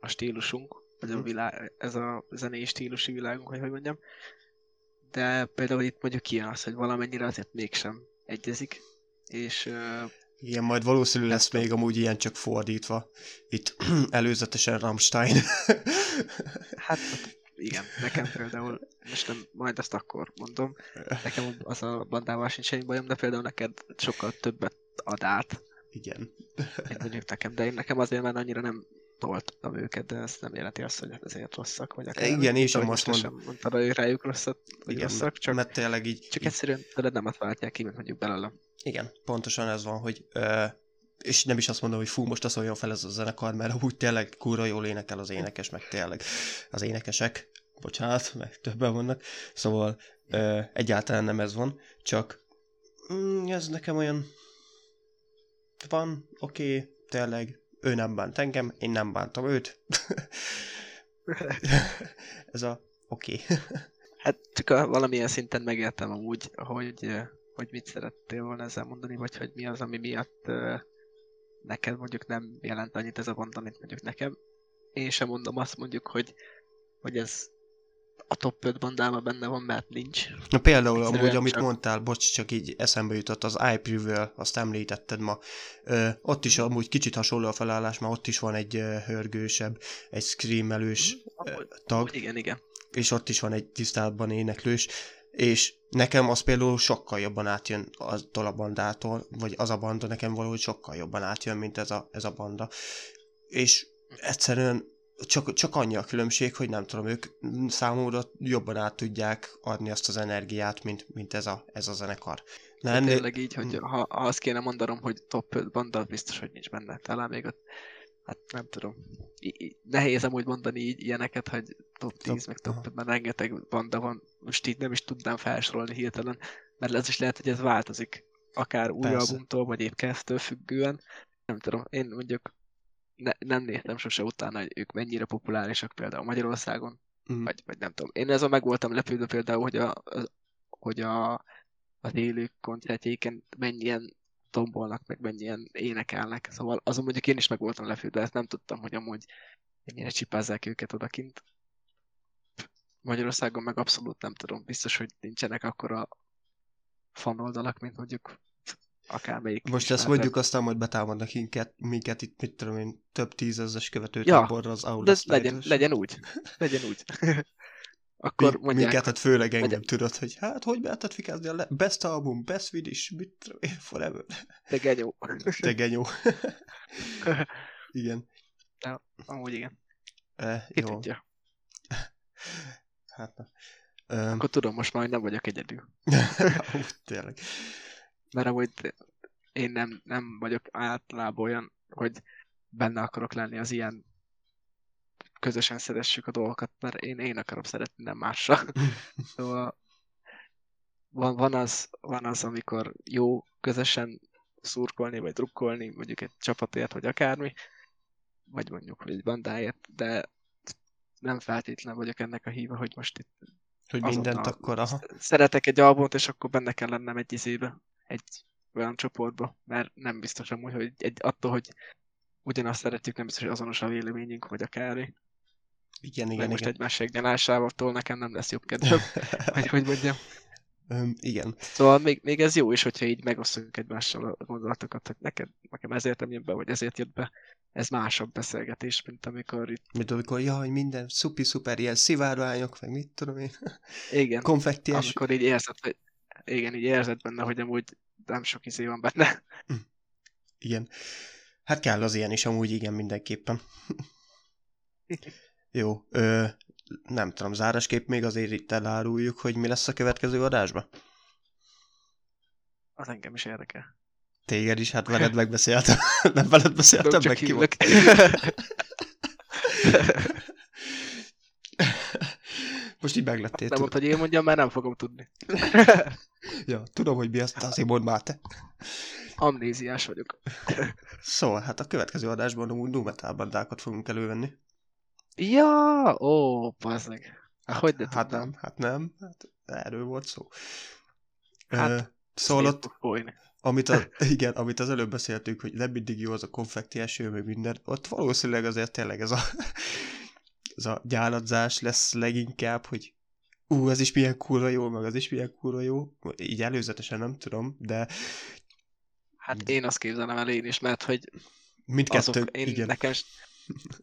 a stílusunk, vagy a Mhm. világ, ez a zenei stílusi világunk, vagy hogy mondjam. De például itt mondjuk kijön az, hogy valamennyire azért mégsem egyezik, és Igen, majd valószínű lesz még amúgy ilyen csak fordítva. Itt előzetesen Rammstein. hát igen, nekem például, most nem, majd azt akkor mondom, nekem az a bandával sincs semmi bajom, de például neked sokkal többet ad át, Igen. mint mondjuk nekem, de én nekem azért már annyira nem toltam őket, de ez nem jelenti azt, hogy ezért rosszak, vagy akár. Igen, én sem most mondom. sem mondtad, hogy rájuk rosszat, vagy Igen, rosszak, csak, Mert tényleg így, csak így egyszerűen tőled nem azt váltják ki, mint mondjuk belőlem. Igen, pontosan ez van, hogy ö, és nem is azt mondom, hogy fú, most azt szóljon fel ez a zenekar, mert úgy tényleg kurva jól énekel az énekes, meg tényleg az énekesek, bocsánat, meg többen vannak, szóval ö, egyáltalán nem ez van, csak mm, ez nekem olyan van, oké, okay, tényleg, ő nem bánt engem, én nem bántam őt. ez a oké. Okay. Hát csak a, valamilyen szinten megértem amúgy, hogy, hogy mit szerettél volna ezzel mondani, vagy hogy mi az, ami miatt ö, neked mondjuk nem jelent annyit ez a banda, mint mondjuk nekem. Én sem mondom azt mondjuk, hogy, hogy ez a top 5 bandában benne van, mert nincs. Na például Egyszerűen amúgy, amit csak- mondtál, bocs, csak így eszembe jutott, az iPreview, azt említetted ma. Ö, ott is amúgy kicsit hasonló a felállás, mert ott is van egy ö, hörgősebb, egy screamelős ö, Amúgy- tag, amúgy Igen, igen. és ott is van egy tisztábban éneklős, és nekem az például sokkal jobban átjön attól a bandától, vagy az a banda nekem valahogy sokkal jobban átjön, mint ez a, ez a banda. És egyszerűen csak, csak annyi a különbség, hogy nem tudom, ők számomra jobban át tudják adni azt az energiát, mint, mint ez, a, ez a zenekar. De Nem, tényleg így, hogy ha, ha azt kéne mondanom, hogy top 5 banda, biztos, hogy nincs benne. Talán még ott, hát nem tudom. I- nehéz amúgy mondani így ilyeneket, hogy top 10, Top- meg top aha. 5, mert rengeteg banda van. Most így nem is tudnám felsorolni hirtelen, mert ez is lehet, hogy ez változik. Akár új Persze. albumtól, vagy épp kezdtől függően. Nem tudom, én mondjuk ne, nem néztem sose utána, hogy ők mennyire populárisak például Magyarországon, Mm. vagy, vagy nem tudom. Én ezzel meg voltam lepődve például, hogy a, hogy a, az élő koncertjéken mennyien tombolnak, meg mennyien énekelnek. Szóval azon mondjuk én is meg voltam lepődve, ezt nem tudtam, hogy amúgy mennyire csipázzák őket odakint. Magyarországon meg abszolút nem tudom. Biztos, hogy nincsenek akkora fanoldalak, mint mondjuk akármelyik. Most ezt mondjuk, aztán majd betámadnak minket, minket itt, mit tudom én, több tízezes követő Ja, táborra az Aula De ez legyen, legyen úgy. Legyen úgy. Akkor Mi, mondják, minket, hát főleg engem Legyen. tudod, hogy hát hogy be lehetett fikázni a le- best album, best Swedish, mit tudom én, forever. de genyó. Te genyó. Igen. Amúgy igen. E, Ki jó. tudja. Hát na. Öm, Akkor tudom most már, hogy nem vagyok egyedül. úgy, tényleg. Mert amúgy én nem, nem vagyok általában olyan, hogy benne akarok lenni az ilyen közösen szeressük a dolgokat, mert én, én akarom szeretni, nem mással. Szóval van, van, az, van az, amikor jó közösen szurkolni, vagy drukkolni, mondjuk egy csapatért, vagy akármi, vagy mondjuk, egy bandáért, de nem feltétlenül vagyok ennek a híve, hogy most itt Hogy mindent akkor, aha. szeretek egy albumot, és akkor benne kell lennem egy izébe, egy olyan csoportba, mert nem biztos amúgy, hogy egy, attól, hogy ugyanazt szeretjük, nem biztos, hogy azonos a véleményünk, vagy akármi. Igen, Meg igen, most igen. egymás segnyalásával nekem nem lesz jobb kedvem, vagy hogy mondjam. Öm, igen. Szóval még, még ez jó is, hogyha így megosztjuk egymással a gondolatokat, hogy neked, nekem ezért nem jön be, vagy ezért jött be. Ez másabb beszélgetés, mint amikor itt, Mint amikor, jaj, minden szupi-szuper, ilyen szivárványok, meg mit tudom én, igen, konfektiás. amikor így érzed, hogy igen, így érzed benne, hogy amúgy nem sok izé van benne. Igen. Hát kell az ilyen is, amúgy igen, mindenképpen. Jó, ö, nem tudom, zárásképp még azért itt eláruljuk, hogy mi lesz a következő adásban. Az engem is érdekel. Téged is, hát veled megbeszéltem. nem veled beszéltem, meg ki volt. Most így meglettél. Nem mondta, hogy én mondjam, mert nem fogom tudni. Ja, tudom, hogy mi az, de azért mondd már te. Amnéziás vagyok. Szóval, hát a következő adásban amúgy nu metal bandákat fogunk elővenni. Ja, ó, bazdmeg. Hát, hogy ne hát nem, hát nem, hát erről volt szó. Hát, Ö, szóval ott, folyni. Amit, a, igen, amit az előbb beszéltünk, hogy nem mindig jó az a konfekti eső, meg minden, ott valószínűleg azért tényleg ez a, ez a gyálladzás lesz leginkább, hogy ú, ez is milyen kurva jó, meg az is milyen kurva jó. Így előzetesen nem tudom, de... Hát én azt képzelem el én is, mert hogy Mindkettő, azok, én, igen. Nekem,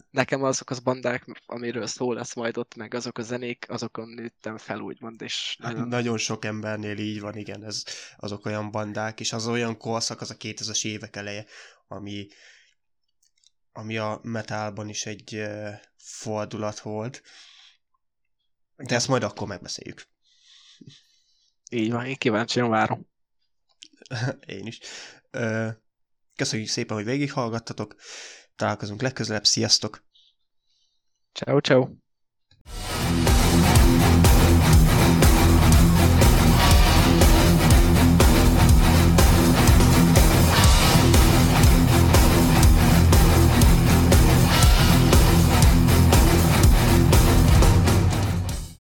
nekem azok az bandák, amiről szó lesz majd ott, meg azok a zenék, azokon nőttem fel, úgymond, és Hát nagyon... nagyon sok embernél így van, igen, ez, azok olyan bandák, és az olyan korszak, az a 2000-es évek eleje, ami, ami a metalban is egy uh, fordulat volt. De ezt majd akkor megbeszéljük. Így van, én kíváncsian várom. Én is. Uh, köszönjük szépen, hogy végighallgattatok. Találkozunk legközelebb. Sziasztok! Ciao, ciao.